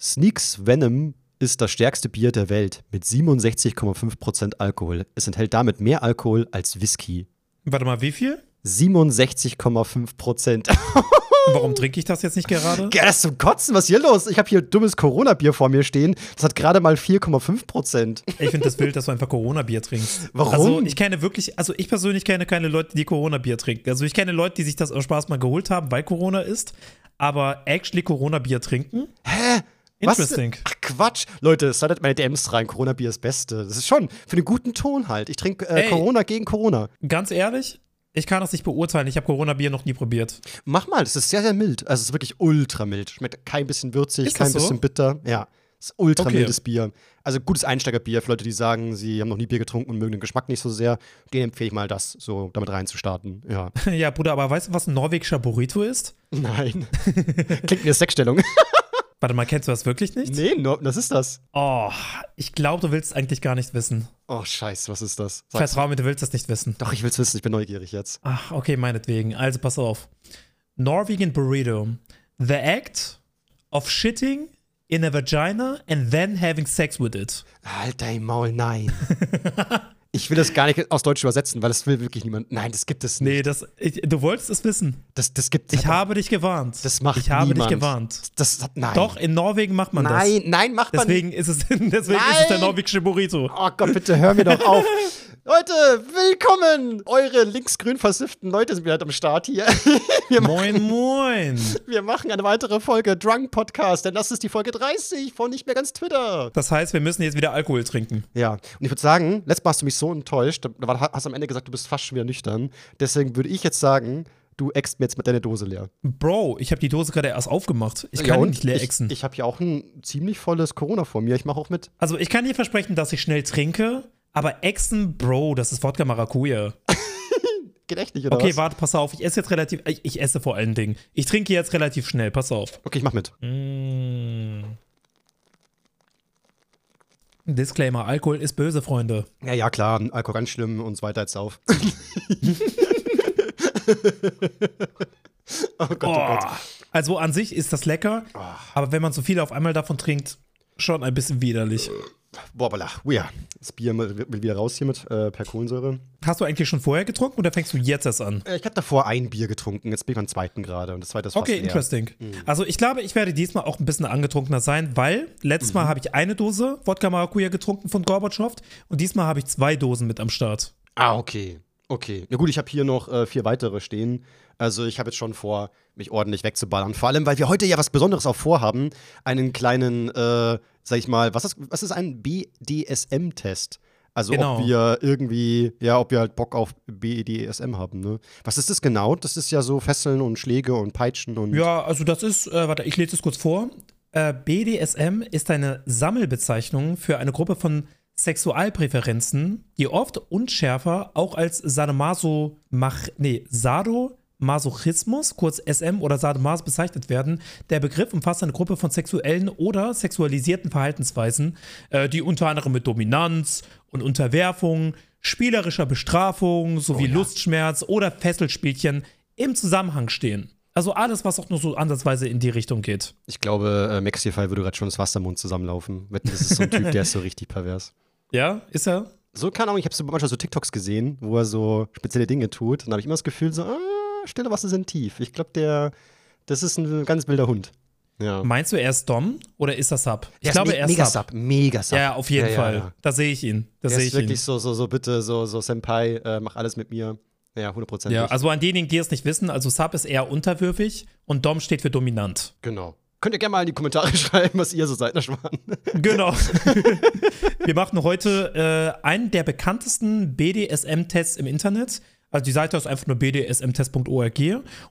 Sneaks Venom ist das stärkste Bier der Welt mit 67,5% Alkohol. Es enthält damit mehr Alkohol als Whisky. Warte mal, wie viel? 67,5%. Warum trinke ich das jetzt nicht gerade? Ja, das ist zum Kotzen. Was ist hier los? Ich habe hier dummes Corona-Bier vor mir stehen. Das hat gerade mal 4,5%. Ich finde das wild, dass du einfach Corona-Bier trinkst. Warum? Also ich kenne wirklich, also ich persönlich kenne keine Leute, die Corona-Bier trinken. Also ich kenne Leute, die sich das aus Spaß mal geholt haben, weil Corona ist, aber actually Corona-Bier trinken? Hä? Interesting. Was? Ach, Quatsch. Leute, startet meine DMs rein. Corona-Bier ist das Beste. Das ist schon für einen guten Ton halt. Ich trinke äh. Corona gegen Corona. Ganz ehrlich, ich kann das nicht beurteilen. Ich habe Corona-Bier noch nie probiert. Mach mal, das ist sehr, sehr mild. Also, es ist wirklich ultra mild. Schmeckt kein bisschen würzig, kein so? bisschen bitter. Ja. Es ist ultra Okay. mildes Bier. Also, gutes Einsteigerbier für Leute, die sagen, sie haben noch nie Bier getrunken und mögen den Geschmack nicht so sehr. Den empfehle ich mal, das so damit reinzustarten. Ja. ja, Bruder, aber weißt du, was ein norwegischer Burrito ist? Nein. Klingt eine Sexstellung. Warte mal, kennst du das wirklich nicht? nee, no, was ist das? Oh, ich glaube, du willst eigentlich gar nicht wissen. Oh, scheiße, was ist das? Sag's. Vertrau mir, du willst das nicht wissen. Doch, ich will's wissen. Ich bin neugierig jetzt. Ach, okay, meinetwegen. Also pass auf. Norwegian Burrito. The act of shitting in a vagina and then having sex with it. Halt dein Maul, nein. ich will das gar nicht aus Deutsch übersetzen, weil das will wirklich niemand. Nein, das gibt es nicht. Nee, das, ich, du wolltest es wissen. Das, das gibt Ich habe dich gewarnt. Das macht Ich habe niemand. dich gewarnt. Das, das, nein. Doch, in Norwegen macht man Nein, nein, macht das. man Deswegen ist es, deswegen ist es Nein. der norwegische Burrito. Oh Gott, bitte hör mir doch auf. Leute, willkommen! Eure linksgrün versifften Leute sind wieder am Start hier. Wir, Moin, moin. wir machen eine weitere Folge Drunk Podcast, denn das ist die Folge 30 von Nicht mehr ganz Twitter. Das heißt, wir müssen jetzt wieder Alkohol trinken. Ja, und ich würde sagen, letztes Mal hast du mich so enttäuscht, da war- hast am Ende gesagt, du bist fast schon wieder nüchtern. Deswegen würde ich jetzt sagen, du äxt mir jetzt mit deiner Dose leer. Bro, ich habe die Dose gerade erst aufgemacht. Ich Ja, kann und? nicht leer ich, exen. Ich habe hier auch ein ziemlich volles Corona vor mir. Ich mache auch mit. Also ich kann dir versprechen, dass ich schnell trinke, aber Exen, Bro, das ist Wodka Maracuja. Nicht, oder Okay, was? warte, pass auf. Ich esse jetzt relativ. Ich, ich esse vor allen Dingen. Ich trinke jetzt relativ schnell, pass auf. Okay, ich mach mit. Mm. Disclaimer: Alkohol ist böse, Freunde. Ja, ja, klar. Alkohol ganz schlimm und so weiter jetzt auf. oh Gott, oh, Oh. Gott. Also an sich ist das lecker, aber wenn man so viel auf einmal davon trinkt, schon ein bisschen widerlich. Boah, bala. Oh ja. Das Bier will wieder raus hiermit äh, per Kohlensäure. Hast du eigentlich schon vorher getrunken oder fängst du jetzt erst an? Äh, ich habe davor ein Bier getrunken. Jetzt bin ich beim zweiten gerade. Und das zweite ist fast Okay, leer. interesting. Also ich glaube, ich werde diesmal auch ein bisschen angetrunkener sein, weil letztes Mal habe ich eine Dose Wodka Maracuja getrunken von Gorbatschow und diesmal habe ich zwei Dosen mit am Start. Ah, okay. Okay. Na gut, ich habe hier noch äh, vier weitere stehen. Also ich habe jetzt schon vor, mich ordentlich wegzuballern. Vor allem, weil wir heute ja was Besonderes auch vorhaben. Einen kleinen, äh, sag ich mal, was ist, was ist ein BDSM-Test? Also Genau. ob wir irgendwie, ja, ob wir halt Bock auf BDSM haben, ne? Was ist das genau? Das ist ja so Fesseln und Schläge und Peitschen und. Ja, also das ist, äh, warte, ich lese es kurz vor. Äh, BDSM ist eine Sammelbezeichnung für eine Gruppe von Sexualpräferenzen, die oft unschärfer auch als Sadomaso, mach, nee, Sadomasochismus, kurz SM oder Sadomas bezeichnet werden. Der Begriff umfasst eine Gruppe von sexuellen oder sexualisierten Verhaltensweisen, äh, die unter anderem mit Dominanz und Unterwerfung, spielerischer Bestrafung sowie Lustschmerz oder Fesselspielchen im Zusammenhang stehen. Also alles, was auch nur so ansatzweise in die Richtung geht. Ich glaube, äh, Maxify würde gerade schon das Wasser im Mund zusammenlaufen. Das ist so ein Typ, der ist so richtig pervers. Ja, ist er? So, keine Ahnung, ich habe so manchmal so TikToks gesehen, wo er so spezielle Dinge tut. Dann habe ich immer das Gefühl, so, ah, stille Wasser sind tief. Ich glaube, der, das ist ein ganz wilder Hund. Ja. Meinst du, er ist Dom oder ist er Sub? Ich Der glaube, me er ist mega Sub. Mega Sub. Ja, auf jeden Ja, Fall. ja. Da sehe ich ihn. Da sehe ist ich ihn. wirklich so, so, so, bitte, so, so, Senpai, äh, mach alles mit mir. Ja, 100%. Ja, also an diejenigen, die es nicht wissen, also Sub ist eher unterwürfig und Dom steht für dominant. Genau. Könnt ihr gerne mal in die Kommentare schreiben, was ihr so seid, ne Schwan? Genau. Wir machen heute äh, einen der bekanntesten BDSM-Tests im Internet. Also die Seite ist einfach nur bdsmtest.org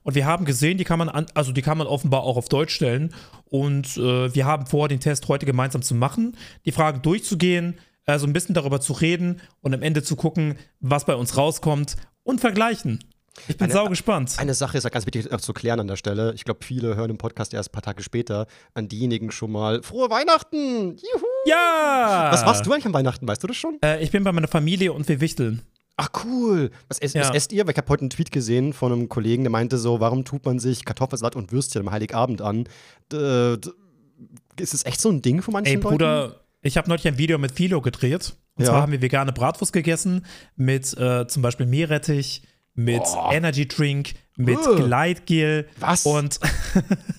und wir haben gesehen, die kann man an, also die kann man offenbar auch auf Deutsch stellen und äh, wir haben vor, den Test heute gemeinsam zu machen, die Fragen durchzugehen, so ein bisschen darüber zu reden und am Ende zu gucken, was bei uns rauskommt und vergleichen. Ich bin Eine- sau gespannt. Eine Sache ist ja ganz wichtig äh, zu klären an der Stelle. Ich glaube, viele hören im Podcast erst ein paar Tage später an diejenigen schon mal Frohe Weihnachten! Juhu! Ja! Was machst du eigentlich an Weihnachten? Weißt du das schon? Äh, ich bin bei meiner Familie und wir wichteln. Ach cool. Was, ess, Ja. was esst ihr? Weil ich habe heute einen Tweet gesehen von einem Kollegen, der meinte so, warum tut man sich Kartoffelsalat und Würstchen am Heiligabend an? D ist es echt so ein Ding von manchen Ey, Leuten? Bruder, ich habe neulich ein Video mit Philo gedreht. Und Ja. zwar haben wir vegane Bratwurst gegessen mit äh, zum Beispiel Meerrettich, mit Boah. Energy Drink, mit Ugh. Gleitgel. Was? Und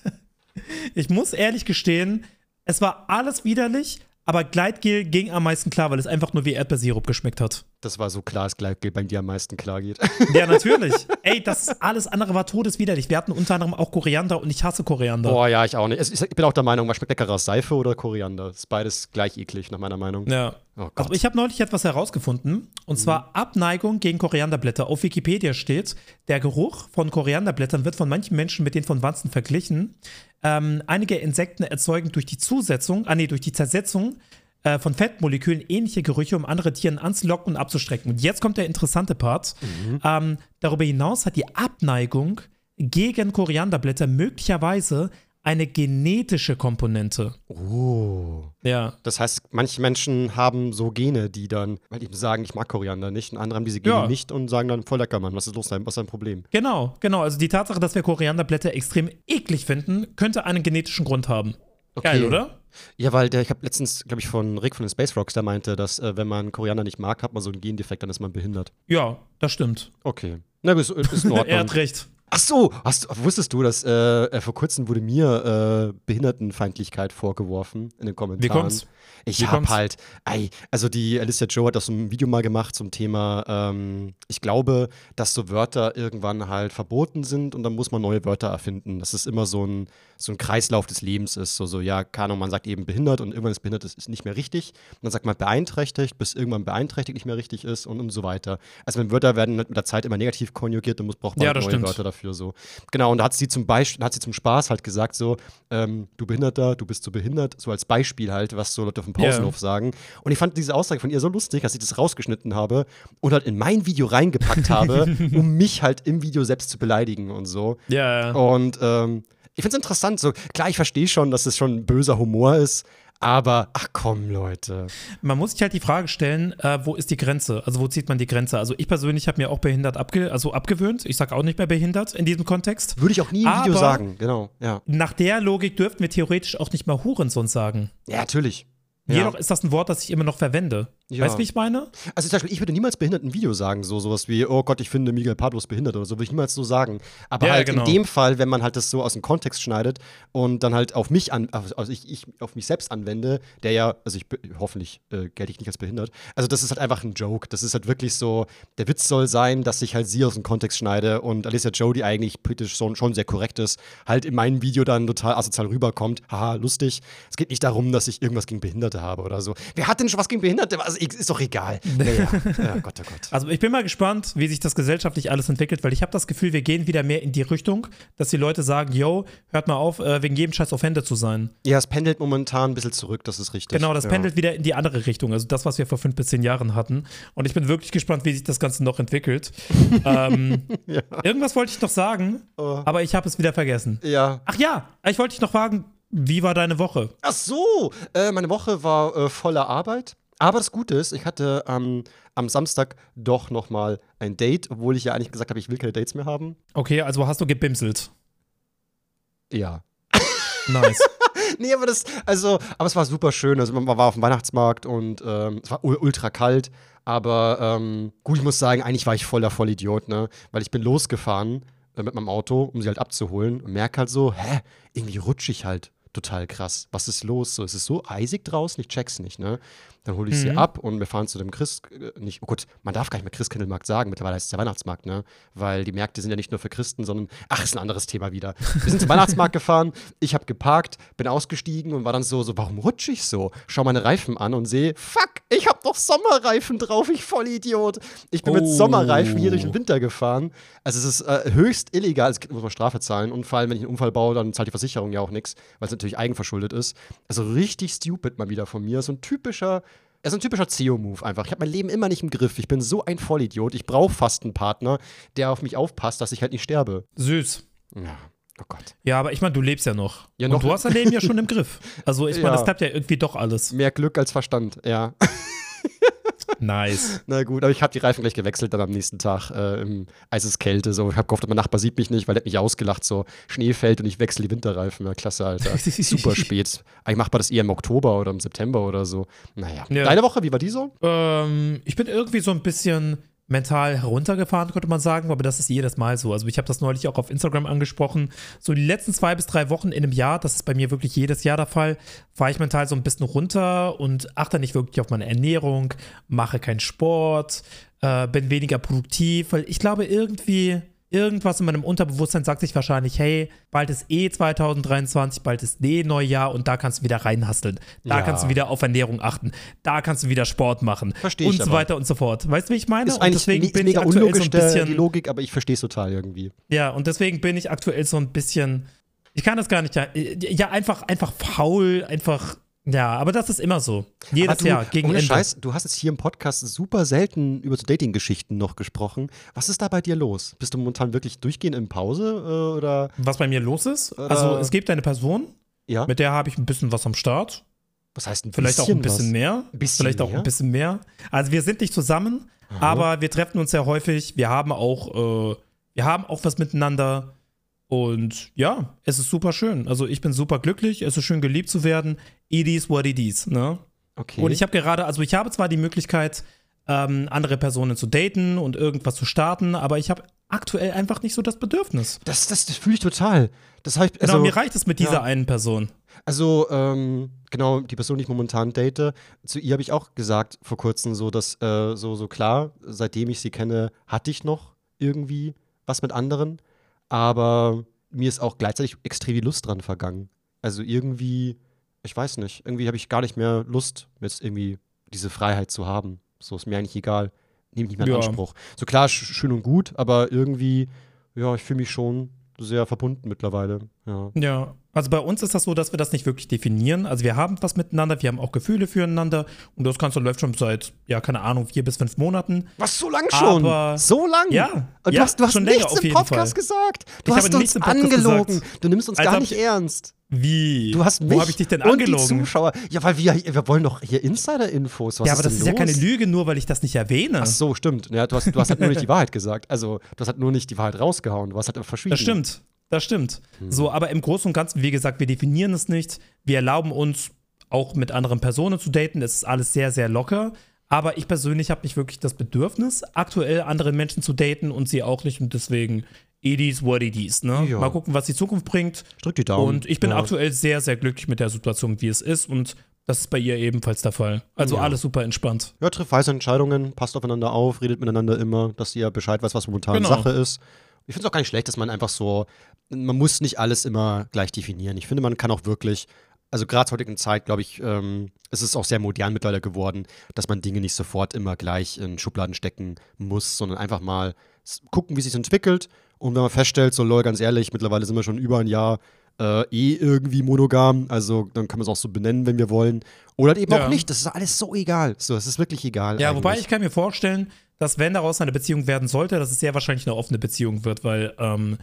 ich muss ehrlich gestehen, es war alles widerlich, aber Gleitgel ging am meisten klar, weil es einfach nur wie Erdbeersirup geschmeckt hat. Das war so klar, dass Gleitgel bei dir am meisten klar geht. Ja, natürlich. Ey, das alles andere war todeswiderlich. Wir hatten unter anderem auch Koriander und ich hasse Koriander. Boah, ja, ich auch nicht. Ich bin auch der Meinung, was schmeckt leckerer, Seife oder Koriander? Ist beides gleich eklig, nach meiner Meinung. Ja. Oh. Also ich habe neulich etwas herausgefunden, und zwar Abneigung gegen Korianderblätter. Auf Wikipedia steht, der Geruch von Korianderblättern wird von manchen Menschen mit den von Wanzen verglichen. Ähm, einige Insekten erzeugen durch die Zusetzung, ah nee, durch die Zersetzung äh, von Fettmolekülen ähnliche Gerüche, um andere Tieren anzulocken und abzustrecken. Und jetzt kommt der interessante Part. Ähm, darüber hinaus hat die Abneigung gegen Korianderblätter möglicherweise eine genetische Komponente. Oh. Ja. Das heißt, manche Menschen haben so Gene, die dann halt eben sagen, ich mag Koriander nicht, und andere haben diese Gene Ja. nicht und sagen dann, voll lecker, Mann, was ist los, was ist dein Problem? Genau, genau. Also die Tatsache, dass wir Korianderblätter extrem eklig finden, könnte einen genetischen Grund haben. Geil, oder? Ja, weil der, ich habe letztens, glaube ich, von Rick von den Space Rocks, der meinte, dass äh, wenn man Koriander nicht mag, hat man so einen Gendefekt, dann ist man behindert. Ja, das stimmt. Okay. Na, ist, ist in er Ordnung. hat recht. Ach so, hast, wusstest du, dass äh, äh, vor kurzem wurde mir äh, Behindertenfeindlichkeit vorgeworfen in den Kommentaren? Wie kommt's? Ich Wie hab kommt's? halt, ey, also die Alicia Joe hat das so ein Video mal gemacht zum Thema, ähm, ich glaube, dass so Wörter irgendwann halt verboten sind und dann muss man neue Wörter erfinden. Dass es immer so ein, so ein Kreislauf des Lebens ist. So, so, ja, keine man sagt eben behindert und irgendwann ist behindert, ist, ist nicht mehr richtig. Und dann sagt man beeinträchtigt, bis irgendwann beeinträchtigt nicht mehr richtig ist und, und so weiter. Also wenn Wörter werden mit der Zeit immer negativ konjugiert, dann muss, braucht man Ja, neue stimmt. Wörter dafür so. Genau, und da hat sie zum Beispiel, hat sie zum Spaß halt gesagt, so, ähm, du Behinderter, du bist so behindert, so als Beispiel halt, was so Leute auf dem. Pausenhof sagen. Und ich fand diese Aussage von ihr so lustig, dass ich das rausgeschnitten habe und halt in mein Video reingepackt habe, um mich halt im Video selbst zu beleidigen und so. Ja, ja. Und ähm, ich finde es interessant, so, klar, ich verstehe schon, dass es schon böser Humor ist, aber ach komm, Leute. Man muss sich halt die Frage stellen, äh, wo ist die Grenze? Also wo zieht man die Grenze? Also ich persönlich habe mir auch behindert abge also abgewöhnt. Ich sage auch nicht mehr behindert in diesem Kontext. Würde ich auch nie im Video Aber- sagen, genau, ja. Nach der Logik dürften wir theoretisch auch nicht mal Hurensohn sagen. Ja, natürlich. Ja. Jedoch ist das ein Wort, das ich immer noch verwende. Ja. Weißt du, wie ich meine? Also zum Beispiel, ich würde niemals behindert ein Video sagen, so sowas wie, oh Gott, ich finde Miguel Pablo ist behindert oder so, würde ich niemals so sagen. Aber Ja, halt genau. in dem Fall, wenn man halt das so aus dem Kontext schneidet und dann halt auf mich an, also ich, ich auf mich selbst anwende, der ja, also ich hoffentlich äh, gelte ich nicht als behindert. Also das ist halt einfach ein Joke. Das ist halt wirklich so, der Witz soll sein, dass ich halt sie aus dem Kontext schneide und Alicia Joe, die eigentlich politisch schon, schon sehr korrekt ist, halt in meinem Video dann total asozial rüberkommt. Haha, lustig. Es geht nicht darum, dass ich irgendwas gegen Behinderte habe oder so. Wer hat denn schon was gegen Behinderte? Also ist doch egal. Ja, ja. ja Gott, oh Gott. Also ich bin mal gespannt, wie sich das gesellschaftlich alles entwickelt, weil ich habe das Gefühl, wir gehen wieder mehr in die Richtung, dass die Leute sagen, yo, hört mal auf, äh, wegen jedem Scheiß Hände zu sein. Ja, es pendelt momentan ein bisschen zurück, das ist richtig. Genau, das ja. pendelt wieder in die andere Richtung, also das, was wir vor fünf bis zehn Jahren hatten. Und ich bin wirklich gespannt, wie sich das Ganze noch entwickelt. ähm, Irgendwas wollte ich noch sagen, Oh. aber ich habe es wieder vergessen. Ja. Ach ja, ich wollte dich noch fragen, wie war deine Woche? Ach so, äh, meine Woche war äh, voller Arbeit. Aber das Gute ist, ich hatte ähm, am Samstag doch noch mal ein Date, obwohl ich ja eigentlich gesagt habe, ich will keine Dates mehr haben. Okay, also hast du gebimselt. Ja. Nice. Nee, aber das, also, aber es war super schön. Also man war auf dem Weihnachtsmarkt und ähm, es war ultra kalt. Aber ähm, gut, ich muss sagen, eigentlich war ich voller Vollidiot, ne? Weil ich bin losgefahren äh, mit meinem Auto, um sie halt abzuholen und merke halt so, hä, irgendwie rutsche ich halt total krass. Was ist los? So, es ist so eisig draußen, ich check's nicht, ne? Dann hole ich sie Mhm. ab und wir fahren zu dem Christ, äh, nicht, oh Gott, man darf gar nicht mehr Christkindlmarkt sagen, mittlerweile heißt es ja Weihnachtsmarkt, ne? Weil die Märkte sind ja nicht nur für Christen, sondern, ach, ist ein anderes Thema wieder. Wir sind zum Weihnachtsmarkt gefahren, ich habe geparkt, bin ausgestiegen und war dann so, so, warum rutsche ich so? Schau meine Reifen an und sehe, fuck, ich habe doch Sommerreifen drauf, ich Vollidiot. Ich bin mit Oh. Sommerreifen hier durch den Winter gefahren. Also es ist äh, höchst illegal, es muss man Strafe zahlen und vor allem, wenn ich einen Unfall baue, dann zahlt die Versicherung ja auch nichts, weil es natürlich eigenverschuldet ist. Also richtig stupid mal wieder von mir, so ein typischer er ist ein typischer CEO-Move einfach. Ich habe mein Leben immer nicht im Griff. Ich bin so ein Vollidiot. Ich brauche fast einen Partner, der auf mich aufpasst, dass ich halt nicht sterbe. Süß. Ja, oh Gott. Ja, aber ich meine, du lebst ja noch. Ja, Und noch- du hast dein Leben ja schon im Griff. Also ich meine, Ja. das klappt ja irgendwie doch alles. Mehr Glück als Verstand, ja. Nice. Na gut, aber ich habe die Reifen gleich gewechselt dann am nächsten Tag äh, im Eiseskälte. So. Ich habe gehofft, mein Nachbar sieht mich nicht, weil er hat mich ausgelacht. So Schnee fällt und ich wechsle die Winterreifen. Ja, klasse, Alter. Super spät. Eigentlich macht man das eher im Oktober oder im September oder so. Naja. Ja. Deine Woche, wie war die so? Ähm, ich bin irgendwie so ein bisschen mental heruntergefahren, könnte man sagen, aber das ist jedes Mal so. Also ich habe das neulich auch auf Instagram angesprochen. So die letzten zwei bis drei Wochen in einem Jahr, das ist bei mir wirklich jedes Jahr der Fall, fahre ich mental so ein bisschen runter und achte nicht wirklich auf meine Ernährung, mache keinen Sport, äh, bin weniger produktiv, weil ich glaube irgendwie irgendwas in meinem Unterbewusstsein sagt sich wahrscheinlich, hey, bald ist eh 2023, bald ist eh Neujahr und da kannst du wieder reinhasteln. Da Ja. kannst du wieder auf Ernährung achten. Da kannst du wieder Sport machen. Versteh ich Und so weiter und so fort. Weißt du, wie ich meine? Ist und deswegen me- bin ich aktuell so unlogisch, ein der, die bisschen. Logik, aber ich verstehe es total irgendwie. Ja, und deswegen bin ich aktuell so ein bisschen. Ich kann das gar nicht. Ja, ja einfach, einfach faul, einfach. Ja, aber das ist immer so. Jedes du, Jahr gegen ohne Ende. Scheiß, du hast jetzt hier im Podcast super selten über so Dating-Geschichten noch gesprochen. Was ist da bei dir los? Bist du momentan wirklich durchgehend in Pause äh, oder Was bei mir los ist? Oder- Also, es gibt eine Person, ja? mit der habe ich ein bisschen was am Start. Was heißt ein Vielleicht auch bisschen ein bisschen was? mehr. Ein bisschen Vielleicht auch mehr? ein bisschen mehr. Also wir sind nicht zusammen, aber wir treffen uns sehr häufig. Wir haben auch, äh, wir haben auch was miteinander. Und ja, es ist super schön. Also ich bin super glücklich. Es ist schön geliebt zu werden. It is what it is. Ne? Okay. Und ich habe gerade, also ich habe zwar die Möglichkeit, ähm, andere Personen zu daten und irgendwas zu starten, aber ich habe aktuell einfach nicht so das Bedürfnis. das das, das fühle ich total. Das heißt, Genau, also, mir reicht es mit dieser ja. einen Person. Also, ähm, genau, die Person, die ich momentan date, zu ihr habe ich auch gesagt vor kurzem so, dass, äh, so, so klar, seitdem ich sie kenne, hatte ich noch irgendwie was mit anderen, aber mir ist auch gleichzeitig extrem die Lust dran vergangen. Also irgendwie, ich weiß nicht, irgendwie habe ich gar nicht mehr Lust, jetzt irgendwie diese Freiheit zu haben. So ist mir eigentlich egal. Nehme ich nicht mehr in Ja. Anspruch. So klar, sch schön und gut, aber irgendwie, ja, ich fühle mich schon sehr verbunden mittlerweile. Ja. Ja, also bei uns ist das so, dass wir das nicht wirklich definieren. Also wir haben was miteinander, wir haben auch Gefühle füreinander und das Ganze läuft schon seit, ja, keine Ahnung, vier bis fünf Monaten. Was, so lang schon? Aber- so lang? Ja, Und ja, du hast, du hast schon länger nichts auf im Podcast Fall. gesagt. Du Ich hast uns nichts im Podcast angelogen. gesagt. Du nimmst uns Als gar nicht ich- ernst. Wie? Du hast mich Wo habe ich dich denn und angelogen? die Zuschauer. Ja, weil wir, wir wollen doch hier Insider-Infos. Ja, aber das ist ja los? keine Lüge, nur weil ich das nicht erwähne. Ach so, stimmt. Ja, du, hast, du hast halt nur nicht die Wahrheit gesagt. Also, du hast halt nur nicht die Wahrheit rausgehauen. Du hast halt verschwiegen. Das stimmt. Das stimmt. Hm. So, aber im Großen und Ganzen, wie gesagt, wir definieren es nicht. Wir erlauben uns auch mit anderen Personen zu daten. Es ist alles sehr, sehr locker. Aber ich persönlich habe nicht wirklich das Bedürfnis, aktuell andere Menschen zu daten und sie auch nicht. Und deswegen, it is what it is. Ne? Ja. Mal gucken, was die Zukunft bringt. Drück die Daumen. Und ich bin ja. aktuell sehr, sehr glücklich mit der Situation, wie es ist. Und das ist bei ihr ebenfalls der Fall. Also Ja. alles super entspannt. Ja, trifft weise Entscheidungen, passt aufeinander auf, redet miteinander immer, dass ihr Bescheid weiß, was momentan Genau. Sache ist. Ich finde es auch gar nicht schlecht, dass man einfach so, man muss nicht alles immer gleich definieren. Ich finde, man kann auch wirklich, also gerade zur heutigen Zeit, glaube ich, ähm, es ist auch sehr modern mittlerweile geworden, dass man Dinge nicht sofort immer gleich in Schubladen stecken muss, sondern einfach mal gucken, wie es sich entwickelt. Und wenn man feststellt, so lol, ganz ehrlich, mittlerweile sind wir schon über ein Jahr äh, eh irgendwie monogam, also dann können wir es auch so benennen, wenn wir wollen. Oder eben Ja. auch nicht. Das ist alles so egal. So, es ist wirklich egal. Ja, wobei eigentlich. ich kann mir vorstellen, dass wenn daraus eine Beziehung werden sollte, dass es sehr wahrscheinlich eine offene Beziehung wird, weil, ähm,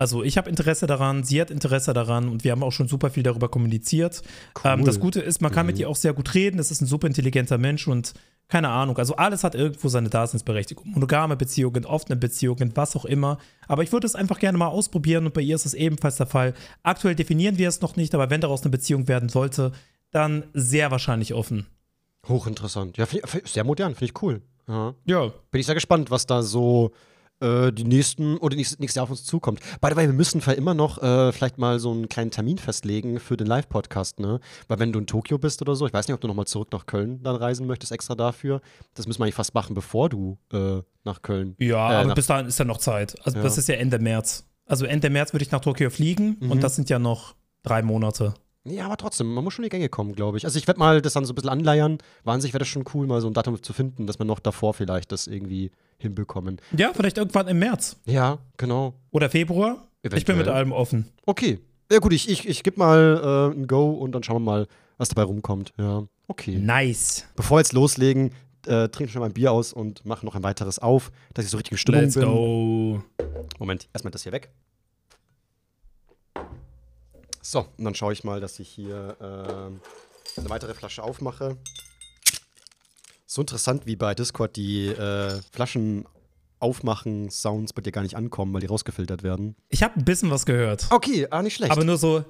also ich habe Interesse daran, sie hat Interesse daran und wir haben auch schon super viel darüber kommuniziert. Cool. Ähm, das Gute ist, man kann mit ihr auch sehr gut reden, es ist ein super intelligenter Mensch und keine Ahnung, also alles hat irgendwo seine Daseinsberechtigung. Monogame Beziehungen, offene Beziehungen, was auch immer. Aber ich würde es einfach gerne mal ausprobieren und bei ihr ist es ebenfalls der Fall. Aktuell definieren wir es noch nicht, aber wenn daraus eine Beziehung werden sollte, dann sehr wahrscheinlich offen. Hochinteressant. Ja, find, sehr modern, finde ich cool. Ja. Ja, Bin ich sehr gespannt, was da so äh, die nächsten oder nächstes, nächstes Jahr auf uns zukommt. By the way, wir müssen immer noch äh, vielleicht mal so einen kleinen Termin festlegen für den Live-Podcast, ne? Weil wenn du in Tokio bist oder so, ich weiß nicht, ob du nochmal zurück nach Köln dann reisen möchtest, extra dafür. Das müssen wir eigentlich fast machen, bevor du äh, nach Köln. Ja, Äh, aber bis dahin ist ja noch Zeit. Also Ja. das ist ja Ende März. Also Ende März würde ich nach Tokio fliegen Mhm. und das sind ja noch drei Monate. Ja, aber trotzdem, man muss schon in die Gänge kommen, glaube ich. Also ich werde mal das dann so ein bisschen anleiern. Wahnsinnig wäre das schon cool, mal so ein Datum zu finden, dass wir noch davor vielleicht das irgendwie hinbekommen. Ja, vielleicht irgendwann im März Ja, genau. oder Februar. Ich bin Eventuell. mit allem offen. Okay. Ja gut, ich, ich, ich gebe mal äh, ein Go und dann schauen wir mal, was dabei rumkommt. Ja, okay. Nice. Bevor wir jetzt loslegen, äh, trinke schon mal ein Bier aus und mache noch ein weiteres auf, dass ich so richtig Stimmung Let's bin. go. Moment, erstmal das hier weg. So, und dann schaue ich mal, dass ich hier ähm, eine weitere Flasche aufmache. So interessant, wie bei Discord die äh, Flaschen aufmachen Sounds bei dir gar nicht ankommen, weil die rausgefiltert werden. Ich habe ein bisschen was gehört. Okay, ah, nicht schlecht. Aber nur so.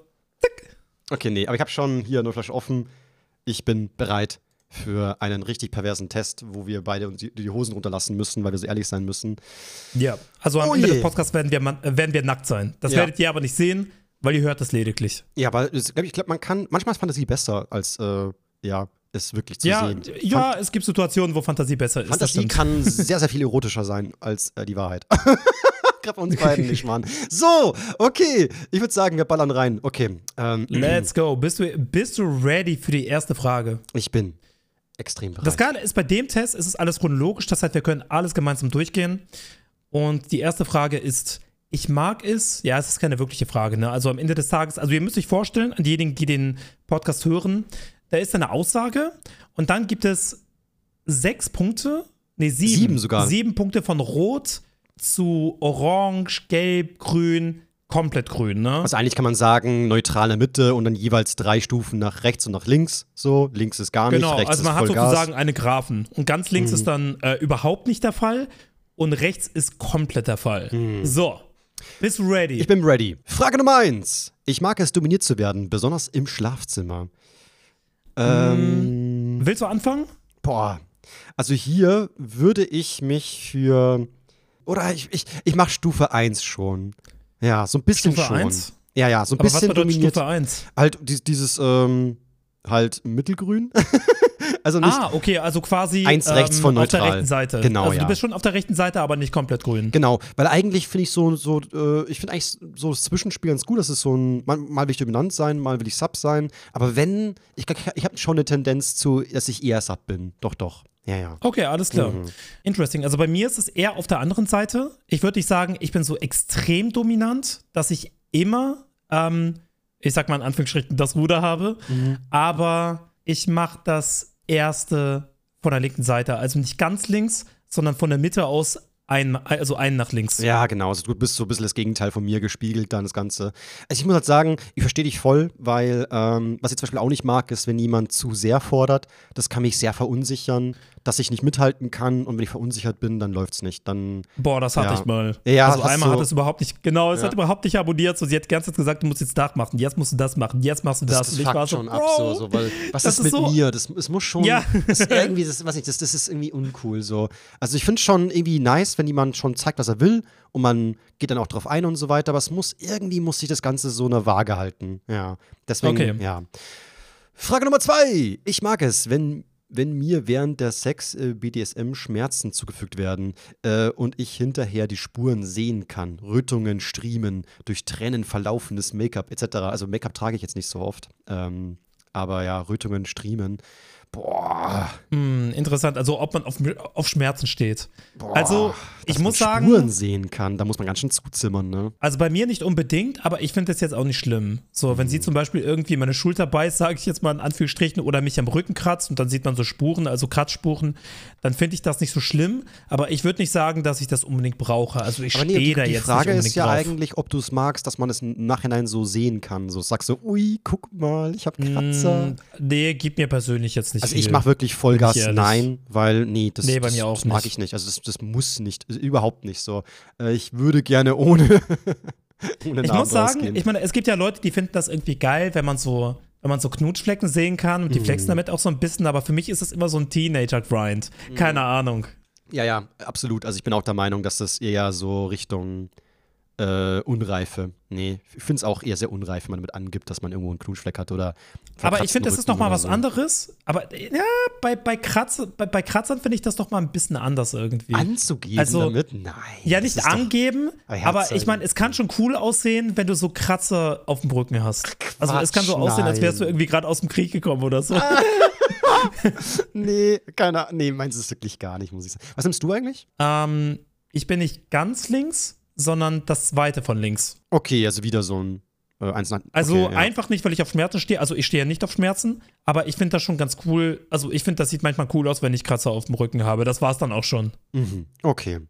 okay, nee, aber ich habe schon hier eine Flasche offen. Ich bin bereit für einen richtig perversen Test, wo wir beide uns die, die Hosen runterlassen müssen, weil wir so ehrlich sein müssen. Ja, also am Oh Ende je. des Podcasts werden wir, äh, werden wir nackt sein. Das Ja. werdet ihr aber nicht sehen, weil ihr hört das lediglich. Ja, aber ich glaube, man kann, manchmal ist Fantasie besser, als äh, ja, es wirklich zu Ja, sehen. ja, es gibt Situationen, wo Fantasie besser ist. Fantasie kann sehr, sehr viel erotischer sein als äh, die Wahrheit. Gerade uns beiden nicht, Mann. So, okay. Ich würde sagen, wir ballern rein. Okay. Ähm, Let's go. Bist du, bist du ready für die erste Frage? ich bin extrem bereit. Das Geile ist, bei dem Test ist es alles chronologisch, das heißt, wir können alles gemeinsam durchgehen. Und die erste Frage ist, ich mag es, ja, es ist keine wirkliche Frage, ne? Also am Ende des Tages, also ihr müsst euch vorstellen, an diejenigen, die den Podcast hören, da ist eine Aussage und dann gibt es sechs Punkte, nee, sieben. Sieben sogar. Sieben Punkte von Rot zu Orange, Gelb, Grün, komplett grün, ne? Also eigentlich kann man sagen, neutrale Mitte und dann jeweils drei Stufen nach rechts und nach links. So, links ist gar nicht, Genau, rechts also man ist hat Vollgas. sozusagen eine Graphen. Und ganz links ist dann äh, überhaupt nicht der Fall und rechts ist komplett der Fall. So, bist du ready? Ich bin ready. Frage Nummer eins. Ich mag es, dominiert zu werden, besonders im Schlafzimmer. Ähm, Willst du anfangen? boah. Also hier würde ich mich für. Oder ich, ich, ich mache Stufe 1 schon. Ja, so ein bisschen Stufe schon. 1? Ja, ja, so ein Aber was bisschen bedeutet dominiert. Stufe 1? Halt dies- dieses, ähm, halt mittelgrün. also nicht. Ah, okay, also quasi Eins rechts von auf der neutral. rechten Seite. Genau, Also ja. du bist schon auf der rechten Seite, aber nicht komplett grün. Genau, weil eigentlich finde ich so, so äh, ich finde eigentlich so das Zwischenspiel ganz gut. Das ist so ein, mal, mal will ich dominant sein, mal will ich Sub sein. Aber wenn, ich, ich habe schon eine Tendenz zu, dass ich eher Sub bin. Doch, doch. Ja, ja. Okay, alles klar. Mhm. Interesting. Also bei mir ist es eher auf der anderen Seite. Ich würde nicht sagen, ich bin so extrem dominant, dass ich immer, ähm, ich sag mal in Anführungsstrichen, das Ruder habe. Mhm. Aber ich mache das erste von der linken Seite. Also nicht ganz links, sondern von der Mitte aus ein, also einen nach links. Ja, genau. Also du bist so ein bisschen das Gegenteil von mir gespiegelt, dann das Ganze. Also ich muss halt sagen, ich verstehe dich voll, weil ähm, was ich zum Beispiel auch nicht mag, ist, wenn jemand zu sehr fordert. Das kann mich sehr verunsichern, dass ich nicht mithalten kann und wenn ich verunsichert bin, dann läuft's nicht. Dann Boah, das hatte Ja. ich mal. Ja, also einmal du- hat es überhaupt nicht, genau, es Ja. hat überhaupt nicht abonniert. So, sie hat die ganze Zeit gesagt, du musst jetzt das machen, jetzt musst du das machen, jetzt machst du das. das, das fuckt war so, schon ab, so, so weil was ist ist mit so- mir? Das, es muss schon, Ja. das ist irgendwie, das, weiß nicht, das, das ist irgendwie uncool so. Also ich finde schon irgendwie nice, wenn jemand schon zeigt, was er will und man geht dann auch drauf ein und so weiter, aber es muss, irgendwie muss sich das Ganze so eine Waage halten, ja. Deswegen, Okay. ja. Frage Nummer zwei. Ich mag es, wenn wenn mir während der Sex äh, BDSM Schmerzen zugefügt werden äh, und ich hinterher die Spuren sehen kann, Rötungen, Striemen, durch Tränen verlaufendes Make-up etc. Also Make-up trage ich jetzt nicht so oft, ähm, aber ja, Rötungen, Striemen. Boah, Hm, interessant, also ob man auf, auf Schmerzen steht. boah. Also, ich muss man sagen- Spuren sehen kann, da muss man ganz schön zuzimmern, ne? Also bei mir nicht unbedingt, aber ich finde das jetzt auch nicht schlimm. So, wenn Mhm. sie zum Beispiel irgendwie meine Schulter beißt, sage ich jetzt mal in Anführungsstrichen, oder mich am Rücken kratzt und dann sieht man so Spuren, also Kratzspuren, dann finde ich das nicht so schlimm. Aber ich würde nicht sagen, dass ich das unbedingt brauche. Also ich Aber nee, stehe die, da die jetzt Frage nicht ist ja drauf. eigentlich, ob du es magst, dass man es im Nachhinein so sehen kann. So sagst du, ui, guck mal, ich habe Kratzer. Mm, nee, gibt mir persönlich jetzt nicht Also viel. ich mache wirklich Vollgas nein, weil nee, das, Nee, das, das mag ich nicht. Also das, das muss nicht, also überhaupt nicht so. Äh, ich würde gerne ohne, ohne Ich muss sagen, rausgehen. ich meine, es gibt ja Leute, die finden das irgendwie geil, wenn man so, wenn man so Knutschflecken sehen kann und die flexen Mhm. damit auch so ein bisschen, aber für mich ist es immer so ein Teenager-Grind. Mhm. Keine Ahnung. ja, ja, absolut. Also ich bin auch der Meinung, dass das eher so Richtung äh, Unreife. Nee, ich finde es auch eher sehr unreif, wenn man damit angibt, dass man irgendwo einen Knutschfleck hat oder Aber ich finde, das ist noch mal was anderes. anderes. Aber ja, bei, bei, Kratz, bei, bei Kratzern finde ich das noch mal ein bisschen anders irgendwie. Anzugeben Also- damit? Nein. ja, nicht angeben, aber ich meine, es kann schon cool aussehen, wenn du so Kratzer auf dem Rücken hast. Also es kann so Quatsch, aussehen, als wärst du nein. irgendwie gerade aus dem Krieg gekommen oder so. Nee, keine Ahnung. Nee, meins ist wirklich gar nicht, muss ich sagen. Was nimmst du eigentlich? ähm, ich bin nicht ganz links, sondern das zweite von links. Okay, also wieder so ein Äh, eins, nein. Also okay, ja. einfach nicht, weil ich auf Schmerzen stehe. Also ich stehe ja nicht auf Schmerzen, aber ich finde das schon ganz cool. Also ich finde, das sieht manchmal cool aus, wenn ich Kratzer auf dem Rücken habe. Das war es dann auch schon. Mhm. Okay.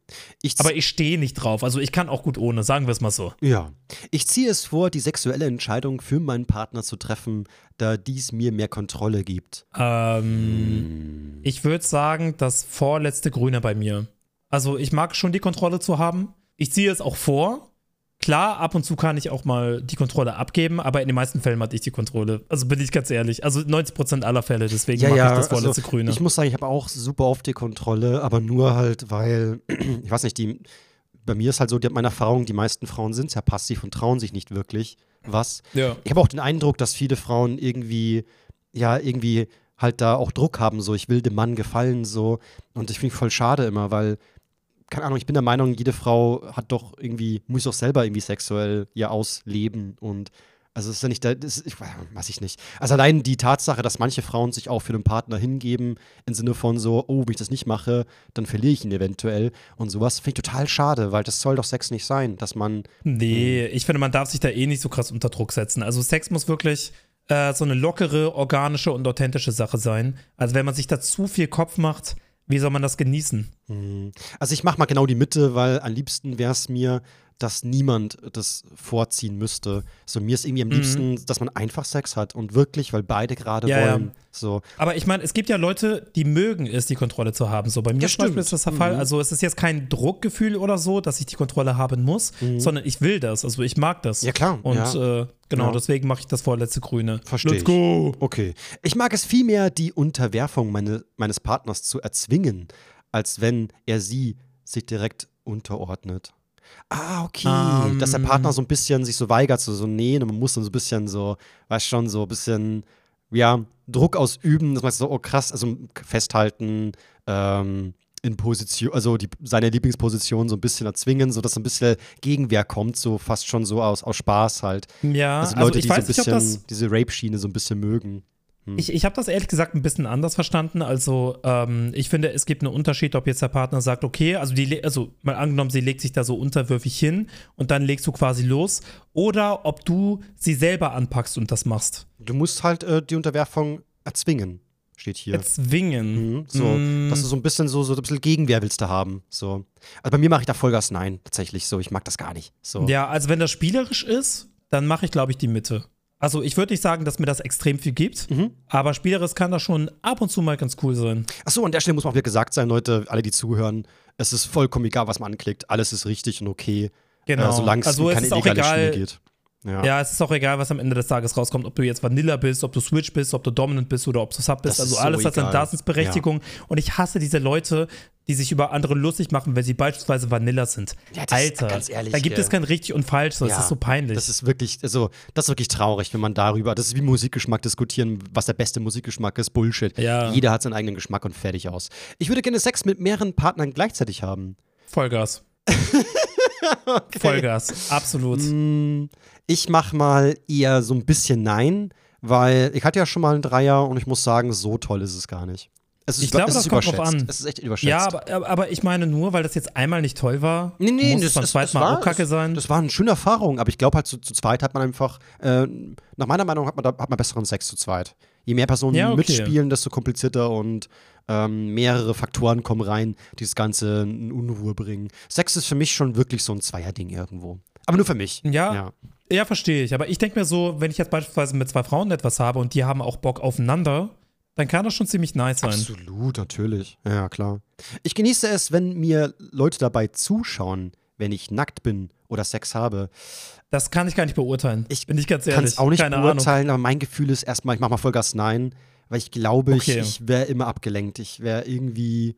Ich Aber ich stehe nicht drauf. Also ich kann auch gut ohne, sagen wir es mal so. Ja. Ich ziehe es vor, die sexuelle Entscheidung für meinen Partner zu treffen, da dies mir mehr Kontrolle gibt. Ähm, Ich würde sagen, das vorletzte Grüne bei mir. Also ich mag schon die Kontrolle zu haben. Ich ziehe es auch vor. Klar, ab und zu kann ich auch mal die Kontrolle abgeben, aber in den meisten Fällen hatte ich die Kontrolle. Also bin ich ganz ehrlich. Also 90% aller Fälle, deswegen mag ich das vorletzte also, Grüne. Ich muss sagen, ich habe auch super oft die Kontrolle, aber nur halt, weil, ich weiß nicht, die, bei mir ist halt so, die, meine Erfahrung, die meisten Frauen sind sehr passiv und trauen sich nicht wirklich was. ja. Ich habe auch den Eindruck, dass viele Frauen irgendwie, ja, irgendwie halt da auch Druck haben, so, ich will dem Mann gefallen, so. Und ich finde voll schade immer, weil, keine Ahnung, ich bin der Meinung, jede Frau hat doch irgendwie, muss doch selber irgendwie sexuell ihr ausleben und also ist ja nicht, das ist, ich weiß ich nicht. Also allein die Tatsache, dass manche Frauen sich auch für den Partner hingeben, im Sinne von so, oh, wenn ich das nicht mache, dann verliere ich ihn eventuell und sowas, finde ich total schade, weil das soll doch Sex nicht sein, dass man, Nee, ich finde, man darf sich da eh nicht so krass unter Druck setzen. Also Sex muss wirklich äh, so eine lockere, organische und authentische Sache sein. Also wenn man sich da zu viel Kopf macht, wie soll man das genießen? Also ich mache mal genau die Mitte, weil am liebsten wäre es mir, dass niemand das vorziehen müsste. So mir ist irgendwie am Mhm. liebsten, dass man einfach Sex hat und wirklich, weil beide gerade Ja, ja. wollen. So. Aber ich meine, es gibt ja Leute, die mögen es, die Kontrolle zu haben. So bei mir Das zum Beispiel ist das der Fall. Also es ist jetzt kein Druckgefühl oder so, dass ich die Kontrolle haben muss, sondern ich will das. Also ich mag das. Mhm. Ja, klar, Und ja. äh, genau, Ja. deswegen mache ich das vorletzte Grüne. Verstehe Let's go! Okay. Ich mag es vielmehr, die Unterwerfung meine, meines Partners zu erzwingen, als wenn er sie sich direkt unterordnet. Ah, okay. Ähm. Dass der Partner so ein bisschen sich so weigert, so, so nee, man muss dann so ein bisschen so, weißt schon, so ein bisschen, ja, Druck ausüben, dass man so, oh krass, also festhalten, ähm, in Position, also die, seine Lieblingsposition so ein bisschen erzwingen, sodass ein bisschen Gegenwehr kommt, so fast schon so aus, aus Spaß halt. Ja, Also also, Leute, ich die so ein nicht, bisschen das. diese Rape-Schiene so ein bisschen mögen. Ich, ich habe das ehrlich gesagt ein bisschen anders verstanden. Also, ähm, ich finde, es gibt einen Unterschied, ob jetzt der Partner sagt, okay, also die, also mal angenommen, sie legt sich da so unterwürfig hin und dann legst du quasi los, oder ob du sie selber anpackst und das machst. Du musst halt äh, die Unterwerfung erzwingen, steht hier. Erzwingen. Mhm, so, Mm, dass du so ein bisschen so, so ein bisschen Gegenwehr willst du haben. So. Also bei mir mache ich da Vollgas nein, tatsächlich so. Ich mag das gar nicht. So. Ja, also wenn das spielerisch ist, dann mache ich, glaube ich, die Mitte. Also ich würde nicht sagen, dass mir das extrem viel gibt, Mhm. aber spielerisch kann das schon ab und zu mal ganz cool sein. Achso, an der Stelle muss auch wieder gesagt sein, Leute, alle, die zuhören, es ist vollkommen egal, was man anklickt. Alles ist richtig und okay. Genau. Äh, solange es also um es keine auch illegale egal, Spiele geht. Ja. Ja, es ist auch egal, was am Ende des Tages rauskommt, ob du jetzt Vanilla bist, ob du Switch bist, ob du Dominant bist oder ob du Sub bist. Das also ist so alles hat seine. Daseinsberechtigung. Und ich hasse diese Leute, die sich über andere lustig machen, wenn sie beispielsweise Vanilla sind. Ja, das Alter, ganz ehrlich, da gibt es kein richtig und falsch. So, Ja, Es ist so peinlich. Das ist wirklich, also, das ist wirklich traurig, wenn man darüber, das ist wie Musikgeschmack diskutieren, was der beste Musikgeschmack ist, Bullshit. Ja. Jeder hat seinen eigenen Geschmack und fertig aus. Ich würde gerne Sex mit mehreren Partnern gleichzeitig haben. Vollgas. Vollgas, absolut. Mm, Ich mach mal eher so ein bisschen Nein, weil ich hatte ja schon mal einen Dreier und ich muss sagen, so toll ist es gar nicht. Es ist, Ich glaube, das kommt drauf an. Es ist echt überschätzt. Ja, aber, aber- ich meine nur, weil das jetzt einmal nicht toll war, Nee, nee, muss das, es beim das, zweiten Mal war, auch kacke sein. Das war eine schöne Erfahrung, aber ich glaube halt zu, zu zweit hat man einfach, äh, nach meiner Meinung hat man, da, hat man besseren Sex zu zweit. Je mehr Personen Ja, okay. mitspielen, desto komplizierter und ähm, mehrere Faktoren kommen rein, die das Ganze in Unruhe bringen. Sex ist für mich schon wirklich so ein Zweierding irgendwo. Aber nur für mich. Ja, ja. Ja, verstehe ich. Aber ich denke mir so, wenn ich jetzt beispielsweise mit zwei Frauen etwas habe und die haben auch Bock aufeinander, dann kann das schon ziemlich nice sein. Absolut, natürlich. Ja, klar. Ich genieße es, wenn mir Leute dabei zuschauen, wenn ich nackt bin oder Sex habe. Das kann ich gar nicht beurteilen. Ich bin ich ganz kann ehrlich. es auch nicht Keine Ahnung. beurteilen, aber mein Gefühl ist erstmal, ich mach mal Vollgas Nein, weil ich glaube, Okay. ich, ich wäre immer abgelenkt. Ich wäre irgendwie.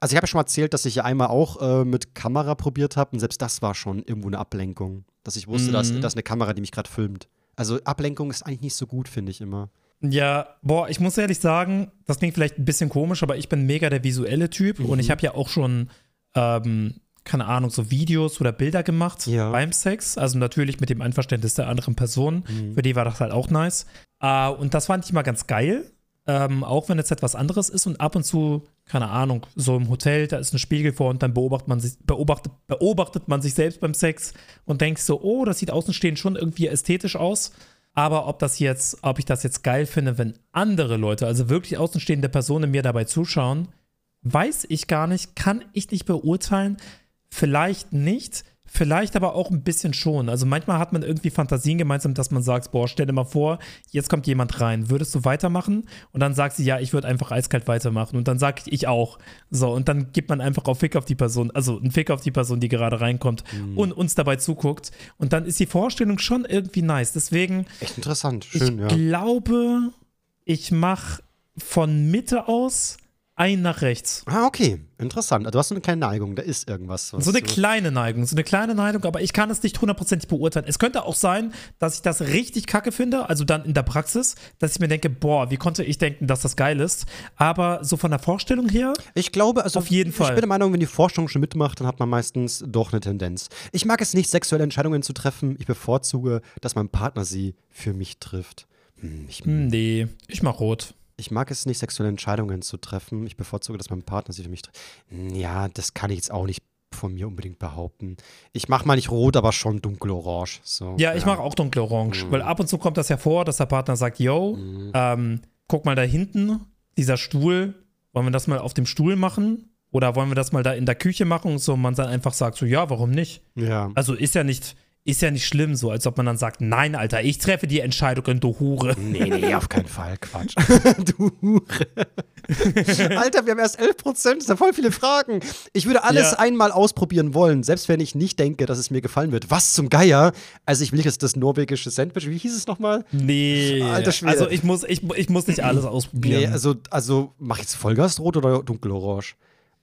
Also ich habe ja schon mal erzählt, dass ich ja einmal auch äh, mit Kamera probiert habe und selbst das war schon irgendwo eine Ablenkung. Dass ich wusste, dass Mhm. das eine Kamera, die mich gerade filmt. Also Ablenkung ist eigentlich nicht so gut, finde ich immer. Ja, boah, ich muss ehrlich sagen, das klingt vielleicht ein bisschen komisch, aber ich bin mega der visuelle Typ und Mhm. ich habe ja auch schon, ähm, keine Ahnung, so Videos oder Bilder gemacht Ja. beim Sex. Also natürlich mit dem Einverständnis der anderen Person. Mhm. Für die war das halt auch nice. Äh, und das fand ich mal ganz geil. Ähm, auch wenn es etwas anderes ist und ab und zu keine Ahnung, so im Hotel, da ist ein Spiegel vor und dann beobachtet man sich, beobachtet, beobachtet man sich selbst beim Sex und denkt so, oh, das sieht außenstehend schon irgendwie ästhetisch aus. Aber ob das jetzt, ob ich das jetzt geil finde, wenn andere Leute, also wirklich außenstehende Personen mir dabei zuschauen, weiß ich gar nicht, kann ich nicht beurteilen. Vielleicht nicht. Vielleicht aber auch ein bisschen schon. Also manchmal hat man irgendwie Fantasien gemeinsam, dass man sagt, boah, stell dir mal vor, jetzt kommt jemand rein. Würdest du weitermachen? Und dann sagt sie, ja, ich würde einfach eiskalt weitermachen. Und dann sage ich, ich auch. So, und dann gibt man einfach auf Fick auf die Person, also einen Fick auf die Person, die gerade reinkommt mhm. und uns dabei zuguckt. Und dann ist die Vorstellung schon irgendwie nice. Deswegen. Echt interessant, schön, ich ja. Ich glaube, ich mache von Mitte aus ein nach rechts. Ah, okay. Interessant. Also, du hast so eine kleine Neigung, da ist irgendwas. so eine kleine Neigung, so eine kleine Neigung, aber ich kann es nicht hundertprozentig beurteilen. Es könnte auch sein, dass ich das richtig kacke finde, also dann in der Praxis, dass ich mir denke, boah, wie konnte ich denken, dass das geil ist. Aber so von der Vorstellung her. Ich glaube, also auf jeden ich Fall. Ich bin der Meinung, wenn die Forschung schon mitmacht, dann hat man meistens doch eine Tendenz. Ich mag es nicht, sexuelle Entscheidungen zu treffen. Ich bevorzuge, dass mein Partner sie für mich trifft. Hm, ich, nee, ich mach rot ich mag es nicht, sexuelle Entscheidungen zu treffen. Ich bevorzuge, dass mein Partner sie für mich trifft. Ja, das kann ich jetzt auch nicht von mir unbedingt behaupten. Ich mache mal nicht rot, aber schon dunkelorange. So, ja, ich ja. mache auch dunkelorange, mhm. weil ab und zu kommt das ja vor, dass der Partner sagt, yo, mhm. ähm, guck mal da hinten, dieser Stuhl, wollen wir das mal auf dem Stuhl machen? Oder wollen wir das mal da in der Küche machen? Und so man dann einfach sagt so, ja, warum nicht? Ja. Also ist ja nicht, ist ja nicht schlimm, so als ob man dann sagt, nein, Alter, ich treffe die Entscheidung, du Hure. Nee, nee, auf keinen Fall, Quatsch. du Hure. Alter, wir haben erst 11 Prozent, das sind voll viele Fragen. Ich würde alles ja. einmal ausprobieren wollen, selbst wenn ich nicht denke, dass es mir gefallen wird. Was zum Geier? Also ich will jetzt das norwegische Sandwich, wie hieß es nochmal? Nee, Alter Schwede. also ich muss, ich, ich muss nicht alles ausprobieren. Nee, also, also mach ich jetzt Vollgasrot oder dunkelorange?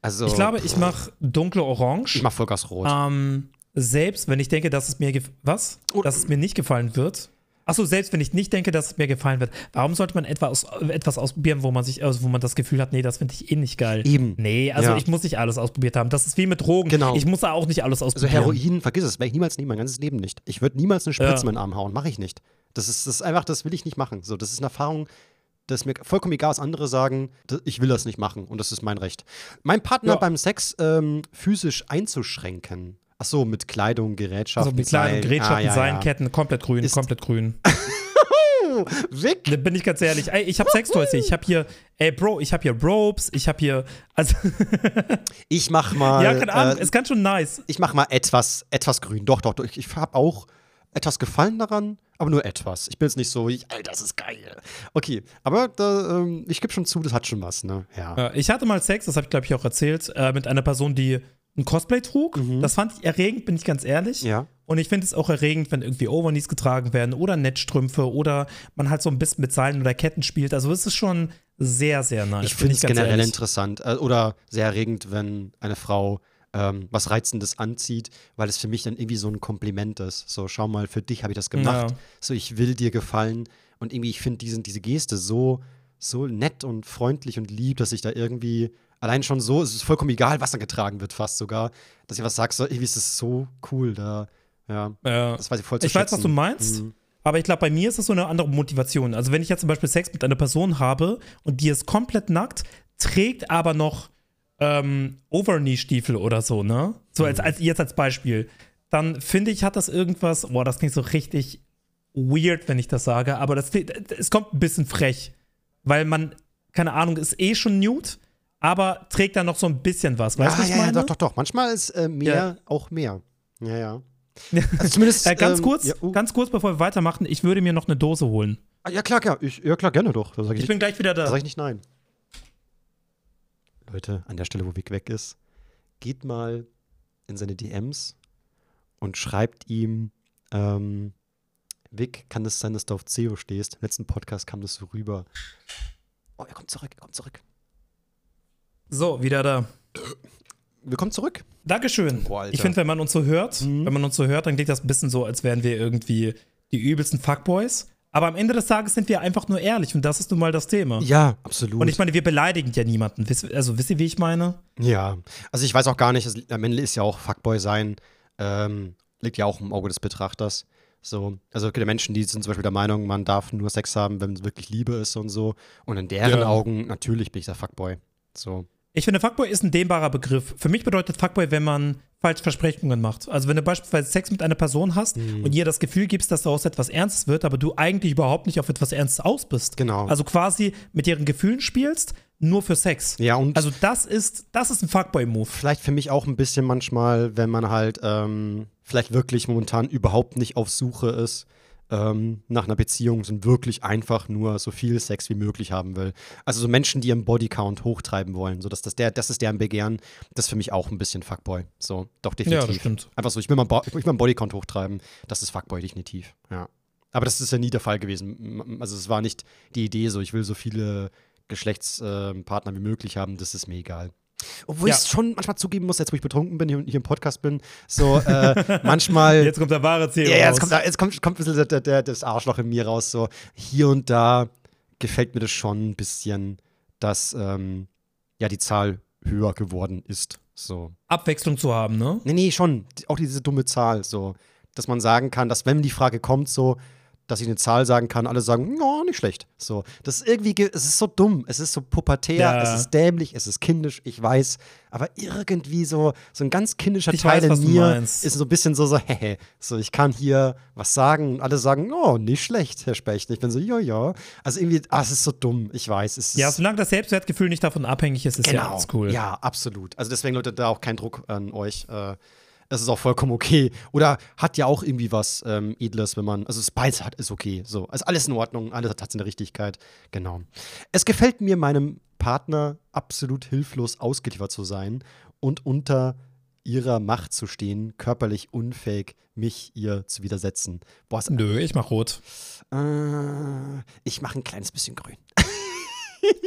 Also, ich glaube, ich mache dunkle Orange. Ich mach Vollgasrot. Ähm, selbst wenn ich denke, dass es mir was, dass es mir nicht gefallen wird. Achso, selbst wenn ich nicht denke, dass es mir gefallen wird, warum sollte man etwas, etwas ausprobieren, wo man sich, also wo man das Gefühl hat, nee, das finde ich eh nicht geil. Eben. Nee, also ja. ich muss nicht alles ausprobiert haben. Das ist wie mit Drogen. Genau. Ich muss da auch nicht alles also ausprobieren. Also Heroin, vergiss es, werde ich niemals nehmen, mein ganzes Leben nicht. Ich würde niemals eine Spritze ja. in meinen Arm hauen, mache ich nicht. Das ist, das ist einfach, das will ich nicht machen. So, das ist eine Erfahrung, das ist mir vollkommen egal, was andere sagen. Ich will das nicht machen und das ist mein Recht. Mein Partner ja. beim Sex ähm, physisch einzuschränken Ach so, mit Kleidung, Gerätschaften. Also mit Kleidung, Gerätschaften, ah, ja, Seilenketten, ja. komplett grün, Ist komplett grün. Weg. Da bin ich ganz ehrlich. Ey, ich habe Sextoys. Ich habe hier, ey Bro, ich habe hier Ropes, ich habe hier, also Ich mach mal. Ja, keine Ahnung, äh, ist ganz schon nice. Ich mach mal etwas, etwas grün. Doch, doch, doch. Ich, ich habe auch etwas Gefallen daran, aber nur etwas. Ich bin jetzt nicht so, ich, Alter, das ist geil. Okay, aber da, ähm, ich gebe schon zu, das hat schon was, ne? Ja. Ich hatte mal Sex, das habe ich glaube ich auch erzählt, äh, mit einer Person, die ein Cosplay trug. Mhm. Das fand ich erregend, bin ich ganz ehrlich. Ja. Und ich finde es auch erregend, wenn irgendwie Overknees getragen werden oder Netzstrümpfe oder man halt so ein bisschen mit Seilen oder Ketten spielt. Also es ist schon sehr, sehr nice. Ich finde es generell ehrlich. interessant äh, oder sehr erregend, wenn eine Frau ähm, was Reizendes anzieht, weil es für mich dann irgendwie so ein Kompliment ist. So, schau mal, für dich habe ich das gemacht. Ja. So, ich will dir gefallen. Und irgendwie, ich finde diese Geste so, so nett und freundlich und lieb, dass ich da irgendwie allein schon so, es ist vollkommen egal, was dann getragen wird, fast sogar, dass ich was sage, so, irgendwie ist es so cool da. Ja, ja. das weiß ich voll zu Ich schätzen. weiß, was du meinst. Mhm. Aber ich glaube, bei mir ist es so eine andere Motivation. Also, wenn ich jetzt zum Beispiel Sex mit einer Person habe und die ist komplett nackt, trägt aber noch ähm, Overknee-Stiefel oder so, ne? So als, mhm. als jetzt als Beispiel. Dann finde ich, hat das irgendwas, boah, das klingt so richtig weird, wenn ich das sage, aber das, es kommt ein bisschen frech. Weil man, keine Ahnung, ist eh schon nude aber trägt dann noch so ein bisschen was. Weißt du, ja, was ja, meine? ja, doch, doch, doch. Manchmal ist äh, mehr ja. auch mehr. Ja, ja. Also zumindest, äh, ganz, ähm, kurz, ja, uh. ganz kurz, bevor wir weitermachen, ich würde mir noch eine Dose holen. Ah, ja, klar, klar. Ich, ja, klar, gerne doch. ich, ich bin gleich wieder da. Da sage ich nicht nein. Leute, an der Stelle, wo Vic weg ist, geht mal in seine DMs und schreibt ihm, ähm, Vic, kann es sein, dass du auf CEO stehst? Im letzten Podcast kam das so rüber. Oh, er kommt zurück, er kommt zurück. So, wieder da. Willkommen zurück. Dankeschön. Boah, ich finde, wenn man uns so hört, mhm. wenn man uns so hört, dann klingt das ein bisschen so, als wären wir irgendwie die übelsten Fuckboys. Aber am Ende des Tages sind wir einfach nur ehrlich und das ist nun mal das Thema. Ja, absolut. Und ich meine, wir beleidigen ja niemanden. Also wisst ihr, wie ich meine? Ja, also ich weiß auch gar nicht, am Ende ist ja auch Fuckboy sein, ähm, liegt ja auch im Auge des Betrachters. So, also es gibt Menschen, die sind zum Beispiel der Meinung, man darf nur Sex haben, wenn es wirklich Liebe ist und so. Und in deren ja. Augen, natürlich bin ich der Fuckboy. So. Ich finde, Fuckboy ist ein dehnbarer Begriff. Für mich bedeutet Fuckboy, wenn man falsche Versprechungen macht. Also wenn du beispielsweise Sex mit einer Person hast Mhm. und ihr das Gefühl gibst, dass daraus etwas Ernstes wird, aber du eigentlich überhaupt nicht auf etwas Ernstes aus bist. Genau. Also quasi mit ihren Gefühlen spielst, nur für Sex. Ja, und Also das ist, das ist ein Fuckboy-Move. vielleicht für mich auch ein bisschen manchmal, wenn man halt ähm, vielleicht wirklich momentan überhaupt nicht auf Suche ist ähm, nach einer Beziehung, sind wirklich einfach nur so viel Sex wie möglich haben will. Also so Menschen, die ihren Bodycount hochtreiben wollen, so dass das der, das ist deren Begehren, das ist für mich auch ein bisschen Fuckboy. So, doch definitiv. Ja, das stimmt. Einfach so, ich will, Bo- ich will meinen Bodycount hochtreiben, das ist Fuckboy definitiv. Ja. Aber das ist ja nie der Fall gewesen. Also es war nicht die Idee, so ich will so viele Geschlechtspartner wie möglich haben, das ist mir egal. Obwohl Ja. ich schon manchmal zugeben muss, jetzt wo ich betrunken bin, hier, hier im Podcast bin, so äh, manchmal. Jetzt kommt der wahre Ziel ja, ja, raus. jetzt kommt, jetzt kommt, kommt ein bisschen der, der, das Arschloch in mir raus. So hier und da gefällt mir das schon ein bisschen, dass ähm, ja die Zahl höher geworden ist. So. Abwechslung zu haben, ne? Nee, nee, schon. Auch diese dumme Zahl, so. Dass man sagen kann, dass wenn die Frage kommt, so, dass ich eine Zahl sagen kann, alle sagen, no, nicht schlecht. So. Das ist irgendwie, ge- es ist so dumm, es ist so pubertär, Ja. es ist dämlich, es ist kindisch, ich weiß. Aber irgendwie so, so ein ganz kindischer Ich Teil weiß, in mir ist so ein bisschen so, so, hehe. So, ich kann hier was sagen und alle sagen, oh, nicht schlecht, Herr Specht. Ich bin so, ja, ja. Also irgendwie, ah, es ist so dumm, ich weiß. Es Ja, solange das Selbstwertgefühl nicht davon abhängig ist, ist ja Genau. alles cool. Ja, absolut. Also deswegen, Leute, da auch kein Druck an euch. Äh, es ist auch vollkommen okay. Oder hat ja auch irgendwie was ähm, Edles, wenn man, also Spice hat, ist okay. So, also alles in Ordnung, alles hat seine Richtigkeit. Genau. Es gefällt mir, meinem Partner absolut hilflos ausgeliefert zu sein und unter ihrer Macht zu stehen, körperlich unfähig, mich ihr zu widersetzen. Boah, ist, Nö, ich mach rot. äh, ich mache ein kleines bisschen grün.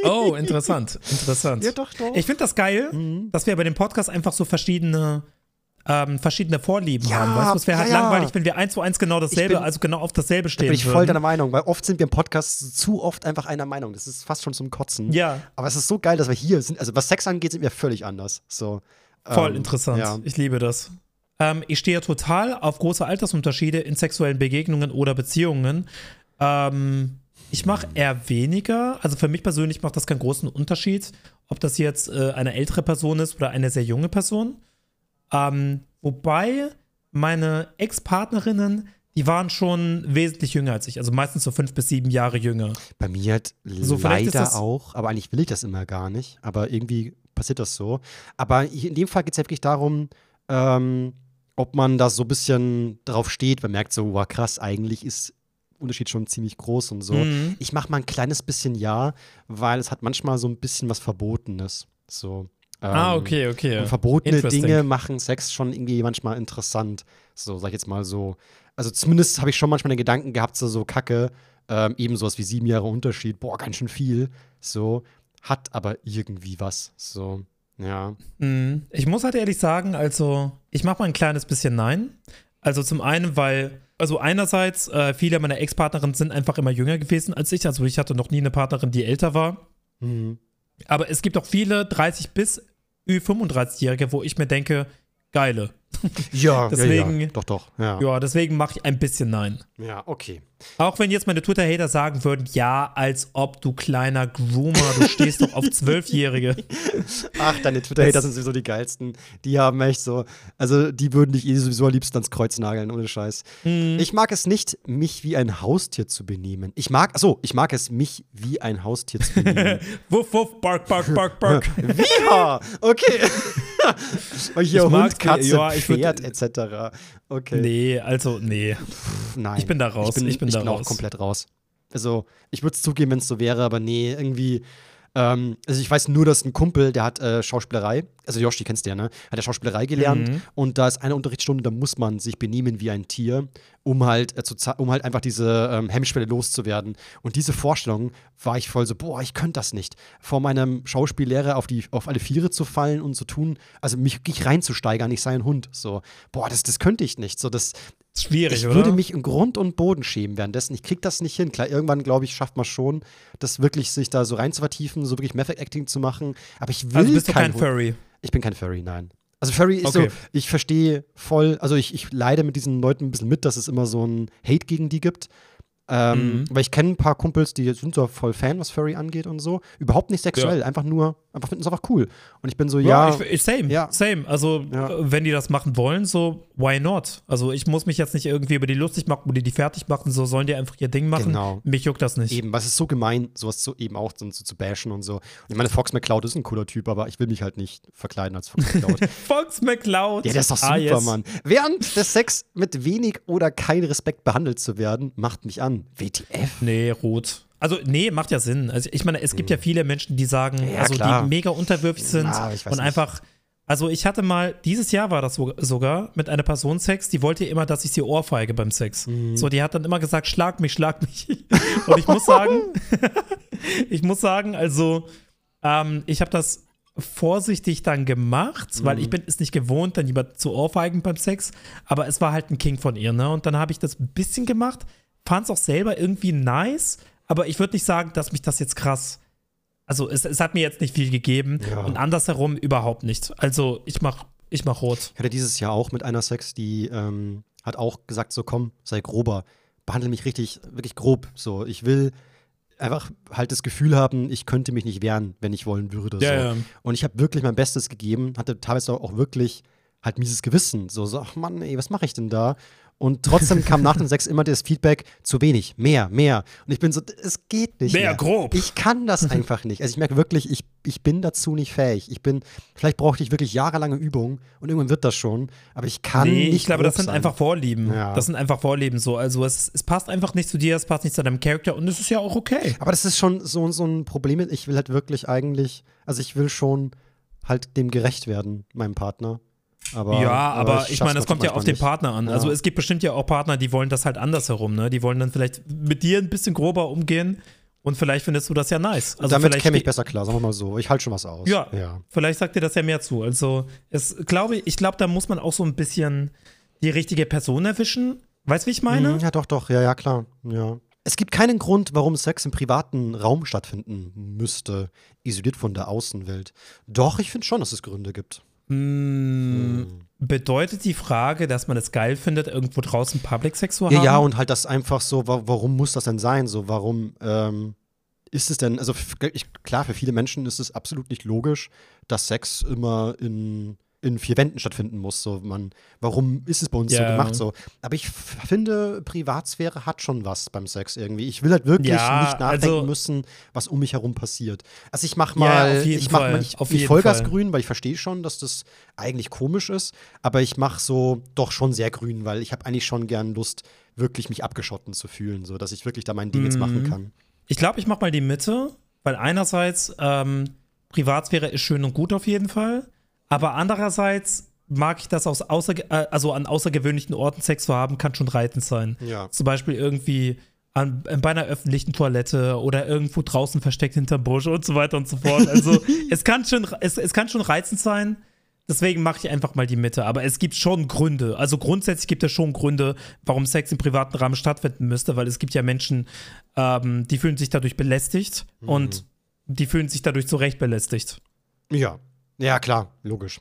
Oh, interessant, interessant. doch, doch. Ich finde das geil, Mhm. dass wir bei dem Podcast einfach so verschiedene, ähm, verschiedene Vorlieben Ja, haben. Weißt du, es wäre halt ja, langweilig, wenn wir eins zu eins genau dasselbe, bin- also genau auf dasselbe Da stehen bin ich voll würden. deiner Meinung, weil oft sind wir im Podcast zu oft einfach einer Meinung. Das ist fast schon zum Kotzen. Ja. Aber es ist so geil, dass wir hier sind. Also was Sex angeht, sind wir völlig anders. So. Voll ähm, interessant. Ja. Ich liebe das. Ähm, ich stehe total auf große Altersunterschiede in sexuellen Begegnungen oder Beziehungen. Ähm, ich mache eher weniger. Also für mich persönlich macht das keinen großen Unterschied, ob das jetzt äh, eine ältere Person ist oder eine sehr junge Person. Ähm, wobei meine Ex-Partnerinnen, die waren schon wesentlich jünger als ich. Also meistens so fünf bis sieben Jahre jünger. Bei mir hat So, leider auch, aber eigentlich will ich das immer gar nicht. Aber irgendwie passiert das so. Aber in dem Fall geht es ja wirklich darum, ähm, ob man da so ein bisschen drauf steht. Man merkt so, wow, krass, eigentlich ist Unterschied schon ziemlich groß und so. Mhm. Ich mache mal ein kleines bisschen ja, weil es hat manchmal so ein bisschen was Verbotenes. So. Ah, ähm, okay, okay. Und verbotene. Dinge machen Sex schon irgendwie manchmal interessant. So, sag ich jetzt mal so. Also zumindest habe ich schon manchmal den Gedanken gehabt, so, so Kacke, ähm, eben sowas wie sieben Jahre Unterschied, boah, ganz schön viel. So, hat aber irgendwie was. So, ja. Mm, Ich muss halt ehrlich sagen, also ich mache mal ein kleines bisschen Nein. Also zum einen, weil, also einerseits, äh, viele meiner Ex-Partnerinnen sind einfach immer jünger gewesen als ich. Also ich hatte noch nie eine Partnerin, die älter war. Mhm. Aber es gibt auch viele 30 bis Ü35-Jährige, wo ich mir denke, geile. Ja, Deswegen- ja, ja. Doch, doch. Ja, Ja, deswegen mache ich ein bisschen Nein. ja okay. Auch wenn jetzt meine Twitter-Hater sagen würden, ja, als ob du kleiner Groomer, du stehst doch auf Zwölfjährige. Ach, deine Twitter-Hater sind sowieso die geilsten. Die haben echt so, also die würden dich eh sowieso am liebsten ans Kreuz nageln, ohne Scheiß. Ich mag es nicht, mich wie ein Haustier zu benehmen. Ich mag, achso, ich mag es, mich wie ein Haustier zu benehmen. wuff, wuff, bark, bark, bark, bark. Wie? Okay. Und hier Ich Hund, Katze, ja, Pferd etc. Okay. Nee, also, nee. Nein. ich bin da raus, Ich bin, ich bin da auch raus. komplett raus. Also, ich würde es zugeben, wenn es so wäre, aber nee, irgendwie. Ähm, also, ich weiß nur, dass ein Kumpel, der hat äh, Schauspielerei, also Josh, die kennst du ja, ne? Hat er Schauspielerei gelernt Mhm. und da ist eine Unterrichtsstunde, da muss man sich benehmen wie ein Tier, um halt, äh, zu um halt einfach diese ähm, Hemmschwelle loszuwerden. Und diese Vorstellung war ich voll so, boah, ich könnte das nicht. Vor meinem Schauspiellehrer auf, die, auf alle Viere zu fallen und zu tun, also mich wirklich reinzusteigern, ich sei ein Hund. So, boah, das, das könnte ich nicht. So, das, Schwierig, ich oder? würde mich im Grund und Boden schämen währenddessen. Ich krieg das nicht hin. Klar, irgendwann, glaube ich, schafft man schon, das wirklich sich da so rein zu vertiefen, so wirklich Method Acting zu machen. Aber ich will also bist du kein, kein Hund. Furry. Ich bin kein Furry, nein. Also Furry ist Okay. so, ich verstehe voll, also ich, ich leide mit diesen Leuten ein bisschen mit, dass es immer so ein Hate gegen die gibt. Ähm, Mhm. Weil ich kenne ein paar Kumpels, die sind so voll Fan, was Furry angeht und so. Überhaupt nicht sexuell, einfach nur, einfach finden es einfach cool. Und ich bin so, ja, ich, ich, same, Ja. same. Also, Ja. äh, wenn die das machen wollen, so, why not? Also, ich muss mich jetzt nicht irgendwie über die lustig machen oder die fertig machen, so sollen die einfach ihr Ding machen. Genau. Mich juckt das nicht. eben, was ist so gemein, sowas zu, eben auch so, so zu bashen und so. Und ich meine, Fox McCloud ist ein cooler Typ, aber ich will mich halt nicht verkleiden als Fox McCloud. Fox McCloud. ja, der ist doch super, Ah, yes. Mann. Während des Sex mit wenig oder kein Respekt behandelt zu werden, macht mich an. WTF? Nee, rot. Also, nee, macht ja Sinn. Also, ich meine, es gibt ja viele Menschen, die sagen, Ja, also klar. die mega unterwürfig sind weiß und nicht. einfach. Also, ich hatte mal, dieses Jahr war das so, sogar, mit einer Person Sex, die wollte immer, dass ich sie ohrfeige beim Sex. Mhm. So, die hat dann immer gesagt, schlag mich, schlag mich. Und ich muss sagen, ich muss sagen, also, ähm, ich habe das vorsichtig dann gemacht, weil Mhm. ich bin es nicht gewohnt, dann jemand zu ohrfeigen beim Sex, aber es war halt ein King von ihr, ne? Und dann habe ich das ein bisschen gemacht, fand es auch selber irgendwie nice, aber ich würde nicht sagen, dass mich das jetzt krass. Also es, es hat mir jetzt nicht viel gegeben Ja. und andersherum überhaupt nicht. Also ich mach, ich mach rot. Ich hatte dieses Jahr auch mit einer Sex, die ähm, hat auch gesagt, so komm, sei grober, behandle mich richtig, wirklich grob. So, ich will einfach halt das Gefühl haben, ich könnte mich nicht wehren, wenn ich wollen würde. Ja, so. ja. Und ich habe wirklich mein Bestes gegeben, hatte teilweise auch wirklich halt mieses Gewissen. So, so ach Mann, ey, was mache ich denn da? Und trotzdem kam nach dem Sex immer das Feedback, zu wenig, mehr, mehr. Und ich bin so, es geht nicht. Mehr mehr. grob. Ich kann das einfach nicht. Also ich merke wirklich, ich, ich bin dazu nicht fähig. Ich bin, vielleicht brauchte ich wirklich jahrelange Übung und irgendwann wird das schon, aber ich kann nee, nicht. ich glaube, das sind sein. einfach Vorlieben. Ja. Das sind einfach Vorlieben so. Also es, es passt einfach nicht zu dir, es passt nicht zu deinem Charakter und es ist ja auch okay. Aber das ist schon so, so ein Problem. Ich will halt wirklich eigentlich, also ich will schon halt dem gerecht werden, meinem Partner. Aber, ja, aber, ich schaff's meine, das kommt ja auf den nicht. Partner an. Ja. Also es gibt bestimmt ja auch Partner, die wollen das halt andersherum, ne? Die wollen dann vielleicht mit dir ein bisschen grober umgehen und vielleicht findest du das ja nice. Also Damit vielleicht käme ich besser klar, sagen wir mal so. Ich halte schon was aus. Ja, ja. vielleicht sagt dir das ja mehr zu. Also es glaube ich glaube, da muss man auch so ein bisschen die richtige Person erwischen. Weißt du, wie ich meine? Mhm, Ja, doch, doch, ja, ja, klar. Ja. Es gibt keinen Grund, warum Sex im privaten Raum stattfinden müsste, isoliert von der Außenwelt. Doch, ich finde schon, dass es Gründe gibt. Mm, Bedeutet die Frage, dass man es geil findet, irgendwo draußen Public Sex zu haben? Ja, ja, und halt das einfach so, wa warum muss das denn sein? So, warum ähm, ist es denn, also ich, klar, für viele Menschen ist es absolut nicht logisch, dass Sex immer in, in vier Wänden stattfinden muss. So, man, warum ist es bei uns so Ja. gemacht? So? Aber ich finde, Privatsphäre hat schon was beim Sex irgendwie. Ich will halt wirklich Ja, nicht nachdenken also- müssen, was um mich herum passiert. Also ich mach mal, auf jeden ich mach Fall, mal nicht, auf nicht jeden Vollgas Fall. grün, weil ich verstehe schon, dass das eigentlich komisch ist, aber ich mache so doch schon sehr grün, weil ich habe eigentlich schon gern Lust, wirklich mich abgeschotten zu fühlen, so dass ich wirklich da mein Ding jetzt machen Mhm. kann. Ich glaube, ich mache mal die Mitte, weil einerseits ähm, Privatsphäre ist schön und gut auf jeden Fall, aber andererseits mag ich das aus außer, äh, also an außergewöhnlichen Orten Sex zu haben, kann schon reizend sein. Ja. Zum Beispiel irgendwie an, bei einer öffentlichen Toilette oder irgendwo draußen versteckt hinterm Busch und so weiter und so fort. Also es kann schon, es, es kann schon reizend sein. Deswegen mache ich einfach mal die Mitte. Aber es gibt schon Gründe. Also grundsätzlich gibt es schon Gründe, warum Sex im privaten Rahmen stattfinden müsste, weil es gibt ja Menschen, ähm, die fühlen sich dadurch belästigt und die fühlen sich dadurch zu Recht belästigt. Ja. Ja, klar, logisch.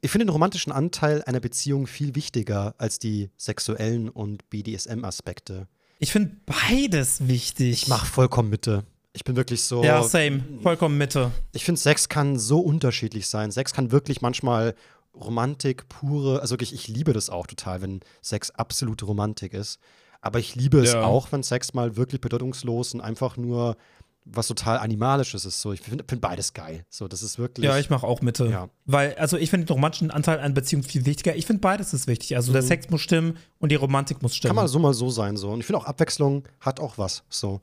Ich finde den romantischen Anteil einer Beziehung viel wichtiger als die sexuellen und BDSM-Aspekte. Ich finde beides wichtig. Ich mache vollkommen Mitte. Ich bin wirklich so. Ja, same. Vollkommen Mitte. Ich finde, Sex kann so unterschiedlich sein. Sex kann wirklich manchmal Romantik, pure, also wirklich, ich liebe das auch total, wenn Sex absolute Romantik ist. Aber ich liebe es Ja. auch, wenn Sex mal wirklich bedeutungslos und einfach nur was total Animalisches ist. So, ich finde find beides geil. So, das ist wirklich. Ja, ich mache auch Mitte. Ja. Weil, also ich finde den romantischen Anteil an Beziehung viel wichtiger. Ich finde beides ist wichtig. Also der Sex muss stimmen und die Romantik muss stimmen. Mhm. Kann mal so mal so sein. So. Und ich finde auch Abwechslung hat auch was. So.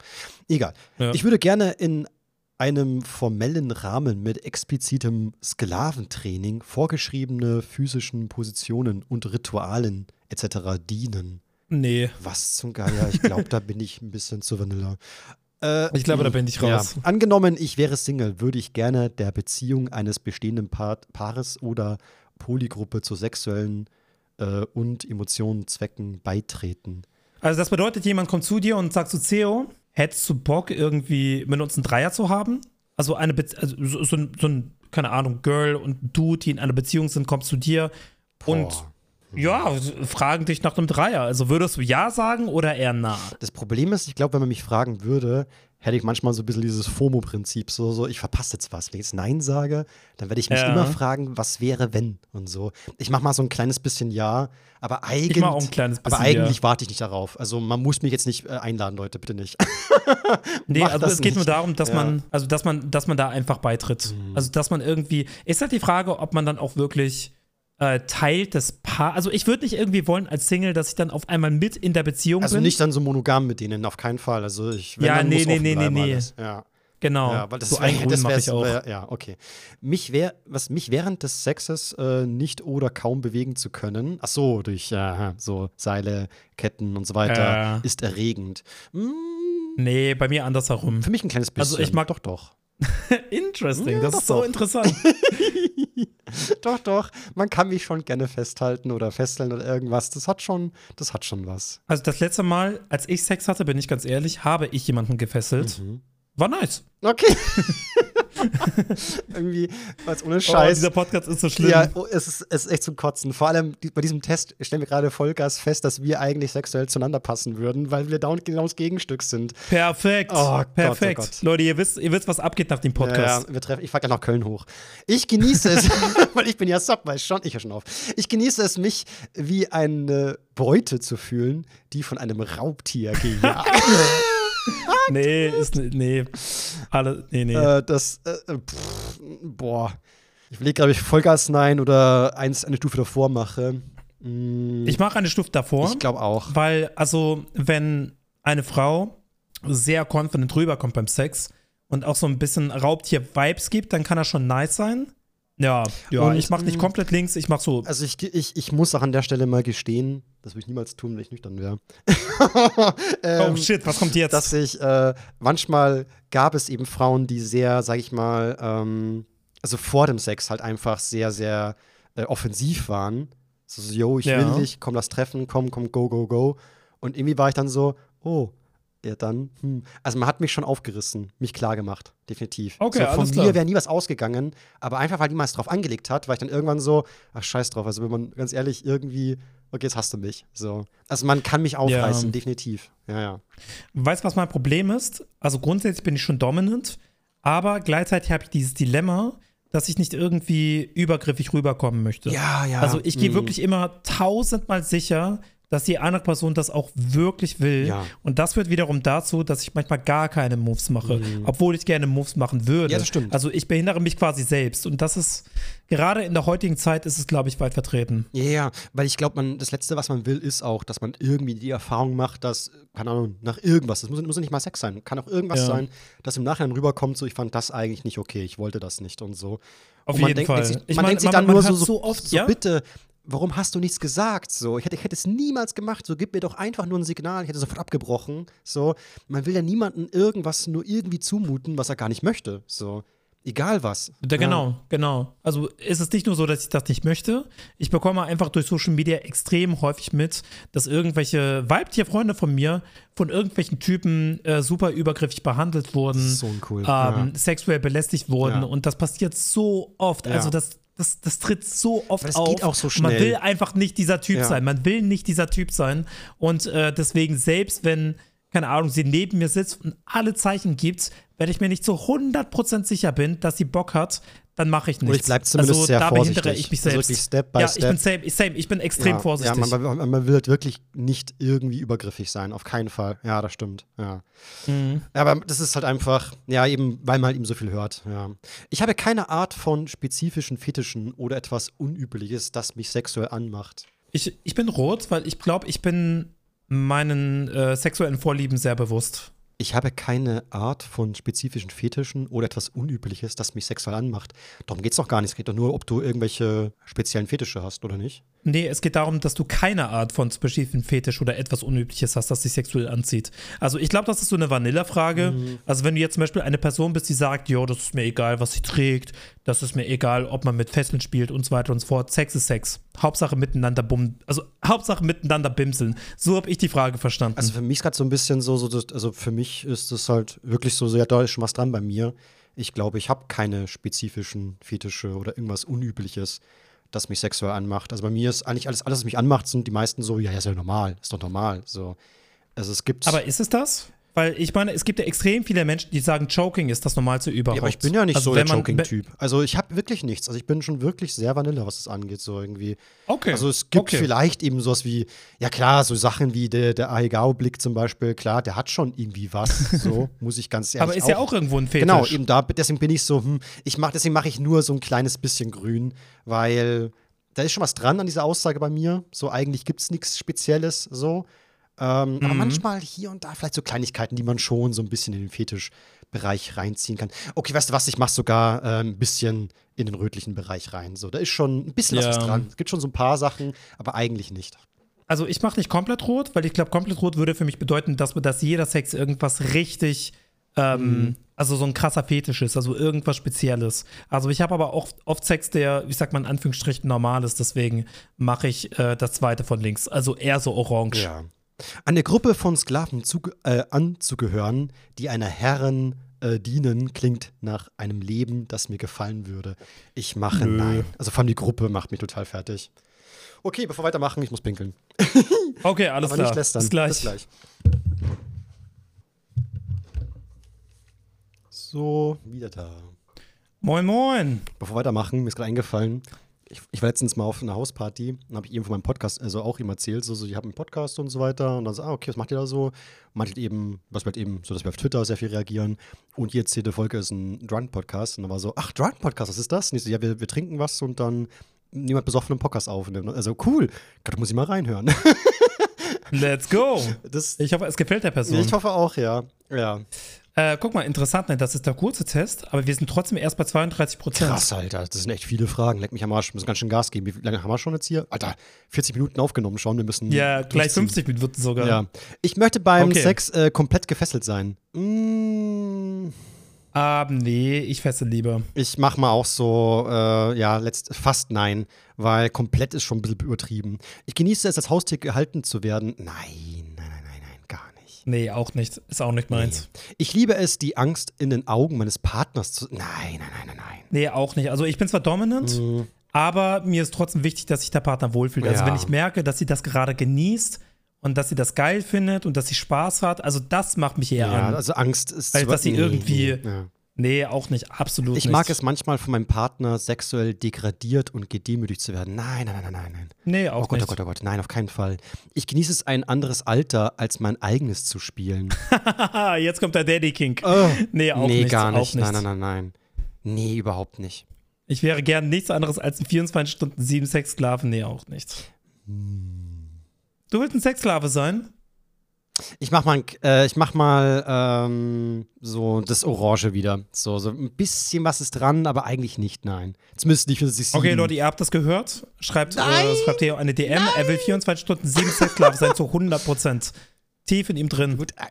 Egal. Ja. Ich würde gerne in einem formellen Rahmen mit explizitem Sklaventraining vorgeschriebene physischen Positionen und Ritualen etc. dienen. nee, Was zum Geier? Ich glaube, da bin ich ein bisschen zu Vanilla. Äh, ich glaube, da bin ich raus. Ja. Angenommen, ich wäre Single, würde ich gerne der Beziehung eines bestehenden pa Paares oder Polygruppe zu sexuellen äh, und Emotionenzwecken beitreten. Also das bedeutet, jemand kommt zu dir und sagt so, Theo, hättest du Bock, irgendwie mit uns einen Dreier zu haben? Also eine Be also so, so, ein, so ein, keine Ahnung, Girl und Dude, die in einer Beziehung sind, kommt zu dir und Boah. Ja, fragen dich nach einem Dreier. Also würdest du Ja sagen oder eher Na? Das Problem ist, ich glaube, wenn man mich fragen würde, hätte ich manchmal so ein bisschen dieses FOMO-Prinzip. So, so, ich verpasse jetzt was. Wenn ich jetzt Nein sage, dann werde ich mich Ja. immer fragen, was wäre, wenn und so. Ich mache mal so ein kleines bisschen Ja, aber eigentlich. Ich mach auch ein kleines aber eigentlich Ja. warte ich nicht darauf. Also man muss mich jetzt nicht äh, einladen, Leute, bitte nicht. Nee, also es geht nur nicht. darum, dass Ja. Mhm. man, also dass man, dass man da einfach beitritt. Also dass man irgendwie. Ist halt die Frage, ob man dann auch wirklich äh, Teil des Paar. Also ich würde nicht irgendwie wollen als Single, dass ich dann auf einmal mit in der Beziehung Also bin. nicht dann so monogam mit denen, auf keinen Fall. Also ich wenn, Ja, dann nee, muss nee, nee, nee, nee. Ja. genau. Ja, weil das so wär- ein das wär's- ich auch. wär- ja, okay. Mich wär, was mich während des Sexes äh, nicht oder kaum bewegen zu können, ach so, durch äh, so Seile, Ketten und so weiter, ist erregend. Mm, Nee, bei mir andersherum. für mich ein kleines bisschen. Also ich mag- doch, doch. Interesting, Ja, das doch, ist so interessant. Doch, doch. Man kann mich schon gerne festhalten oder fesseln oder irgendwas. Das hat schon, das hat schon was. Also das letzte Mal, als ich Sex hatte, bin ich ganz ehrlich, habe ich jemanden gefesselt. Mhm. War nice. Okay. Irgendwie, was ohne Oh, Scheiß. dieser Podcast ist so schlimm. Ja, oh, es ist, es ist echt zum Kotzen. Vor allem bei diesem Test stellen wir gerade Vollgas fest, dass wir eigentlich sexuell zueinander passen würden, weil wir dauernd genau das Gegenstück sind. Perfekt. Oh Gott, oh Perfekt. Gott. Leute, ihr wisst, ihr wisst, was abgeht nach dem Podcast. Ja, ja, wir treffen, ich fahre gleich nach Köln hoch. Ich genieße es, weil ich bin ja Sub, weiß schon, ich höre schon auf. Ich genieße es, mich wie eine Beute zu fühlen, die von einem Raubtier gejagt. Nee, ist ne- nee. Alle, nee, nee. äh, das, äh, pff, boah. Ich überlege ob ich Vollgas Nein oder eins eine Stufe davor mache. Mm, ich mache eine Stufe davor, ich glaube auch. weil, also, wenn eine Frau sehr confident rüberkommt beim Sex und auch so ein bisschen Raubtier-Vibes gibt, dann kann er schon nice sein. Ja, ja, Und, ich mache nicht komplett links, ich mache so. Also ich, ich, ich muss auch an der Stelle mal gestehen, das würde ich niemals tun, wenn ich nüchtern wäre. ähm, oh shit, was kommt jetzt? dass ich, äh, manchmal gab es eben Frauen, die sehr, sag ich mal, ähm, also vor dem Sex halt einfach sehr, sehr äh, offensiv waren. So, so, yo, ich Ja. will dich, komm, lass treffen, komm, komm, go, go, go. Und irgendwie war ich dann so, oh, ja dann, hm. Also man hat mich schon aufgerissen, mich klar gemacht, definitiv. Okay, so, von mir wäre nie was ausgegangen, aber einfach, weil niemand drauf angelegt hat, war ich dann irgendwann so, ach scheiß drauf, also wenn man ganz ehrlich irgendwie, okay, jetzt hast du mich. So. Also man kann mich aufreißen, Ja. definitiv. Ja, ja. Weißt du, was mein Problem ist? Also grundsätzlich bin ich schon dominant, aber gleichzeitig habe ich dieses Dilemma, dass ich nicht irgendwie übergriffig rüberkommen möchte. Ja, ja. Also ich gehe Mhm. wirklich immer tausendmal sicher, dass die andere Person das auch wirklich will. Ja. Und das führt wiederum dazu, dass ich manchmal gar keine Moves mache, obwohl ich gerne Moves machen würde. Mhm. Ja, das stimmt. Also ich behindere mich quasi selbst. Und das ist, gerade in der heutigen Zeit ist es, glaube ich, weit vertreten. Ja, ja, weil ich glaube, man, das Letzte, was man will, ist auch, dass man irgendwie die Erfahrung macht, dass, keine Ahnung, nach irgendwas, das muss, muss nicht mal Sex sein, kann auch irgendwas Ja. sein, dass im Nachhinein rüberkommt, so, ich fand das eigentlich nicht okay, ich wollte das nicht und so. Auf und man jeden denkt, Fall. Denkt sich, Ich man mein, denkt sich man- dann man nur so, so oft, so ja? bitte, warum hast du nichts gesagt? So, ich hätte, ich hätte es niemals gemacht, so, gib mir doch einfach nur ein Signal, ich hätte sofort abgebrochen, so. Man will ja niemandem irgendwas nur irgendwie zumuten, was er gar nicht möchte, so. Egal was. Da, Ja. genau, genau. Also ist es nicht nur so, dass ich das nicht möchte. Ich bekomme einfach durch Social Media extrem häufig mit, dass irgendwelche Weibtierfreunde von mir von irgendwelchen Typen äh, super übergriffig behandelt wurden, So uncool. ähm, Ja. sexuell belästigt wurden. Ja. Und das passiert so oft. Ja. Also das, das, das tritt so oft es auf. geht auch so Und Man schnell. will einfach nicht dieser Typ Ja. sein. Man will nicht dieser Typ sein. Und äh, deswegen, selbst wenn, keine Ahnung, sie neben mir sitzt und alle Zeichen gibt, wenn ich mir nicht zu 100% sicher bin, dass sie Bock hat, dann mache ich nichts. Oder ich bleib zumindest also, sehr da vorsichtig. ich mich Also selbst. wirklich Step by ja, Step. ich bin same, same, ich bin extrem ja, vorsichtig. Ja, man, man, man will halt wirklich nicht irgendwie übergriffig sein, auf keinen Fall. Ja, das stimmt. Ja. Mhm. Ja, aber das ist halt einfach, ja, eben, weil man halt eben so viel hört. Ja. Ich habe keine Art von spezifischen Fetischen oder etwas Unübliches, das mich sexuell anmacht. ich, ich bin rot, weil ich glaube, ich bin meinen äh, sexuellen Vorlieben sehr bewusst. Ich habe keine Art von spezifischen Fetischen oder etwas Unübliches, das mich sexuell anmacht. Darum geht es doch gar nicht. Es geht doch nur, ob du irgendwelche speziellen Fetische hast, oder nicht? Nee, es geht darum, dass du keine Art von spezifischen Fetisch oder etwas Unübliches hast, das dich sexuell anzieht. Also ich glaube, das ist so eine Vanilla-Frage. Also wenn du jetzt zum Beispiel eine Person bist, die sagt, jo, das ist mir egal, was sie trägt, das ist mir egal, ob man mit Fesseln spielt und so weiter und so fort. Sex ist Sex. Hauptsache miteinander bum, also Hauptsache miteinander bimseln. So habe ich die Frage verstanden. Also für mich ist gerade so ein bisschen so, so das, also für mich ist das halt wirklich so, so, ja, da ist schon was dran bei mir. Ich glaube, ich habe keine spezifischen Fetische oder irgendwas Unübliches, das mich sexuell anmacht. Also bei mir ist eigentlich alles, alles, was mich anmacht, sind die meisten so, ja, ist ja normal, ist doch normal. So. Also es gibt. Aber ist es das? Weil ich meine, es gibt ja extrem viele Menschen, die sagen, Choking ist das Normalste überhaupt. Ja, aber ich bin ja nicht also so der Choking-Typ. Also ich habe wirklich nichts. Also ich bin schon wirklich sehr Vanille, was das angeht, so irgendwie. Okay. Also es gibt okay. vielleicht eben sowas wie, ja klar, so Sachen wie der, der Ahegao-Blick zum Beispiel, klar, der hat schon irgendwie was, so, muss ich ganz ehrlich Aber ist auch. ja auch irgendwo ein Fetisch. Genau, eben da, deswegen bin ich so, hm, ich mach, deswegen mache ich nur so ein kleines bisschen grün, weil da ist schon was dran an dieser Aussage bei mir. So, eigentlich gibt es nichts Spezielles so. Ähm, mhm. Aber manchmal hier und da vielleicht so Kleinigkeiten, die man schon so ein bisschen in den Fetischbereich reinziehen kann. Okay, weißt du was, ich mache sogar äh, ein bisschen in den rötlichen Bereich rein. So, da ist schon ein bisschen ja. was dran. Es gibt schon so ein paar Sachen, aber eigentlich nicht. Also ich mache nicht komplett rot, weil ich glaube, komplett rot würde für mich bedeuten, dass, dass jeder Sex irgendwas richtig, ähm, mhm. also so ein krasser Fetisch ist, also irgendwas Spezielles. Also ich habe aber auch oft Sex, der, ich sag mal in Anführungsstrichen normal ist, deswegen mache ich äh, das zweite von links. Also eher so orange. Ja. Eine Gruppe von Sklaven zu, äh, anzugehören, die einer Herren äh, dienen, klingt nach einem Leben, das mir gefallen würde. Ich mache Nö. nein. Also vor allem die Gruppe macht mich total fertig. Okay, bevor wir weitermachen, ich muss pinkeln. Okay, alles Aber klar. Nicht lästern. Bis gleich. Bis gleich. So, wieder da. Moin, moin. Bevor wir weitermachen, mir ist gerade eingefallen, ich, ich, war letztens mal auf einer Hausparty und habe ich eben von meinem Podcast, also auch ihm erzählt, so, so ich habe einen Podcast und so weiter. Und dann so, ah, okay, was macht ihr da so? Meint eben, was wird eben so, dass wir auf Twitter sehr viel reagieren. Und jetzt jede Folge ist ein Drunk-Podcast. Und dann war so, ach, Drunk-Podcast, was ist das? Und ich so, ja, wir, wir trinken was und dann niemand besoffenen Podcast auf. Also cool, Gott, muss ich mal reinhören. Let's go. Das, ich hoffe, es gefällt der Person. Ich hoffe auch, ja. Ja. Äh, guck mal, interessant, ne? das ist der kurze Test, aber wir sind trotzdem erst bei 32 Prozent. Krass, Alter, das sind echt viele Fragen. Leck mich am Arsch, wir müssen ganz schön Gas geben. Wie lange haben wir schon jetzt hier? Alter, 40 Minuten aufgenommen schon, wir müssen. Ja, gleich 50 Minuten sogar. Ja. Ich möchte beim okay. Sex äh, komplett gefesselt sein. Mmh. Ah, nee, ich fessel lieber. Ich mach mal auch so, äh, ja, letzt, fast nein, weil komplett ist schon ein bisschen übertrieben. Ich genieße es, als Haustier gehalten zu werden. Nein. Nee, auch nicht. Ist auch nicht meins. Nee. Ich liebe es, die Angst in den Augen meines Partners zu. Nein, nein, nein, nein, nein. Nee, auch nicht. Also ich bin zwar dominant, mhm. aber mir ist trotzdem wichtig, dass sich der Partner wohlfühlt. Also ja. wenn ich merke, dass sie das gerade genießt und dass sie das geil findet und dass sie Spaß hat, also das macht mich eher ja, an. Also Angst ist. Als dass sie irgendwie. Ja. Nee, auch nicht, absolut ich nicht. Ich mag es manchmal von meinem Partner sexuell degradiert und gedemütigt zu werden. Nein, nein, nein, nein, nein. Nee, auch oh Gott, nicht. Oh Gott, oh Gott, nein, auf keinen Fall. Ich genieße es, ein anderes Alter als mein eigenes zu spielen. Jetzt kommt der Daddy King. Oh. Nee, auch nee, nicht. gar nicht. Auch nein, nein, nein, nein. Nee, überhaupt nicht. Ich wäre gern nichts anderes als ein 24 Stunden 7 Sexsklaven. Nee, auch nicht. Hm. Du willst ein Sexsklave sein? Ich mach mal, äh, ich mach mal ähm, so das Orange wieder. So, so ein bisschen was ist dran, aber eigentlich nicht, nein. Zumindest nicht für sich Okay, Leute, ihr habt das gehört. Schreibt, äh, schreibt hier eine DM. Nein. Er will 24 Stunden 7 Sexsklave sein zu 100 Prozent. Tief in ihm drin. Gut, äh,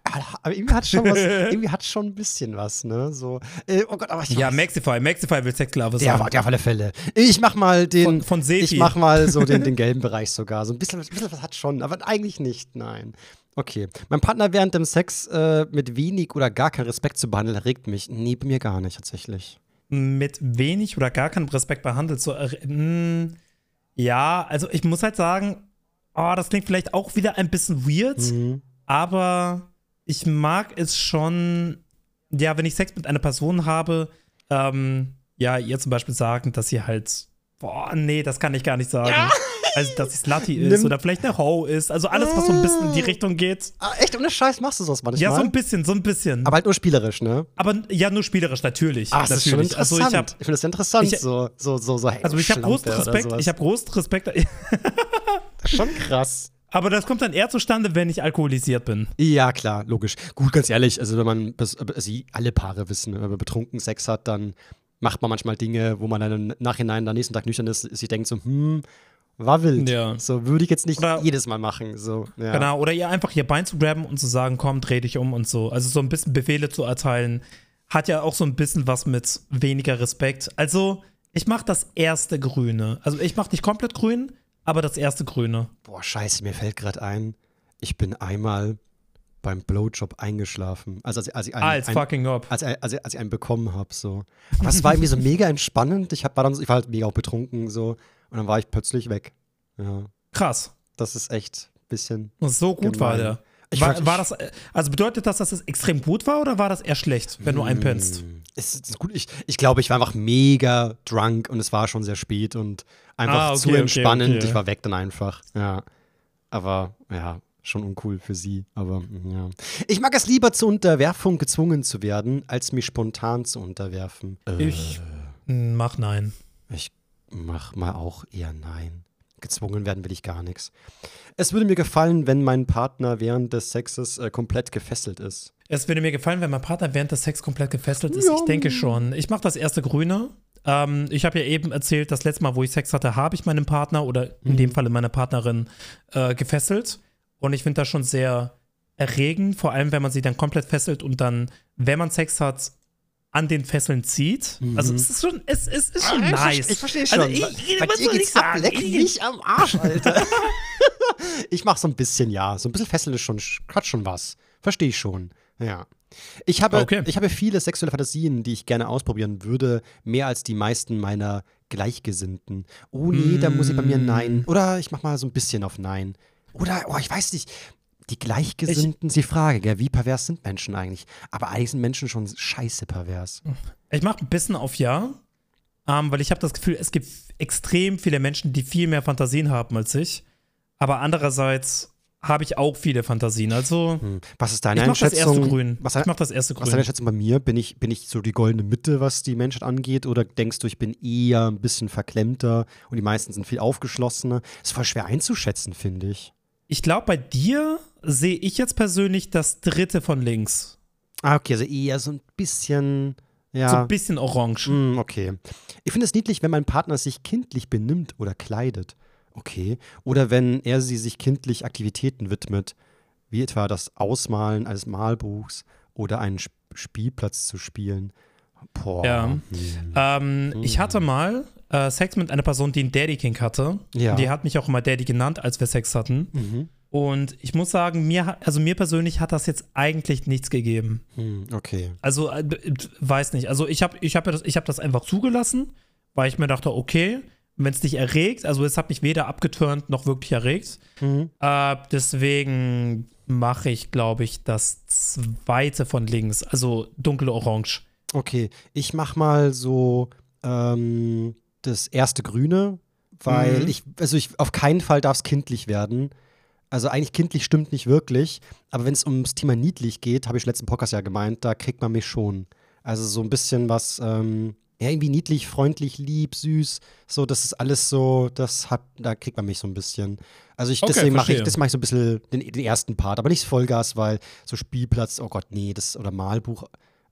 aber irgendwie hat schon was, irgendwie hat schon ein bisschen was, ne? So, äh, oh Gott, aber ich Ja, Maxify, Maxify will Sexsklave sein. Ja, ja, auf alle Fälle. Ich mach mal den. Von, von Sefi. Ich mach mal so den, den gelben Bereich sogar. So ein bisschen, ein bisschen was hat schon, aber eigentlich nicht, nein. Okay. Mein Partner während dem Sex äh, mit wenig oder gar kein Respekt zu behandeln, regt mich. Nee, bei mir gar nicht, tatsächlich. Mit wenig oder gar keinem Respekt behandelt zu. Äh, ja, also ich muss halt sagen, oh, das klingt vielleicht auch wieder ein bisschen weird, mhm. aber ich mag es schon, ja, wenn ich Sex mit einer Person habe, ähm, ja, ihr zum Beispiel sagen, dass sie halt, boah, nee, das kann ich gar nicht sagen. Ja. Also, dass sie Slutty ist Nimm. oder vielleicht eine Ho ist. Also alles, was so ein bisschen in die Richtung geht. Ah, echt? Ohne Scheiß machst du sowas manchmal? Ja, so ein bisschen, so ein bisschen. Aber halt nur spielerisch, ne? Aber ja, nur spielerisch, natürlich. Ah, das natürlich. ist schon interessant. Also, ich, ich finde das interessant, ich, so, so, so, so Also ich habe großen Respekt, ich habe großen Respekt. schon krass. Aber das kommt dann eher zustande, wenn ich alkoholisiert bin. Ja, klar, logisch. Gut, ganz ehrlich, also wenn man, also alle Paare wissen, wenn man betrunken Sex hat, dann macht man manchmal Dinge, wo man dann im Nachhinein am nächsten Tag nüchtern ist, sich denkt so, hm, war wild. Ja. So würde ich jetzt nicht oder, jedes Mal machen. So, ja. Genau, oder ihr einfach ihr Bein zu grabben und zu sagen, komm, dreh dich um und so. Also so ein bisschen Befehle zu erteilen, hat ja auch so ein bisschen was mit weniger Respekt. Also, ich mach das erste Grüne. Also ich mach nicht komplett grün, aber das erste Grüne. Boah, scheiße, mir fällt gerade ein, ich bin einmal beim Blowjob eingeschlafen. Also als, als ich einen, Als ein, fucking up. als, als, als ich einen bekommen habe. So. Aber es war irgendwie so mega entspannend. Ich, hab, war, dann, ich war halt mega auch betrunken so und dann war ich plötzlich weg. Ja, Krass. das ist echt ein bisschen. So gut Gemein. war der. Ich war, war das, äh, also bedeutet das, dass es extrem gut war oder war das eher schlecht, wenn du einpennst? Mm, Es ist gut. Ich, ich glaube, ich war einfach mega drunk und es war schon sehr spät und einfach Ah, okay, zu okay, entspannend. okay. Ich war weg dann einfach. Ja. Aber ja, schon uncool für sie. Aber mm, ja. Ich mag es lieber zur Unterwerfung gezwungen zu werden, als mich spontan zu unterwerfen. Äh, Ich mm, mach nein. Ich mach mal auch eher nein. Gezwungen werden will ich gar nichts. Es würde mir gefallen, wenn mein Partner während des Sexes äh, komplett gefesselt ist. Es würde mir gefallen, wenn mein Partner während des Sex komplett gefesselt ist. Ja. Ich denke schon. Ich mache das erste Grüne. Ähm, ich habe ja eben erzählt, das letzte Mal, wo ich Sex hatte, habe ich meinen Partner oder in Mhm. dem Falle meine Partnerin äh, gefesselt. Und ich finde das schon sehr erregend, vor allem wenn man sie dann komplett fesselt und dann, wenn man Sex hat, an den Fesseln zieht. Also es ist schon, es, es ist schon nice. Ich verstehe Also schon. ich- Bei- was soll ich sagen? leck Ich- mich am Arsch, Alter. ich mach so ein bisschen, ja. So ein bisschen Fesseln ist schon, hat schon was. Verstehe ich schon. Ja. Ich habe, Okay. ich habe viele sexuelle Fantasien, die ich gerne ausprobieren würde, mehr als die meisten meiner Gleichgesinnten. Oh nee, da muss ich bei mir Mm. Nein. Oder ich mach mal so ein bisschen auf Nein. Oder, oh, ich weiß nicht. Die Gleichgesinnten ist die Frage, gell? wie pervers sind Menschen eigentlich? Aber eigentlich sind Menschen schon scheiße pervers. Ich mache ein bisschen auf Ja, ähm, weil ich habe das Gefühl, es gibt extrem viele Menschen, die viel mehr Fantasien haben als ich. Aber andererseits habe ich auch viele Fantasien. Also, Hm. Was ist deine ich mache das Einschätzung? erste Grün. Was, Ich mache das erste Was ist deine Grün. Schätzung bei mir? Bin ich, bin ich so die goldene Mitte, was die Menschheit angeht? Oder denkst du, ich bin eher ein bisschen verklemmter und die meisten sind viel aufgeschlossener? Ist voll schwer einzuschätzen, finde ich. Ich glaube, bei dir sehe ich jetzt persönlich das dritte von links. Ah, okay, also eher so ein bisschen, So ja. ein bisschen orange. Hm, okay. Ich finde es niedlich, wenn mein Partner sich kindlich benimmt oder kleidet. Okay. Oder wenn er sie sich kindlich Aktivitäten widmet, wie etwa das Ausmalen eines Malbuchs oder einen Sp Spielplatz zu spielen. Boah. Ja. Hm. Ähm, Ich hatte mal äh, Sex mit einer Person, die einen Daddy King hatte. Ja. Die hat mich auch immer Daddy genannt, als wir Sex hatten. Mhm. Und ich muss sagen, mir, also mir persönlich hat das jetzt eigentlich nichts gegeben. Hm, okay. Also, äh, weiß nicht. Also, ich habe ich hab das, ich hab das einfach zugelassen, weil ich mir dachte, okay, wenn es dich erregt, also es hat mich weder abgeturnt noch wirklich erregt. Mhm. Äh, deswegen mache ich, glaube ich, das zweite von links, also dunkle Orange. Okay, ich mach mal so ähm, das erste Grüne, weil Mhm. ich, also ich, auf keinen Fall darf es kindlich werden. Also eigentlich kindlich stimmt nicht wirklich, aber wenn es ums Thema niedlich geht, habe ich letzten Podcast ja gemeint, da kriegt man mich schon. Also so ein bisschen was, ähm, ja, irgendwie niedlich, freundlich, lieb, süß, so, das ist alles so, das hat, da kriegt man mich so ein bisschen. Also ich, Okay, deswegen mache ich, das mache ich so ein bisschen den, den ersten Part, aber nicht Vollgas, weil so Spielplatz, oh Gott, nee, das, oder Malbuch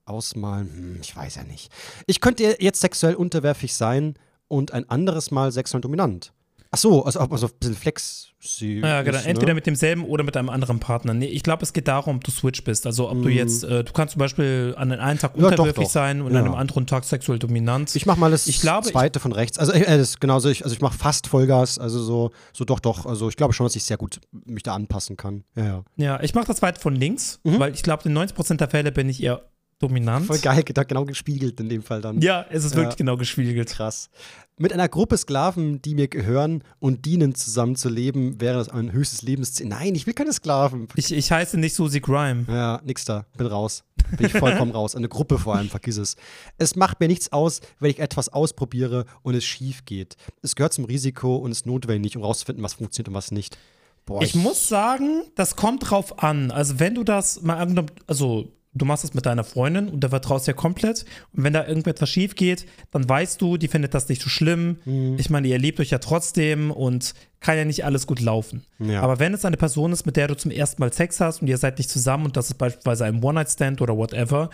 ausmalen, hm, ich weiß ja nicht. Ich könnte jetzt sexuell unterwerfig sein und ein anderes Mal sexuell dominant. Ach so, also, also ein bisschen flex. Ja, genau. Entweder mit demselben oder mit einem anderen Partner. Nee, ich glaube, es geht darum, ob du Switch bist. Also, ob du jetzt, äh, du kannst zum Beispiel an einem Tag Mhm. Ja, doch, unterwürfig doch. sein und Ja. an einem anderen Tag sexuell dominant. Ich mach mal das Ich glaube, ich- zweite von rechts. Also, äh, das, genauso, ich, also ich mache fast Vollgas, also so, so doch, doch. Also ich glaube schon, dass ich sehr gut mich da anpassen kann. Ja, ja. ja, ich mache das zweite von links, weil ich glaube, in 90% der Fälle bin ich eher dominant. Voll geil, da genau gespiegelt in dem Fall dann. Ja, es ist Ja. wirklich genau gespiegelt. Krass. Mit einer Gruppe Sklaven, die mir gehören und dienen, zusammenzuleben, wäre das ein höchstes Lebensziel. Nein, ich will keine Sklaven. Ich, ich heiße nicht Susie Grime. Ja, nix da. Bin raus. Bin ich vollkommen raus. Eine Gruppe vor allem, vergiss es. Es macht mir nichts aus, wenn ich etwas ausprobiere und es schief geht. Es gehört zum Risiko und ist notwendig, um rauszufinden, was funktioniert und was nicht. Boah, Ich muss sagen, das kommt drauf an. Also, wenn du das mal angenommen, also du machst das mit deiner Freundin und der vertraust ja komplett. Und wenn da irgendetwas schief geht, dann weißt du, die findet das nicht so schlimm. Mhm. Ich meine, ihr liebt euch ja trotzdem und kann ja nicht alles gut laufen. Ja. Aber wenn es eine Person ist, mit der du zum ersten Mal Sex hast und ihr seid nicht zusammen und das ist beispielsweise ein One-Night-Stand oder whatever,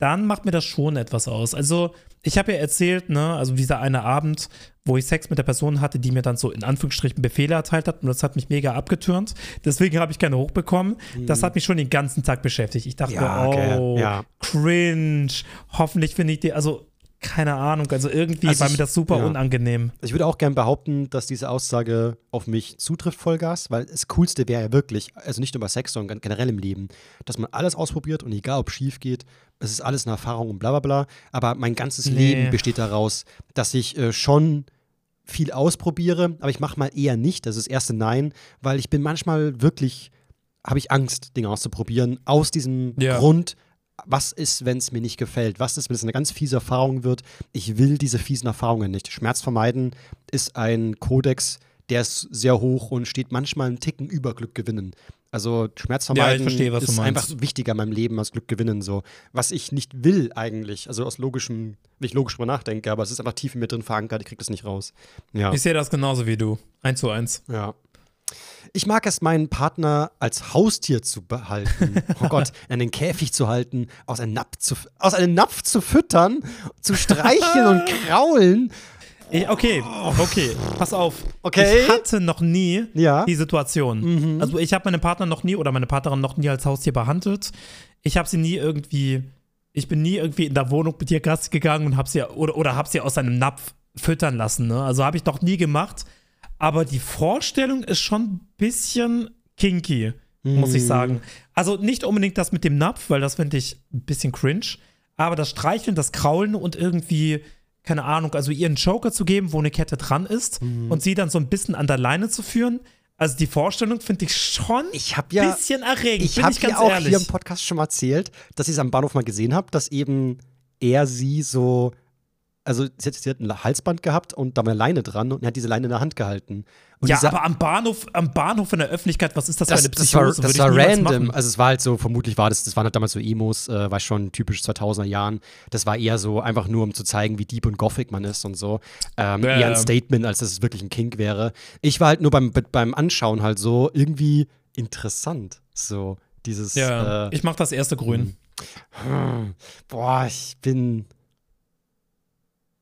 dann macht mir das schon etwas aus. Also, ich habe ja erzählt, ne, also dieser eine Abend, wo ich Sex mit der Person hatte, die mir dann so in Anführungsstrichen Befehle erteilt hat und das hat mich mega abgetürnt. Deswegen habe ich keine hochbekommen. Das hat mich schon den ganzen Tag beschäftigt. Ich dachte, Ja, oh, okay, ja. cringe. Hoffentlich finde ich die, also keine Ahnung, also irgendwie Also war ich- mir das super ja. unangenehm. Ich würde auch gern behaupten, dass diese Aussage auf mich zutrifft, Vollgas, weil das Coolste wäre ja wirklich, also nicht nur bei Sex, sondern gen- generell im Leben, dass man alles ausprobiert und egal, ob schief geht, es ist alles eine Erfahrung und bla bla bla. Aber mein ganzes Nee. Leben besteht daraus, dass ich äh, schon viel ausprobiere, aber ich mache mal eher nicht. Das ist das erste Nein, weil ich bin manchmal wirklich, habe ich Angst, Dinge auszuprobieren, aus diesem Ja. Grund, was ist, wenn es mir nicht gefällt? Was ist, wenn es eine ganz fiese Erfahrung wird? Ich will diese fiesen Erfahrungen nicht. Schmerz vermeiden ist ein Kodex, der ist sehr hoch und steht manchmal einen Ticken über Glück gewinnen. Also Schmerz Ja, ich vermeiden verstehe, was du ist einfach wichtiger in meinem Leben als Glück gewinnen. So. Was ich nicht will eigentlich, also aus logischem, wenn ich logisch drüber nachdenke, aber es ist einfach tief in mir drin verankert, ich krieg das nicht raus. Ja. Ich sehe das genauso wie du. Eins zu eins. Ja. Ich mag es, meinen Partner als Haustier zu behalten. Oh Gott, in einen Käfig zu halten, aus einem Napf zu, aus einem Napf zu füttern, zu streicheln und kraulen. Ich, okay, okay, pass auf. Okay. Ich hatte noch nie Ja. die Situation. Also ich habe meinen Partner noch nie oder meine Partnerin noch nie als Haustier behandelt. Ich habe sie nie irgendwie, ich bin nie irgendwie in der Wohnung mit ihr Gast gegangen und habe sie oder, oder habe sie aus einem Napf füttern lassen. Ne? Also habe ich noch nie gemacht. Aber die Vorstellung ist schon ein bisschen kinky, muss ich sagen. Also nicht unbedingt das mit dem Napf, weil das finde ich ein bisschen cringe. Aber das Streicheln, das Kraulen und irgendwie, keine Ahnung, also ihr einen Joker zu geben, wo eine Kette dran ist und sie dann so ein bisschen an der Leine zu führen. Also die Vorstellung finde ich schon Ich ein ja, bisschen erregend, ich habe ja auch ehrlich. hier im Podcast schon mal erzählt, dass ich es am Bahnhof mal gesehen habe, dass eben er sie so, also sie hat, sie hat ein Halsband gehabt und da war eine Leine dran und er hat diese Leine in der Hand gehalten. Und ja, aber am Bahnhof, am Bahnhof in der Öffentlichkeit, was ist das, das, für eine das war, Psychose? das war ich niemals random. machen. Also es war halt so, vermutlich war das, das waren halt damals so Emos, äh, war schon typisch 2000er Jahren. Das war eher so einfach nur, um zu zeigen, wie deep und gothic man ist und so. Ähm, Ja, eher ein. Statement, als dass es wirklich ein Kink wäre. Ich war halt nur beim, beim Anschauen halt so irgendwie interessant. So dieses, Ja, äh, ich mach das erste Grün. hm, boah, ich bin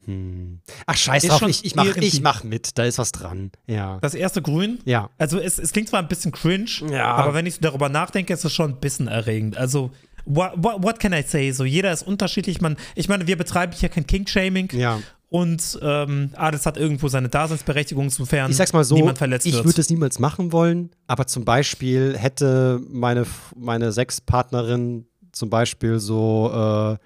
hm. Ach, scheiß Ist drauf, ich, ich, mach, ich mach mit, da ist was dran. Ja. Das erste Grün, Ja. also es, es klingt zwar ein bisschen cringe, Ja. aber wenn ich darüber nachdenke, ist es schon ein bisschen erregend. Also, what, what, what can I say? So, jeder ist unterschiedlich. Man, ich meine, wir betreiben hier kein King-Shaming Ja. und ähm, alles hat irgendwo seine Daseinsberechtigung, sofern Ich sag's mal so, niemand verletzt ich wird. würde es niemals machen wollen, aber zum Beispiel hätte meine, meine Sexpartnerin zum Beispiel so äh,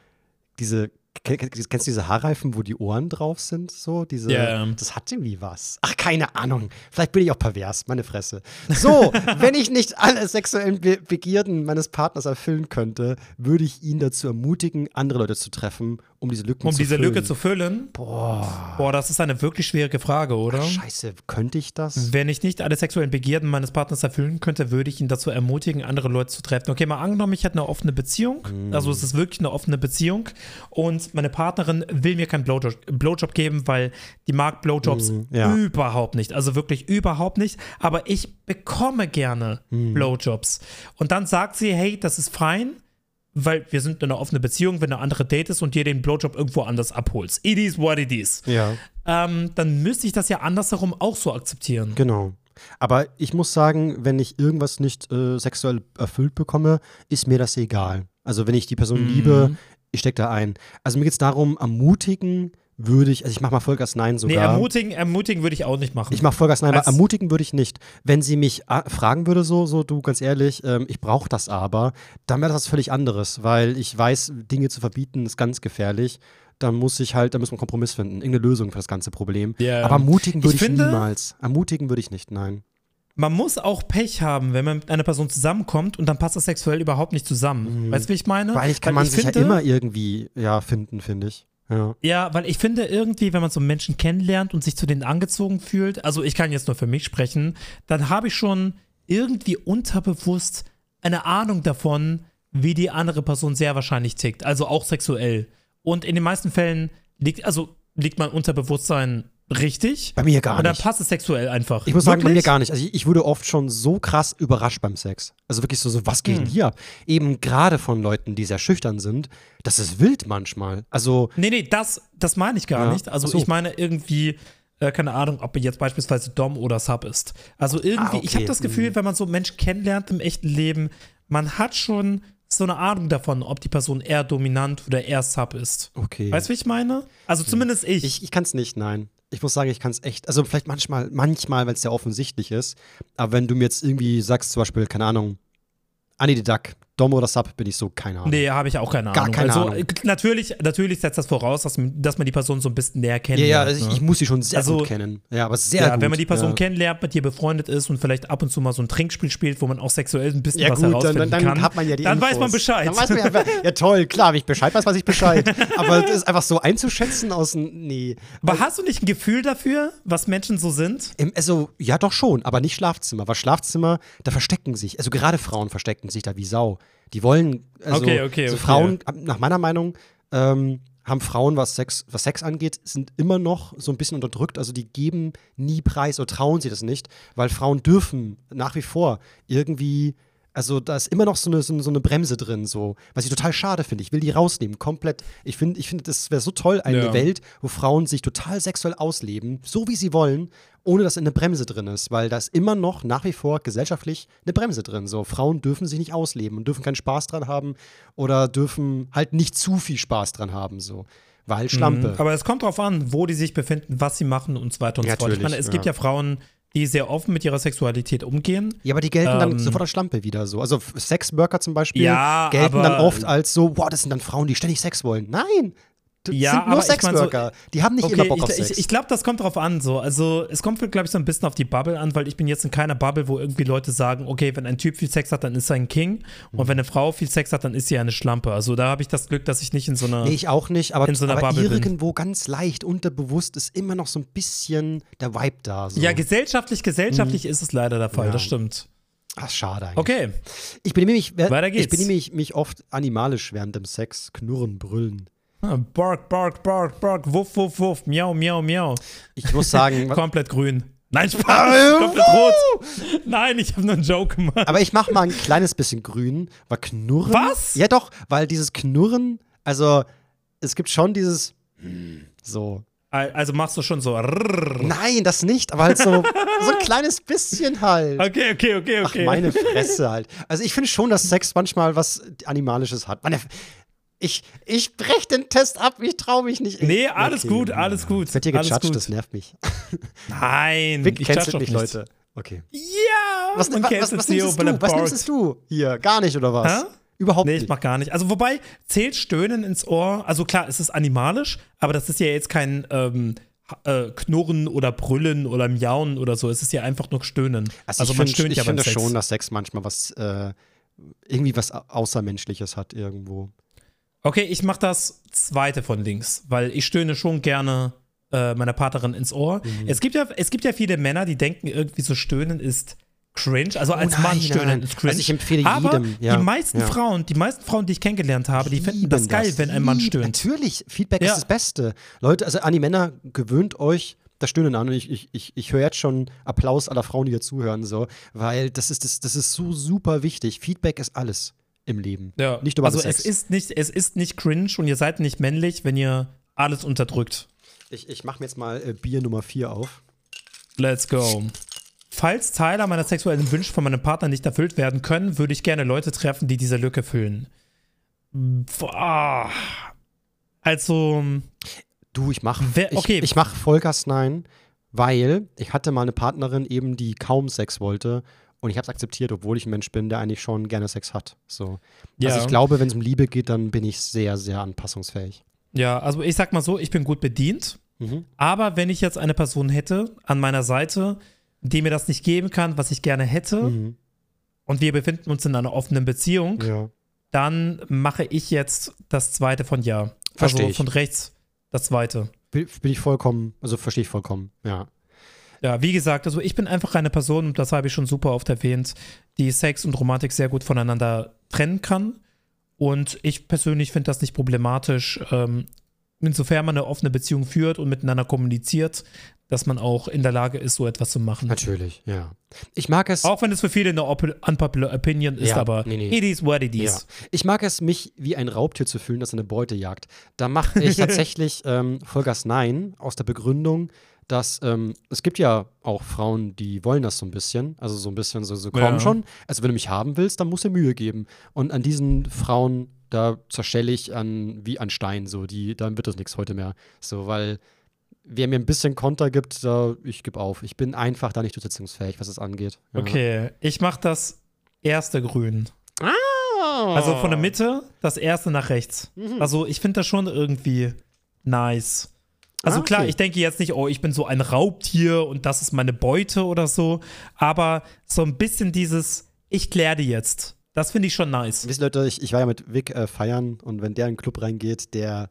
diese, kennst du diese Haarreifen, wo die Ohren drauf sind? So, diese, Ja. das hat irgendwie was. Ach, keine Ahnung. Vielleicht bin ich auch pervers, meine Fresse. So, wenn ich nicht alle sexuellen Be Begierden meines Partners erfüllen könnte, würde ich ihn dazu ermutigen, andere Leute zu treffen, um diese Lücken um zu diese füllen. Lücke zu füllen. Boah. Boah, das ist eine wirklich schwierige Frage, oder? Scheiße, könnte ich das? Wenn ich nicht alle sexuellen Begierden meines Partners erfüllen könnte, würde ich ihn dazu ermutigen, andere Leute zu treffen. Okay, mal angenommen, ich hätte eine offene Beziehung. Mhm. Also es ist wirklich eine offene Beziehung. Und meine Partnerin will mir keinen Blowjob, Blowjob geben, weil die mag Blowjobs Mhm, ja. überhaupt nicht. Also wirklich überhaupt nicht. Aber ich bekomme gerne Mhm. Blowjobs. Und dann sagt sie, hey, das ist fein. Weil wir sind in einer offenen Beziehung, wenn eine andere Date ist und dir den Blowjob irgendwo anders abholst. It is what it is. Ja. Ähm, dann müsste ich das ja andersherum auch so akzeptieren. Genau. Aber ich muss sagen, wenn ich irgendwas nicht äh, sexuell erfüllt bekomme, ist mir das egal. Also wenn ich die Person Mhm. liebe, ich stecke da ein. Also mir geht es darum, ermutigen würde ich, also ich mache mal Vollgas Nein Nee, sogar. ermutigen, ermutigen würde ich auch nicht machen. ich mache Vollgas Nein, aber ermutigen würde ich nicht. Wenn sie mich äh, fragen würde, so, so du, ganz ehrlich, ähm, ich brauche das aber, dann wäre das was völlig anderes, weil ich weiß, Dinge zu verbieten ist ganz gefährlich. Dann muss ich halt, da muss man einen Kompromiss finden, irgendeine Lösung für das ganze Problem. Ja. Aber ermutigen würde Ich ich, finde- niemals. Ermutigen würde ich nicht, nein. Man muss auch Pech haben, wenn man mit einer Person zusammenkommt und dann passt das sexuell überhaupt nicht zusammen. Weißt du, wie ich meine? Mhm. Weil eigentlich kann Weil man ich sich finde, ja immer irgendwie ja, finden, finde ich. Ja. Ja, weil ich finde irgendwie, wenn man so Menschen kennenlernt und sich zu denen angezogen fühlt, also ich kann jetzt nur für mich sprechen, dann habe ich schon irgendwie unterbewusst eine Ahnung davon, wie die andere Person sehr wahrscheinlich tickt, also auch sexuell. Und in den meisten Fällen liegt, also liegt mein Unterbewusstsein richtig. Bei mir gar Und dann nicht. passt es sexuell einfach. Ich muss sagen, bei mir Wirklich? gar nicht. Also ich, ich wurde oft schon so krass überrascht beim Sex. Also wirklich so, so was geht denn hier ab? Eben gerade von Leuten, die sehr schüchtern sind. Das ist wild manchmal. Also Nee, nee, das, das meine ich gar Ja, nicht. Also so. ich meine irgendwie, äh, keine Ahnung, ob jetzt beispielsweise Dom oder Sub ist. Also irgendwie, Ah, ich okay. habe das Gefühl, wenn man so Menschen kennenlernt im echten Leben, man hat schon so eine Ahnung davon, ob die Person eher dominant oder eher Sub ist. Okay. Weißt du, wie ich meine? Also zumindest ich. Ich, ich kann es nicht, nein. Ich muss sagen, ich kann es echt, also vielleicht manchmal, manchmal, wenn es sehr offensichtlich ist, aber wenn du mir jetzt irgendwie sagst, zum Beispiel, keine Ahnung, Annie the Duck, Dom oder Sub, bin ich so, keine Ahnung. Nee, habe ich auch keine Gar Ahnung. keine also, Ahnung. Natürlich, natürlich setzt das voraus, dass, man- dass man die Person so ein bisschen näher ja, kennenlernt. ja, also ich, ne? ich muss sie schon sehr Also, gut kennen. Ja, aber sehr ja, gut. wenn man die Person ja. kennenlernt, mit dir befreundet ist und vielleicht ab und zu mal so ein Trinkspiel spielt, wo man auch sexuell ein bisschen Ja was gut, dann, herausfinden dann, dann kann, hat man ja die dann Infos. weiß man Bescheid. Dann weiß man ja, ja toll, klar, wenn ich Bescheid weiß, weiß ich Bescheid. aber das ist einfach so einzuschätzen aus dem, nee. Aber hast du nicht ein Gefühl dafür, was Menschen so sind? Im, also, ja, doch schon, aber nicht Schlafzimmer. Weil Schlafzimmer, da verstecken sich, also gerade Frauen verstecken sich da wie Sau. Die wollen, also Okay, okay, so okay. Frauen, nach meiner Meinung, ähm, haben Frauen, was Sex, was Sex angeht, sind immer noch so ein bisschen unterdrückt. Also die geben nie Preis oder trauen sie das nicht, weil Frauen dürfen nach wie vor irgendwie, also da ist immer noch so eine, so eine, so eine Bremse drin, so, was ich total schade finde. Ich will die rausnehmen, komplett. Ich finde, ich finde, das wäre so toll, eine Ja. Welt, wo Frauen sich total sexuell ausleben, so wie sie wollen, ohne dass eine Bremse drin ist, weil da ist immer noch nach wie vor gesellschaftlich eine Bremse drin. So, Frauen dürfen sich nicht ausleben und dürfen keinen Spaß dran haben oder dürfen halt nicht zu viel Spaß dran haben, so. Weil Schlampe. Mhm. Aber es kommt drauf an, wo die sich befinden, was sie machen und so weiter und so fort. Ich meine, es ja. gibt ja Frauen, die sehr offen mit ihrer Sexualität umgehen. Ja, aber die gelten dann Ähm, sofort als Schlampe wieder so. Also Sexworker zum Beispiel Ja, gelten aber- dann oft als so, boah, das sind dann Frauen, die ständig Sex wollen. Nein! Das Ja, sind nur aber ich mein so- Sexworker. die haben nicht immer Bock ich, auf Sex. ich, ich glaube, das kommt drauf an. So. Also, es kommt, glaube ich, so ein bisschen auf die Bubble an, weil ich bin jetzt in keiner Bubble, wo irgendwie Leute sagen, okay, wenn ein Typ viel Sex hat, dann ist er ein King. Mhm. Und wenn eine Frau viel Sex hat, dann ist sie eine Schlampe. Also, da habe ich das Glück, dass ich nicht in so einer. nee, ich auch nicht, aber, in so einer aber Bubble bin. irgendwo ganz leicht unterbewusst ist immer noch so ein bisschen der Vibe da. So. ja, gesellschaftlich, gesellschaftlich ist es leider der Fall, Mhm. Ja. das stimmt. Ach, schade eigentlich. Okay, Ich benehme mich, Weiter ich geht's. benehme mich, mich oft animalisch während dem Sex. Knurren, brüllen. Ah, bark, bark, bark, bark, wuff, wuff, wuff, miau, miau, miau. Ich muss sagen, Komplett grün. Nein, Spaß, Ah, komplett rot. Nein, ich habe nur einen Joke gemacht. aber ich mache mal ein kleines bisschen grün, weil Knurren. Was? Ja, doch, weil dieses Knurren, also es gibt schon dieses hm, so. Also machst du schon so. Nein, das nicht, aber halt so, so ein kleines bisschen halt. Okay, okay, okay, Ach, okay. meine Fresse halt. Also ich finde schon, dass Sex manchmal was Animalisches hat. Meine, ich, ich brech den Test ab, ich traue mich nicht. Nee, alles gut, alles gut, wird hier gut. das nervt mich. Nein, Vic ich doch nicht. Leute. Okay. Ja, Was, man was, was, das was nimmst du? Was nimmst du hier? Gar nicht, oder was? Hä? Überhaupt Nee, nicht. ich mach gar nicht. Also wobei, zählt Stöhnen ins Ohr, also klar, es ist animalisch, aber das ist ja jetzt kein ähm, äh, Knurren oder Brüllen oder Miauen oder so. Es ist ja einfach nur Stöhnen. Also, Also, ich man find- stöhnt ich ja beim finde Sex. schon, dass Sex manchmal was, äh, irgendwie was Au- Außermenschliches hat irgendwo. Okay, ich mach das zweite von links, weil ich stöhne schon gerne äh, meiner Partnerin ins Ohr. Mhm. Es, gibt ja, es gibt ja viele Männer, die denken, irgendwie so stöhnen ist cringe. Also als Oh nein, Mann stöhnen nein. ist cringe. Also ich empfehle Aber jedem, ja, die meisten ja. Frauen, die meisten Frauen, die ich kennengelernt habe, die finden das lieben geil, wenn ein Mann stöhnt. Natürlich, Feedback Ja. ist das Beste. Leute, also an die Männer, gewöhnt euch das Stöhnen an. Und ich, ich, ich, ich höre jetzt schon Applaus aller Frauen, die hier zuhören, so, weil das ist, das, das ist so super wichtig. Feedback ist alles im Leben. Ja. Nicht über also Sex. es ist nicht, es ist nicht cringe und ihr seid nicht männlich, wenn ihr alles unterdrückt. Ich, ich mache mir jetzt mal äh, Bier Nummer 4 auf. Let's go. Falls Teile meiner sexuellen Wünsche von meinem Partner nicht erfüllt werden können, würde ich gerne Leute treffen, die diese Lücke füllen. Boah. Also, Du, ich mach, Wer- okay. ich, ich mach Vollgas Nein, weil ich hatte mal eine Partnerin eben, die kaum Sex wollte und ich habe es akzeptiert, obwohl ich ein Mensch bin, der eigentlich schon gerne Sex hat. So. Ja. Also ich glaube, wenn es um Liebe geht, dann bin ich sehr, sehr anpassungsfähig. ja, also ich sag mal so, ich bin gut bedient. Mhm. Aber wenn ich jetzt eine Person hätte an meiner Seite, die mir das nicht geben kann, was ich gerne hätte, Mhm. und wir befinden uns in einer offenen Beziehung, Ja. dann mache ich jetzt das zweite von Ja. Versteh also von rechts das zweite. Bin, bin ich vollkommen, also verstehe ich vollkommen, ja. Ja, wie gesagt, also ich bin einfach eine Person, und das habe ich schon super oft erwähnt, die Sex und Romantik sehr gut voneinander trennen kann. Und ich persönlich finde das nicht problematisch, ähm, insofern man eine offene Beziehung führt und miteinander kommuniziert, dass man auch in der Lage ist, so etwas zu machen. Natürlich, ja. Ich mag es. Auch wenn es für viele eine op- unpopular Opinion ist, Ja, aber nee, nee. it is what it Ja. is. Ich mag es, mich wie ein Raubtier zu fühlen, das eine Beute jagt. Da mache ich tatsächlich ähm, Vollgas Nein aus der Begründung, dass ähm, es gibt ja auch Frauen, die wollen das so ein bisschen. Also so ein bisschen so, so komm Ja. schon. Also wenn du mich haben willst, dann musst du Mühe geben. Und an diesen Frauen, da zerstelle ich an, wie an Stein, so, die, dann wird das nichts heute mehr. So, weil wer mir ein bisschen Konter gibt, da, ich gebe auf. Ich bin einfach da nicht durchsetzungsfähig, was es angeht. Ja. Okay, ich mach das erste Grün. Ah. Also von der Mitte das erste nach rechts. Mhm. Also ich finde das schon irgendwie nice. Also Ah, klar, okay. ich denke jetzt nicht, oh, ich bin so ein Raubtier und das ist meine Beute oder so, aber so ein bisschen dieses, ich kläre die jetzt. Das finde ich schon nice. Wisst ihr, Leute, ich, ich war ja mit Vic äh, feiern und wenn der in den Club reingeht, der,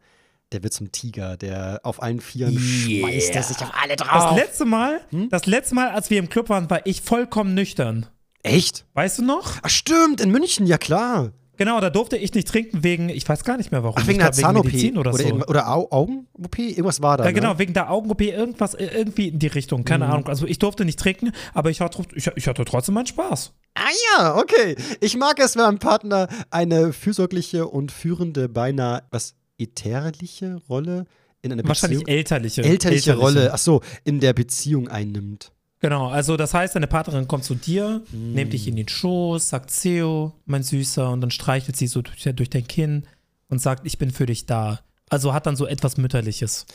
der wird zum Tiger, der auf allen Vieren schmeißt er sich auf alle Das drauf. letzte Mal, Hm? das letzte Mal, als wir im Club waren, war ich vollkommen nüchtern. Echt? Weißt du noch? Ach, stimmt, in München, ja klar. Genau, da durfte ich nicht trinken wegen, ich weiß gar nicht mehr warum. Ach, wegen der Zahn-OP oder, so. oder Au Augen-OP? Irgendwas war da. Ja, genau, Ne? wegen der Augen-OP, irgendwas, äh, irgendwie in die Richtung, keine Mhm. Ahnung. Also ich durfte nicht trinken, aber ich hatte, ich, ich hatte trotzdem meinen Spaß. Ah ja, okay. Ich mag es, wenn mein Partner eine fürsorgliche und führende, beinahe, was, ätherliche Rolle in einer Wahrscheinlich Beziehung? elterliche. Elterliche Rolle, ach so, in der Beziehung einnimmt. Genau, also das heißt, deine Partnerin kommt zu dir, Hm. nimmt dich in den Schoß, sagt Theo, mein Süßer, und dann streichelt sie so durch, durch dein Kinn und sagt, ich bin für dich da. Also hat dann so etwas Mütterliches.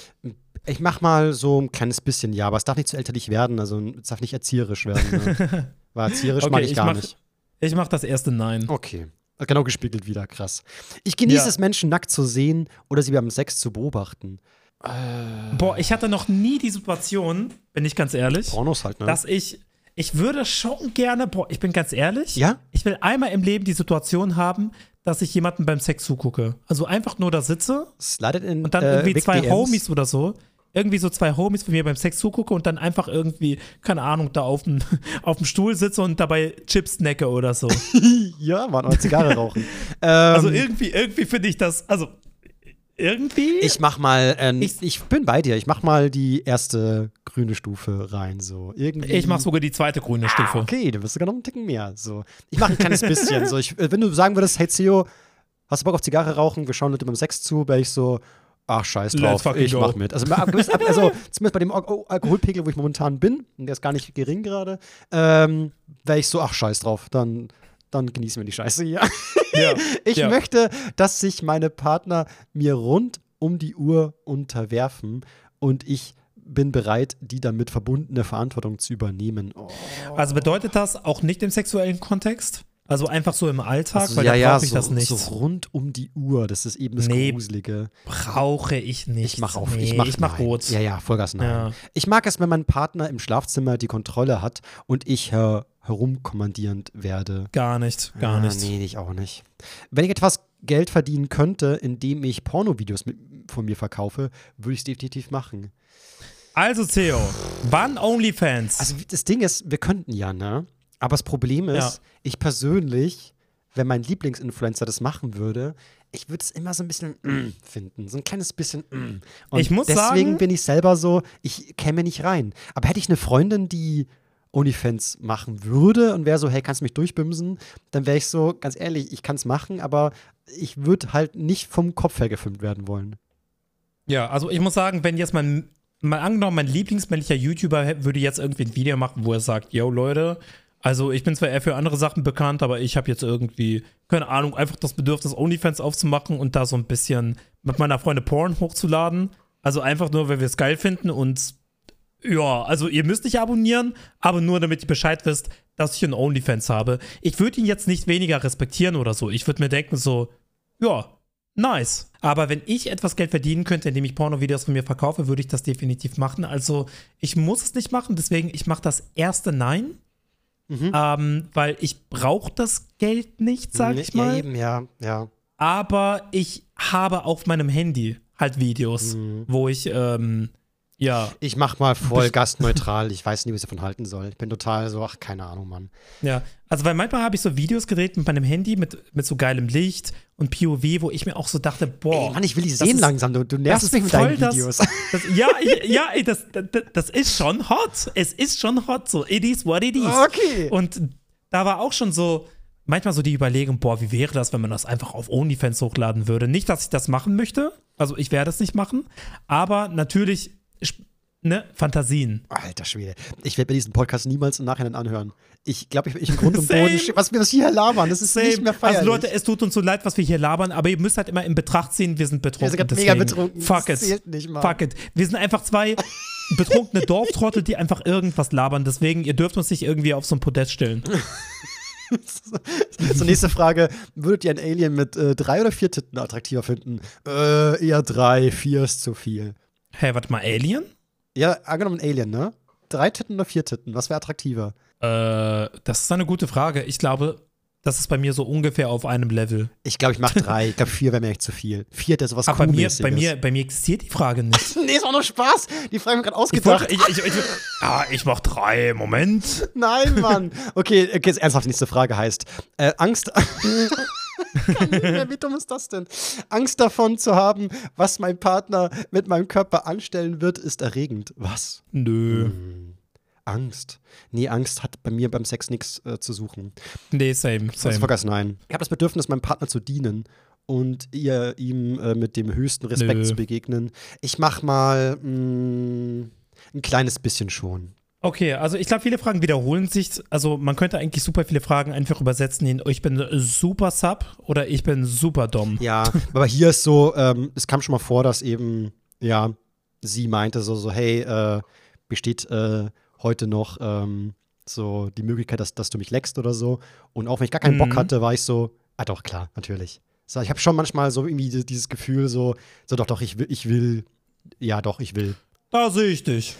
Ich mach mal so ein kleines bisschen, ja, aber es darf nicht zu elterlich werden, also es darf nicht erzieherisch werden. Ne? Weil erzieherisch Okay, mag ich ich gar mach- nicht. Ich mach das erste Nein. Okay. Genau gespiegelt wieder, krass. Ich genieße Ja. es, Menschen nackt zu sehen oder sie beim Sex zu beobachten. Boah, ich hatte noch nie die Situation, bin ich ganz ehrlich, Pornos halt, ne? dass ich, ich würde schon gerne, boah, ich bin ganz ehrlich, ja? ich will einmal im Leben die Situation haben, dass ich jemandem beim Sex zugucke. Also einfach nur da sitze Slidet in und dann äh, irgendwie Vic zwei DMs. Homies oder so. Irgendwie so zwei Homies von mir beim Sex zugucke und dann einfach irgendwie, keine Ahnung, da auf dem, auf dem Stuhl sitze und dabei Chips snacke oder so. Ja, Mann, oder Zigarre rauchen. ähm, Also irgendwie, irgendwie finde ich das, also irgendwie. ich mach mal, äh, Ich- ich, bin bei dir. Ich mach mal die erste grüne Stufe rein, so irgendwie. ich mache sogar die zweite grüne Stufe. Ah, okay, du bist sogar noch einen Ticken mehr. So, ich mache ein kleines bisschen. so, ich, äh, wenn du sagen würdest, hey Theo, hast du Bock auf Zigarre rauchen? Wir schauen Leute beim Sex zu, wäre ich so. Ach, scheiß drauf, ich go. mach mit. Also, also zumindest bei dem Al Al- Alkoholpegel, wo ich momentan bin, und der ist gar nicht gering gerade, ähm, wäre ich so, ach, scheiß drauf, dann, dann genießen wir die Scheiße hier. Ja. Ich Ja. möchte, dass sich meine Partner mir rund um die Uhr unterwerfen und ich bin bereit, die damit verbundene Verantwortung zu übernehmen. Oh. Also bedeutet das auch nicht im sexuellen Kontext? Also einfach so im Alltag, Also, weil ja, da ja, brauche ich so, das nicht. so rund um die Uhr, das ist eben das Nee. Gruselige. Brauche ich nicht. Ich mach auf, Nee, ich mach, ich mach rot. Ja, ja, Vollgas nein. Ja. Ich mag es, wenn mein Partner im Schlafzimmer die Kontrolle hat und ich her herumkommandierend werde. Gar nicht, gar Ah, nicht. Nee, ich auch nicht. Wenn ich etwas Geld verdienen könnte, indem ich Pornovideos von mir verkaufe, würde ich es definitiv machen. Also Theo, wann OnlyFans? Also das Ding ist, wir könnten ja, ne? Aber das Problem ist, Ja. ich persönlich, wenn mein Lieblingsinfluencer das machen würde, ich würde es immer so ein bisschen mm, finden. So ein kleines bisschen mm. Und Ich muss deswegen sagen- bin ich selber so, ich käme nicht rein. Aber hätte ich eine Freundin, die OnlyFans machen würde und wäre so, hey, kannst du mich durchbimsen? Dann wäre ich so, ganz ehrlich, ich kann es machen, aber ich würde halt nicht vom Kopf her gefilmt werden wollen. ja, also ich muss sagen, wenn jetzt mein, mal angenommen, mein lieblingsmännlicher YouTuber würde jetzt irgendwie ein Video machen, wo er sagt, yo Leute, also ich bin zwar eher für andere Sachen bekannt, aber ich habe jetzt irgendwie, keine Ahnung, einfach das Bedürfnis, OnlyFans aufzumachen und da so ein bisschen mit meiner Freundin Porn hochzuladen. Also einfach nur, weil wir es geil finden und ja, also ihr müsst nicht abonnieren, aber nur damit ihr Bescheid wisst, dass ich einen OnlyFans habe. Ich würde ihn jetzt nicht weniger respektieren oder so. Ich würde mir denken so, ja, nice. Aber wenn ich etwas Geld verdienen könnte, indem ich Pornovideos von mir verkaufe, würde ich das definitiv machen. Also ich muss es nicht machen, deswegen ich mache das erste Nein. Mhm. Ähm, weil ich brauche das Geld nicht, sag ich mal. Ja, eben, ja, ja. Aber ich habe auf meinem Handy halt Videos, Mhm. wo ich, ähm, ja, Ich mach mal voll gastneutral. Ich weiß nicht, was ich davon halten soll. Ich bin total so, ach, keine Ahnung, Mann. Ja, also weil manchmal habe ich so Videos gedreht mit meinem Handy, mit, mit so geilem Licht und POV, wo ich mir auch so dachte, boah. Ey, Mann, ich will die sehen ist- langsam. Du, du das nervst mich mit deinen das- Videos. Das, ja, ich- ja, ey, das, das, das ist schon hot. Es ist schon hot. So, it is what it is. Okay. Und da war auch schon so, manchmal so die Überlegung, boah, wie wäre das, wenn man das einfach auf OnlyFans hochladen würde? Nicht, dass ich das machen möchte. Also ich werde es nicht machen. Aber natürlich, ne, Fantasien. Alter Schwede. Ich werde mir diesen Podcast niemals im Nachhinein anhören. Ich glaube, ich, ich im Grund und. Boden, was wir das hier labern, das ist Same. nicht mehr feierlich. Also Leute, es tut uns so leid, was wir hier labern, aber ihr müsst halt immer in Betracht ziehen, wir sind wir betrunken. sind gerade mega betrunken. Fuck it. zählt nicht mal. Fuck it. Wir sind einfach zwei betrunkene Dorftrottel, die einfach irgendwas labern. Deswegen, ihr dürft uns nicht irgendwie auf so ein Podest stellen. so, nächste Frage. Würdet ihr ein Alien mit äh, drei oder vier Titten attraktiver finden? Äh, eher drei, vier ist zu viel. Hä, warte mal, Alien? Ja, angenommen Alien, ne? Drei Titten oder vier Titten? Was wäre attraktiver? Äh, das ist eine gute Frage. Ich glaube, das ist bei mir so ungefähr auf einem Level. Ich glaube, ich mache drei. ich glaube, vier wäre mir echt zu viel. Vier hätte sowas Aber bei mir, bei, mir, bei mir existiert die Frage nicht. Nee, ist auch nur Spaß. Die Frage ich gerade Ich, ausgedacht. wollte, ich, ich, ich, ah, ich mach drei, Moment. Nein, Mann. Okay, okay, jetzt ernsthaft, die nächste Frage heißt: äh, Angst. Kann nicht mehr, Wie dumm ist das denn? Angst davon zu haben, was mein Partner mit meinem Körper anstellen wird, ist erregend. Was? Nö. Angst. Nee, Angst hat bei mir beim Sex nichts äh, zu suchen. Nee, same, same. vergessen, nein. Ich habe das Bedürfnis, meinem Partner zu dienen und ihr ihm äh, mit dem höchsten Respekt Nö. zu begegnen. Ich mach mal mh, ein kleines bisschen schon. Okay, also ich glaube, viele Fragen wiederholen sich. Also man könnte eigentlich super viele Fragen einfach übersetzen in ich bin super Sub oder ich bin super Dom. Ja, aber hier ist so, ähm, es kam schon mal vor, dass eben, ja, sie meinte so, so hey, äh, besteht äh, heute noch ähm, so die Möglichkeit, dass, dass du mich leckst oder so. Und auch wenn ich gar keinen Bock Mhm. hatte, war ich so, ah doch, klar, natürlich. So, ich habe schon manchmal so irgendwie dieses- dieses Gefühl, so, so doch, doch, ich will, ich will, ja doch, ich will. Da sehe ich dich.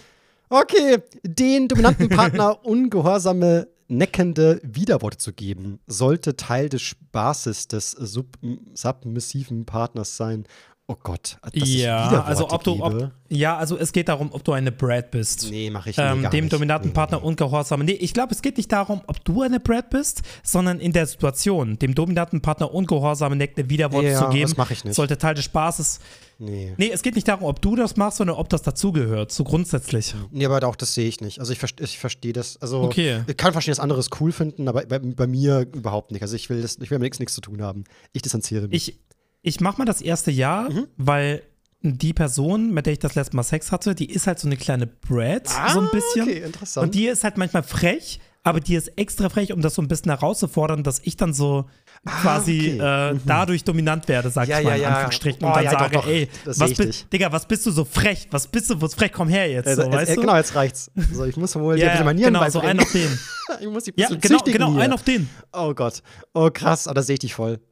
Okay, den dominanten Partner ungehorsame, neckende Widerworte zu geben, sollte Teil des Spaßes des sub submissiven Partners sein. Oh Gott, Ja, also ob du, ob, ja, also es geht darum, ob du eine Brad bist. Nee, mache ich nee, ähm, gar dem nicht. dominanten Nee, Partner nee. ungehorsam. Nee, ich glaube, es geht nicht darum, ob du eine Brad bist, sondern in der Situation, dem dominanten Partner ungehorsame, neckende Widerworte Ja, zu geben, das ich nicht. sollte Teil des Spaßes. Nee. Nee, es geht nicht darum, ob du das machst, sondern ob das dazugehört, so grundsätzlich. Nee, aber auch das sehe ich nicht. Also ich, verste- ich verstehe das. Also Okay. ich kann verstehen, dass anderes cool finden, aber bei, bei mir überhaupt nicht. Also ich will das, ich will mit nichts nichts zu tun haben. Ich distanziere mich. Ich, ich mach mal das erste Jahr, Mhm. weil die Person, mit der ich das letzte Mal Sex hatte, die ist halt so eine kleine Brad, so ein bisschen. Ah, Okay, interessant. Und die ist halt manchmal frech, aber die ist extra frech, um das so ein bisschen herauszufordern, dass ich dann so quasi okay. äh, dadurch dominant werde, sag Ja, ich mal ja, in ja. Anführungsstrichen. Oh, und dann ja, doch, sage, doch. ey, Das was bist. Digga, was bist du so frech? Was bist du so frech? Komm her jetzt, äh, so, äh, weißt du? genau, jetzt reicht's. So, ich muss wohl ja, bitte ja, Manieren genau, so einen auf den. ich muss die Ja, bisschen genau, genau, hier. einen auf den. Oh Gott. Oh krass, aber da sehe ich dich voll.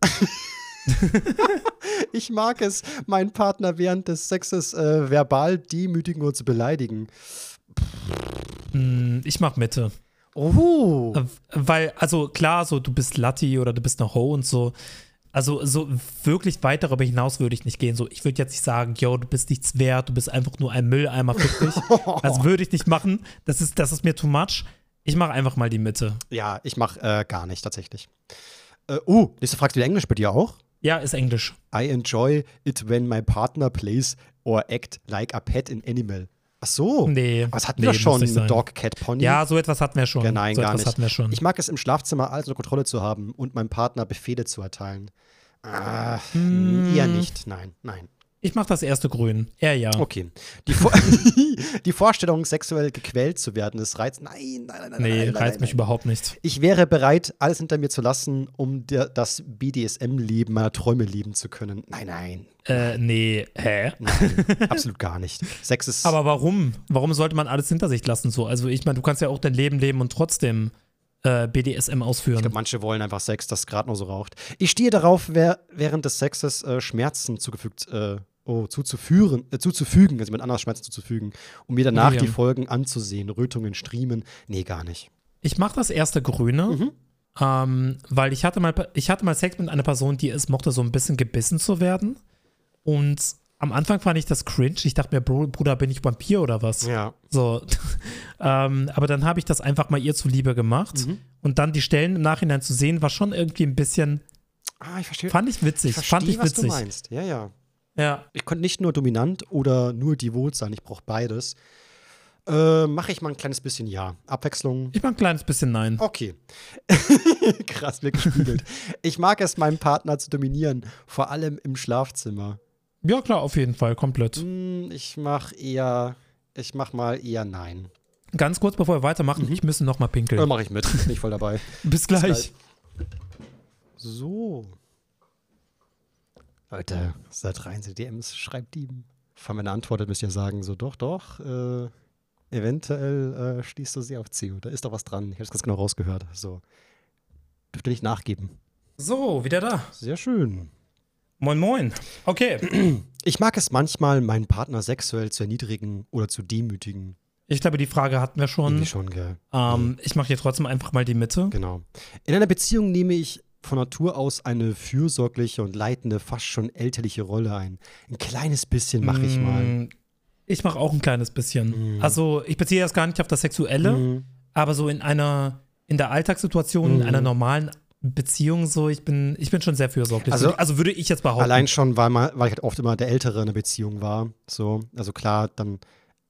ich mag es, meinen Partner während des Sexes äh, verbal demütigen und zu beleidigen. Hm, Ich mach Mitte. Oh. Äh, Weil, also klar, so du bist Latti oder du bist eine Ho und so. Also so wirklich weit darüber hinaus würde ich nicht gehen. So, ich würde jetzt nicht sagen, yo, du bist nichts wert, du bist einfach nur ein Mülleimer, fick dich. Das würde ich nicht machen. Das ist, das ist mir too much. Ich mache einfach mal die Mitte. Ja, ich mach äh, gar nicht tatsächlich. Äh, uh, nächste Frage wieder Englisch bei dir auch? Ja, ist Englisch. I enjoy it when my partner plays or act like a pet in animal. Ach so. Nee. Was hatten nee, wir schon? sein. Dog, Cat, Pony? Ja, so etwas hatten wir schon. Ja, nein, so gar nicht. hatten wir schon. Ich mag es im Schlafzimmer alles unter Kontrolle zu haben und meinem Partner Befehle zu erteilen. Ah, Hm. Eher nicht. Nein, nein. Ich mache das erste Grün. Er ja. Okay. Die, Vor die Vorstellung, sexuell gequält zu werden, ist reizt. Nein, nein, nein, nein. Nee, nein, nein, reizt nein, mich überhaupt nicht. Ich wäre bereit, alles hinter mir zu lassen, um der, das BDSM-Leben meiner Träume leben zu können. Nein, nein. Äh, nee, hä? Nein, absolut gar nicht. Sex ist. Aber warum? Warum sollte man alles hinter sich lassen so? Also ich meine, du kannst ja auch dein Leben leben und trotzdem äh, BDSM ausführen. Ich glaube, manche wollen einfach Sex, das gerade nur so raucht. Ich stehe darauf, wer, während des Sexes äh, Schmerzen zugefügt, äh, oh, zuzuführen, äh, zuzufügen, also mit anderen Schmerzen zuzufügen, um mir danach Okay. die Folgen anzusehen, Rötungen, Striemen. Nee, gar nicht. Ich mache das erste Grüne, Mhm. ähm, weil ich hatte, mal, ich hatte mal Sex mit einer Person, die es mochte, so ein bisschen gebissen zu werden. Und am Anfang fand ich das cringe. Ich dachte mir, Bro, Bruder, bin ich Vampir oder was? Ja. So. ähm, aber dann habe ich das einfach mal ihr zuliebe gemacht. Mhm. Und dann die Stellen im Nachhinein zu sehen, war schon irgendwie ein bisschen, Ah, ich verstehe. fand ich witzig. ich verstehe, fand ich was du witzig. meinst. Ja, ja. Ja. Ich konnte nicht nur dominant oder nur devot sein, ich brauche beides. Äh, Mache ich mal ein kleines bisschen ja. Abwechslung. Ich mag ein kleines bisschen nein. Okay. Krass, mir gespiegelt. ich mag es, meinen Partner zu dominieren, vor allem im Schlafzimmer. Ja, klar, auf jeden Fall, komplett. Hm, ich mache eher ich mach mal eher nein. Ganz kurz, bevor wir weitermachen, ich müsste noch mal pinkeln. Dann mache ich mit. Bin ich voll dabei. Bis gleich. gleich. So. Leute, seit rein DMs schreibt die. Von meiner Antwort müsst ihr sagen, so doch, doch, äh, eventuell äh, schließt du sie auf C. Da ist doch was dran. Ich habe es ganz genau rausgehört. So. Dürfte nicht nachgeben. So, wieder da. Sehr schön. Moin, moin. Okay. Ich mag es manchmal, meinen Partner sexuell zu erniedrigen oder zu demütigen. Ich glaube, die Frage hatten wir schon. Irgendwie schon, gell? Ähm, ich mache hier trotzdem einfach mal die Mitte. Genau. In einer Beziehung nehme ich von Natur aus eine fürsorgliche und leitende, fast schon elterliche Rolle ein. Ein kleines bisschen mache ich mal. Mm, Ich mache auch ein kleines bisschen. Mm. Also, ich beziehe das gar nicht auf das Sexuelle, Mhm. aber so in einer, in der Alltagssituation, in Mhm. einer normalen Beziehung, so, ich bin, ich bin schon sehr fürsorglich. Also- Also, also würde ich jetzt behaupten. Allein schon, weil, man, weil ich halt oft immer der Ältere in der Beziehung war. So, also klar, dann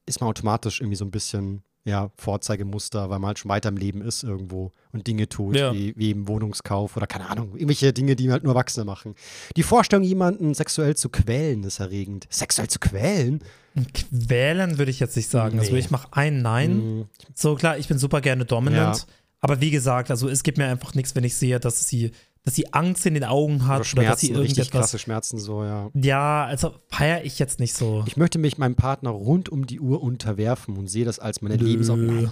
ist man automatisch irgendwie so ein bisschen, ja, Vorzeigemuster, weil man halt schon weiter im Leben ist irgendwo und Dinge tut, Ja. wie, wie im Wohnungskauf oder keine Ahnung, irgendwelche Dinge, die halt nur Erwachsene machen. Die Vorstellung, jemanden sexuell zu quälen, ist erregend. Sexuell zu quälen? Quälen würde ich jetzt nicht sagen. Also Nee. ich mache ein Nein. Mhm. So klar, ich bin super gerne dominant. Ja. Aber wie gesagt, also es gibt mir einfach nichts, wenn ich sehe, dass sie, dass sie Angst in den Augen hat Oder oder, dass sie Schmerzen, richtig irgendetwas. krasse Schmerzen, so, ja. Ja, also feiere ich jetzt nicht so. Ich möchte mich meinem Partner rund um die Uhr unterwerfen und sehe das als meine. Lebensaufgabe.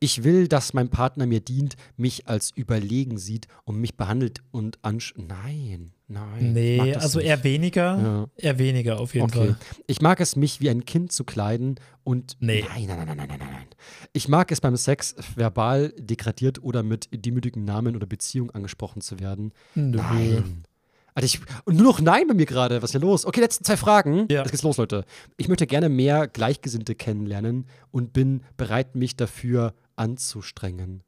Ich will, dass mein Partner mir dient, mich als überlegen sieht und mich behandelt und ansch... Nein, nein. nee, also nicht. eher weniger. Ja. Eher weniger auf jeden Okay. Fall. Ich mag es, mich wie ein Kind zu kleiden und. Nee. Nein, nein, nein, nein, nein, nein, nein. Ich mag es beim Sex verbal degradiert oder mit demütigen Namen oder Beziehung angesprochen zu werden. Nö. Nein. Alter, ich, und nur noch Nein bei mir gerade. Was ist hier los? Okay, letzten zwei Fragen. Ja. Jetzt geht's los, Leute. Ich möchte gerne mehr Gleichgesinnte kennenlernen und bin bereit, mich dafür anzustrengen.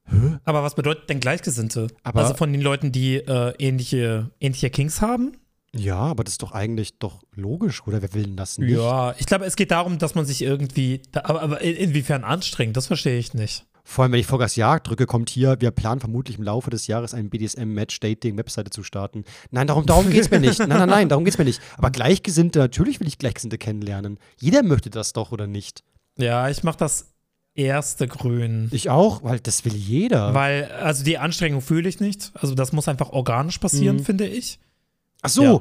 Aber was bedeutet denn Gleichgesinnte? Aber- also von den Leuten, die äh, ähnliche, ähnliche Kings haben? Ja, aber das ist doch eigentlich doch logisch, oder? Wer will denn das nicht? Ja, ich glaube, es geht darum, dass man sich irgendwie, da, aber, aber in- inwiefern anstrengt, das verstehe ich nicht. Vor allem, wenn ich Vollgas Jagd drücke, kommt hier, wir planen vermutlich im Laufe des Jahres ein BDSM-Match-Dating-Webseite zu starten. Nein, darum, darum geht es mir nicht. Nein, nein, nein, darum geht es mir nicht. Aber Gleichgesinnte, natürlich will ich Gleichgesinnte kennenlernen. Jeder möchte das doch, oder nicht? Ja, ich mache das erste Grün. Ich auch, weil das will jeder. Weil, also die Anstrengung fühle ich nicht. Also das muss einfach organisch passieren, Mhm. finde ich. Ach so, Ja.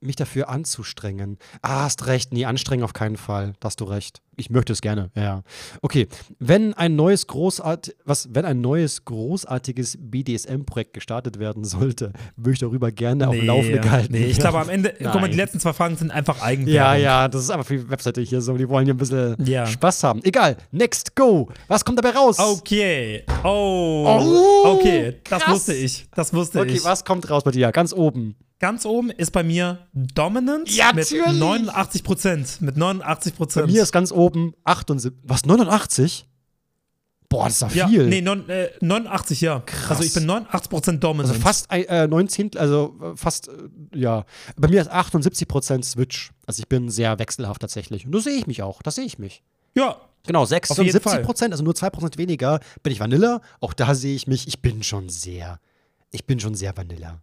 Mich dafür anzustrengen. Ah, hast recht. Nee, anstrengen auf keinen Fall. Da hast du recht. Ich möchte es gerne. Ja, Ja. Okay. Wenn ein neues großart was, wenn ein neues großartiges BDSM-Projekt gestartet werden sollte, würde ich darüber gerne auf dem Laufenden gehalten. nee, ich glaube am Ende, guck mal, die Nein. letzten zwei Fragen sind einfach Ja, Eigenwerbung. ja, das ist aber für die Webseite hier so. Die wollen hier ein bisschen Ja. Spaß haben. Egal. Next, go. Was kommt dabei raus? Okay. Oh. Oh, okay, das krass. wusste ich. Das wusste Okay, ich. was kommt raus bei dir? Ganz oben. Ganz oben ist bei mir Dominant Ja, mit natürlich. 89 Prozent. Mit 89% Bei Prozent. mir ist ganz oben 78. Was, 89? Boah, das ist ja ja, viel. nee, non, äh, 89, ja. Krass. Also ich bin 89 Prozent Dominant. Also fast äh, 19, also äh, fast, äh, ja. Bei mir ist 78% Switch. Also ich bin sehr wechselhaft tatsächlich. Und da sehe ich mich auch. Da sehe ich mich. ja, Genau, jeden 76 Prozent, also nur 2% weniger, bin ich Vanilla. Auch da sehe ich mich. Ich bin schon sehr, ich bin schon sehr Vanilla.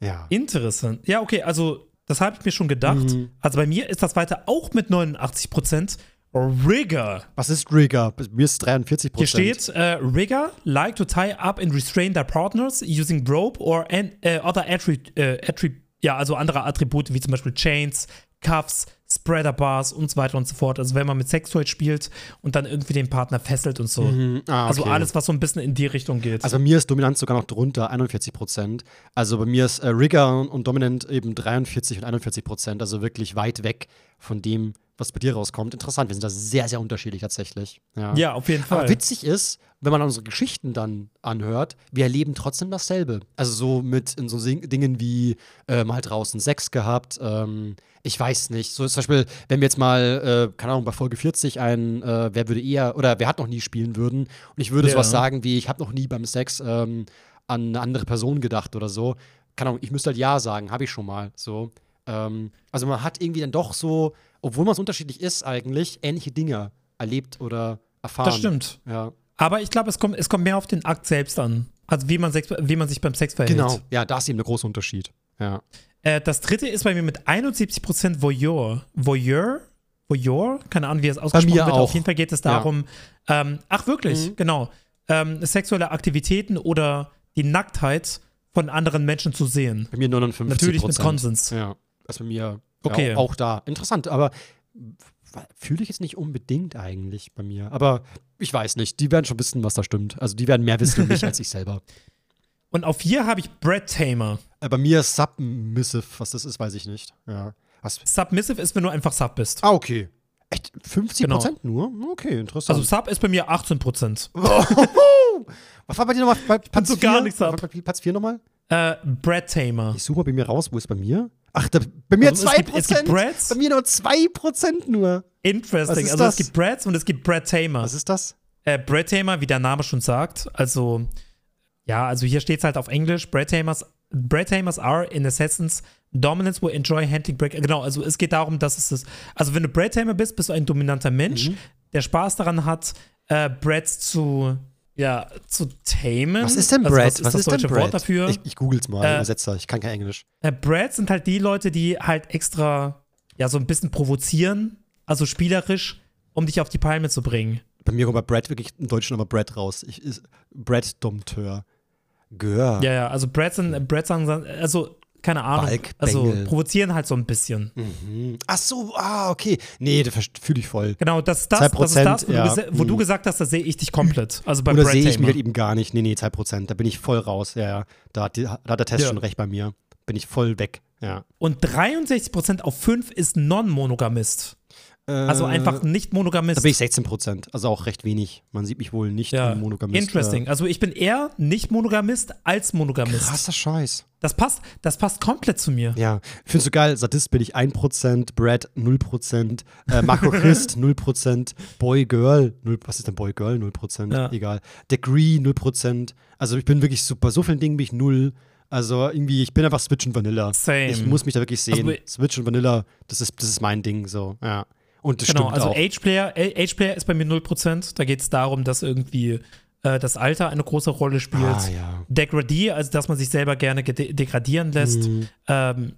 Ja. interessant. Ja, okay, also das habe ich mir schon gedacht. Mhm. Also bei mir ist das weiter auch mit 89 Prozent. Rigger. Was ist Trigger? Bei mir ist 43 Hier steht, äh, Rigger like to tie up and restrain their partners using rope or an, äh, other attri äh, attri ja, also andere Attribute wie zum Beispiel Chains, Cuffs, Spreader Bars und so weiter und so fort. Also wenn man mit Sextoy spielt und dann irgendwie den Partner fesselt und so. Ah, Also okay. alles, was so ein bisschen in die Richtung geht. Also bei mir ist Dominanz sogar noch drunter, 41 Prozent. Also bei mir ist äh, Rigger und Dominant eben 43 und 41 Prozent. Also wirklich weit weg von dem, was bei dir rauskommt. Interessant, wir sind da sehr, sehr unterschiedlich tatsächlich. Ja, ja, auf jeden Fall. Aber witzig ist, wenn man unsere Geschichten dann anhört, wir erleben trotzdem dasselbe. Also so mit in so Dingen wie äh, mal draußen Sex gehabt, ähm, ich weiß nicht. So zum Beispiel, wenn wir jetzt mal, äh, keine Ahnung, bei Folge 40 ein äh, Wer würde eher oder Wer hat noch nie spielen würden und ich würde Ja. sowas sagen wie, ich habe noch nie beim Sex ähm, an eine andere Person gedacht oder so. Keine Ahnung, ich müsste halt Ja sagen, habe ich schon mal. So. Ähm, also man hat irgendwie dann doch so, obwohl man so unterschiedlich ist eigentlich, ähnliche Dinge erlebt oder erfahren. das stimmt. Ja. Aber ich glaube, es kommt, es kommt mehr auf den Akt selbst an. Also wie man, Sex, wie man sich beim Sex verhält. Genau, ja, da ist eben der große Unterschied. Ja. Äh, das dritte ist bei mir mit 71% Voyeur. Voyeur? Voyeur, keine Ahnung, wie es ausgesprochen mir wird. auch. Auf jeden Fall geht es darum, ähm, ach wirklich, Mhm. genau, ähm, sexuelle Aktivitäten oder die Nacktheit von anderen Menschen zu sehen. Bei mir 59 Natürlich mit Konsens. Ja, das bei mir Okay. ja, auch da. Interessant, aber fühle ich jetzt nicht unbedingt eigentlich bei mir. Aber ich weiß nicht. Die werden schon wissen, was da stimmt. Also die werden mehr wissen über mich als ich selber. Und auf vier habe ich Brad Tamer. Äh, bei mir Submissive, was das ist, weiß ich nicht. Ja. Was? Submissive ist, wenn du einfach Sub bist. Ah, okay. Echt? 50 Genau. Prozent nur? Okay, interessant. Also Sub ist bei mir 18 Prozent. was war bei dir nochmal? Bei Platz so 4? gar nichts Platz 4 nochmal? Äh, Brad Tamer. Ich suche mal bei mir raus. Wo ist bei mir? Ach, da, bei mir Also es 2%. gibt- es gibt Brads. Bei mir nur 2% nur. Interesting. Also das? es gibt Brads und es gibt Brad Tamer. Was ist das? Äh, Brad Tamer, wie der Name schon sagt, also ja, also hier steht es halt auf Englisch, Brad Tamers, Brad Tamers are in essence dominance will enjoy handling break. Genau, also es geht darum, dass es ist, also wenn du Brad Tamer bist, bist du ein dominanter Mensch, Mhm. der Spaß daran hat, äh, Brads zu, ja, zu tamen. Was ist denn also, Brad? Was ist was das ist denn deutsche Brad? Wort dafür? Ich, ich google's mal, Äh, Übersetzer. Ich kann kein Englisch. Äh, Brads sind halt die Leute, die halt extra, ja, so ein bisschen provozieren, also spielerisch, um dich auf die Palme zu bringen. Bei mir kommt bei Brad wirklich im Deutschen aber Brad raus. Ich, ist Brad Dompteur. Gör. Ja, ja, also Brad sind, Brad sagen, also keine Ahnung, also provozieren halt so ein bisschen. Mhm. Ach so, ah, okay. Nee, das fühle ich voll. Genau, das ist das, das, ist 2%, das wo, ja. du, wo du Mhm. gesagt hast, da sehe ich dich komplett. Also bei Oder sehe ich mich halt eben gar nicht. Nee, nee, 2%. Da bin ich voll raus. Ja, ja. Da hat, die, da hat der Test Ja. schon recht bei mir. Bin ich voll weg. Ja. Und 63% auf 5 ist Non-Monogamist. Also Äh, einfach nicht Monogamist. Da bin ich 16%. Also auch recht wenig. Man sieht mich wohl nicht ja. Monogamist. Interesting. Also ich bin eher nicht Monogamist als. Monogamist. Krasser Scheiß. Das passt, das passt komplett zu mir. Ja, findest du geil, Sadist bin ich 1%, Brad 0%, äh, Machochist 0%, Boy Girl, 0, was ist denn Boy Girl? 0%, Ja. egal. Degree 0%, also ich bin wirklich super, so vielen Dingen bin ich null. Also irgendwie, ich bin einfach Switch und Vanilla. Same. Ich muss mich da wirklich sehen. Also, Switch und Vanilla, das ist, das ist mein Ding, so, ja. Und das Genau, stimmt also auch. Age-Player Age -Player ist bei mir 0%. Da geht es darum, dass irgendwie äh, das Alter eine große Rolle spielt. ah, ja. Degradee, also dass man sich selber gerne degradieren lässt. Mhm. Ähm,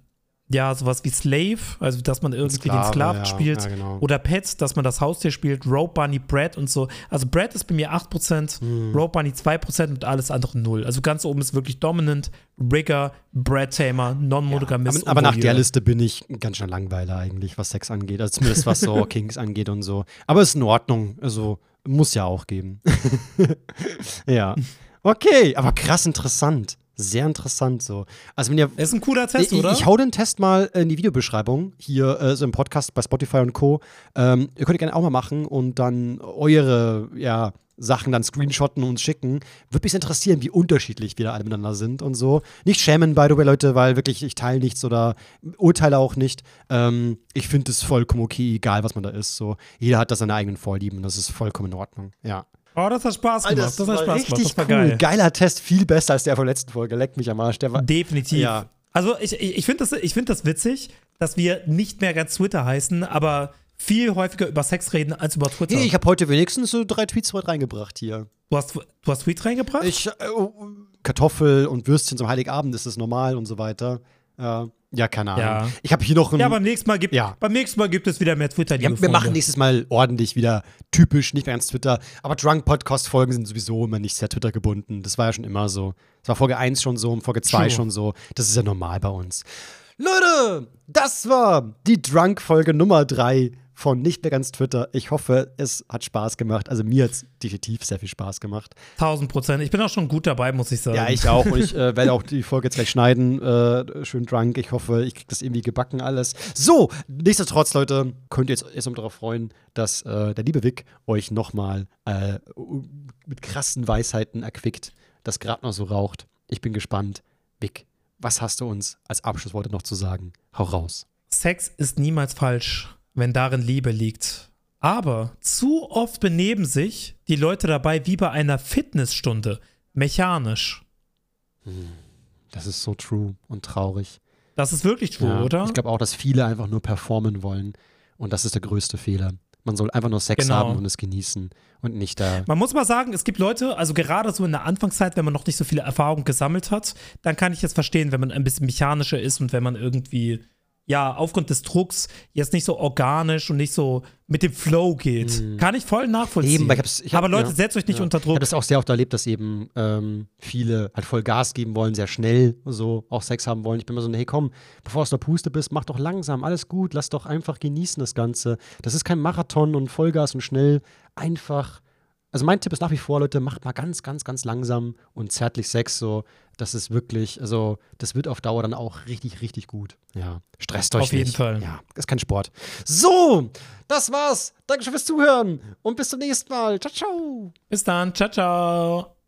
ja, sowas wie Slave, also dass man irgendwie den Sklave, Sklaven ja, spielt. ja, genau. Oder Pet, dass man das Haustier spielt. Rope Bunny, Brad und so. Also Brad ist bei mir 8%, Mhm. Rope Bunny 2% und alles andere 0. Also ganz oben ist wirklich Dominant, Rigger, Brad Tamer, Non-Monogamist. Aber, aber und nach der Liste bin ich ganz schön Langweiler eigentlich, was Sex angeht. Also zumindest was so Kings angeht und so. Aber ist in Ordnung. Also muss ja auch geben. ja. Okay, aber krass interessant. Sehr interessant so. Also wenn ihr Ist ein cooler Test, ich, oder? ich hau den Test mal in die Videobeschreibung hier äh, so im Podcast bei Spotify und Co. Ähm, ihr könnt gerne auch mal machen und dann eure ja, Sachen dann screenshotten und uns schicken. Würde mich interessieren, wie unterschiedlich wir da alle miteinander sind und so. Nicht schämen, by the way, Leute, weil wirklich ich teile nichts oder urteile auch nicht. Ähm, ich finde es vollkommen okay, egal was man da ist. So. Jeder hat da seine eigenen Vorlieben und das ist vollkommen in Ordnung. Ja. Oh, das hat Spaß gemacht. das, hat Spaß gemacht. richtig Das war cool. geil. Geiler Test, viel besser als der von der letzten Folge. Leck mich am Arsch. Der war, Definitiv. Ja. Also ich, ich, ich finde das, ich find das witzig, dass wir nicht mehr ganz Twitter heißen, aber viel häufiger über Sex reden als über Twitter. hey, ich habe heute wenigstens so drei Tweets heute reingebracht hier. du, hast, du hast Tweets reingebracht? Ich, äh, Kartoffel und Würstchen zum Heiligabend ist es normal und so weiter. Äh, ja, keine Ahnung. Ja. Ich habe hier noch ein. ja, beim nächsten, Mal gibt, Ja. beim nächsten Mal gibt es wieder mehr Twitter. ja, wir machen Freunde. nächstes Mal ordentlich wieder typisch, nicht mehr ganz Twitter. Aber Drunk-Podcast-Folgen sind sowieso immer nicht sehr Twitter gebunden. Das war ja schon immer so. Das war Folge 1 schon so und Folge 2 True. schon so. Das ist ja normal bei uns. Leute, das war die Drunk-Folge Nummer 3 von Nicht mehr ganz Twitter. Ich hoffe, es hat Spaß gemacht. Also mir hat es definitiv sehr viel Spaß gemacht. 1000 Prozent. Ich bin auch schon gut dabei, muss ich sagen. Ja, ich auch. Und ich äh, werde auch die Folge jetzt gleich schneiden. Äh, schön drunk. Ich hoffe, ich kriege das irgendwie gebacken alles. So, nichtsdestotrotz, Leute, könnt ihr jetzt erstmal darauf freuen, dass äh, der liebe Vic euch nochmal äh, mit krassen Weisheiten erquickt, das gerade noch so raucht. Ich bin gespannt. Vic, was hast du uns als Abschlussworte noch zu sagen? Hau raus. Sex ist niemals falsch, wenn darin Liebe liegt. Aber zu oft benehmen sich die Leute dabei wie bei einer Fitnessstunde, mechanisch. Das ist so true und traurig. Das ist wirklich true, Ja, oder? Ich glaube auch, dass viele einfach nur performen wollen. Und das ist der größte Fehler. Man soll einfach nur Sex Genau. haben und es genießen und nicht da. Man muss mal sagen, es gibt Leute, also gerade so in der Anfangszeit, wenn man noch nicht so viele Erfahrungen gesammelt hat, dann kann ich jetzt verstehen, wenn man ein bisschen mechanischer ist und wenn man irgendwie, ja, aufgrund des Drucks jetzt nicht so organisch und nicht so mit dem Flow geht. Mhm. Kann ich voll nachvollziehen. Eben, ich hab's- ich hab- Aber Leute, ja, setzt euch nicht ja. unter Ich Druck. habe das auch sehr oft erlebt, dass eben ähm, viele halt voll Gas geben wollen, sehr schnell so auch Sex haben wollen. Ich bin immer so, hey komm, bevor du aus der Puste bist, mach doch langsam, alles gut, lass doch einfach genießen das Ganze. Das ist kein Marathon und Vollgas und schnell. Einfach. Also mein Tipp ist nach wie vor, Leute, macht mal ganz, ganz, ganz langsam und zärtlich Sex so. Das ist wirklich, also das wird auf Dauer dann auch richtig, richtig gut. Ja, stresst euch Auf jeden nicht. Fall. Ja, ist kein Sport. So, das war's. Dankeschön fürs Zuhören und bis zum nächsten Mal. Ciao, ciao. Bis dann. Ciao, ciao.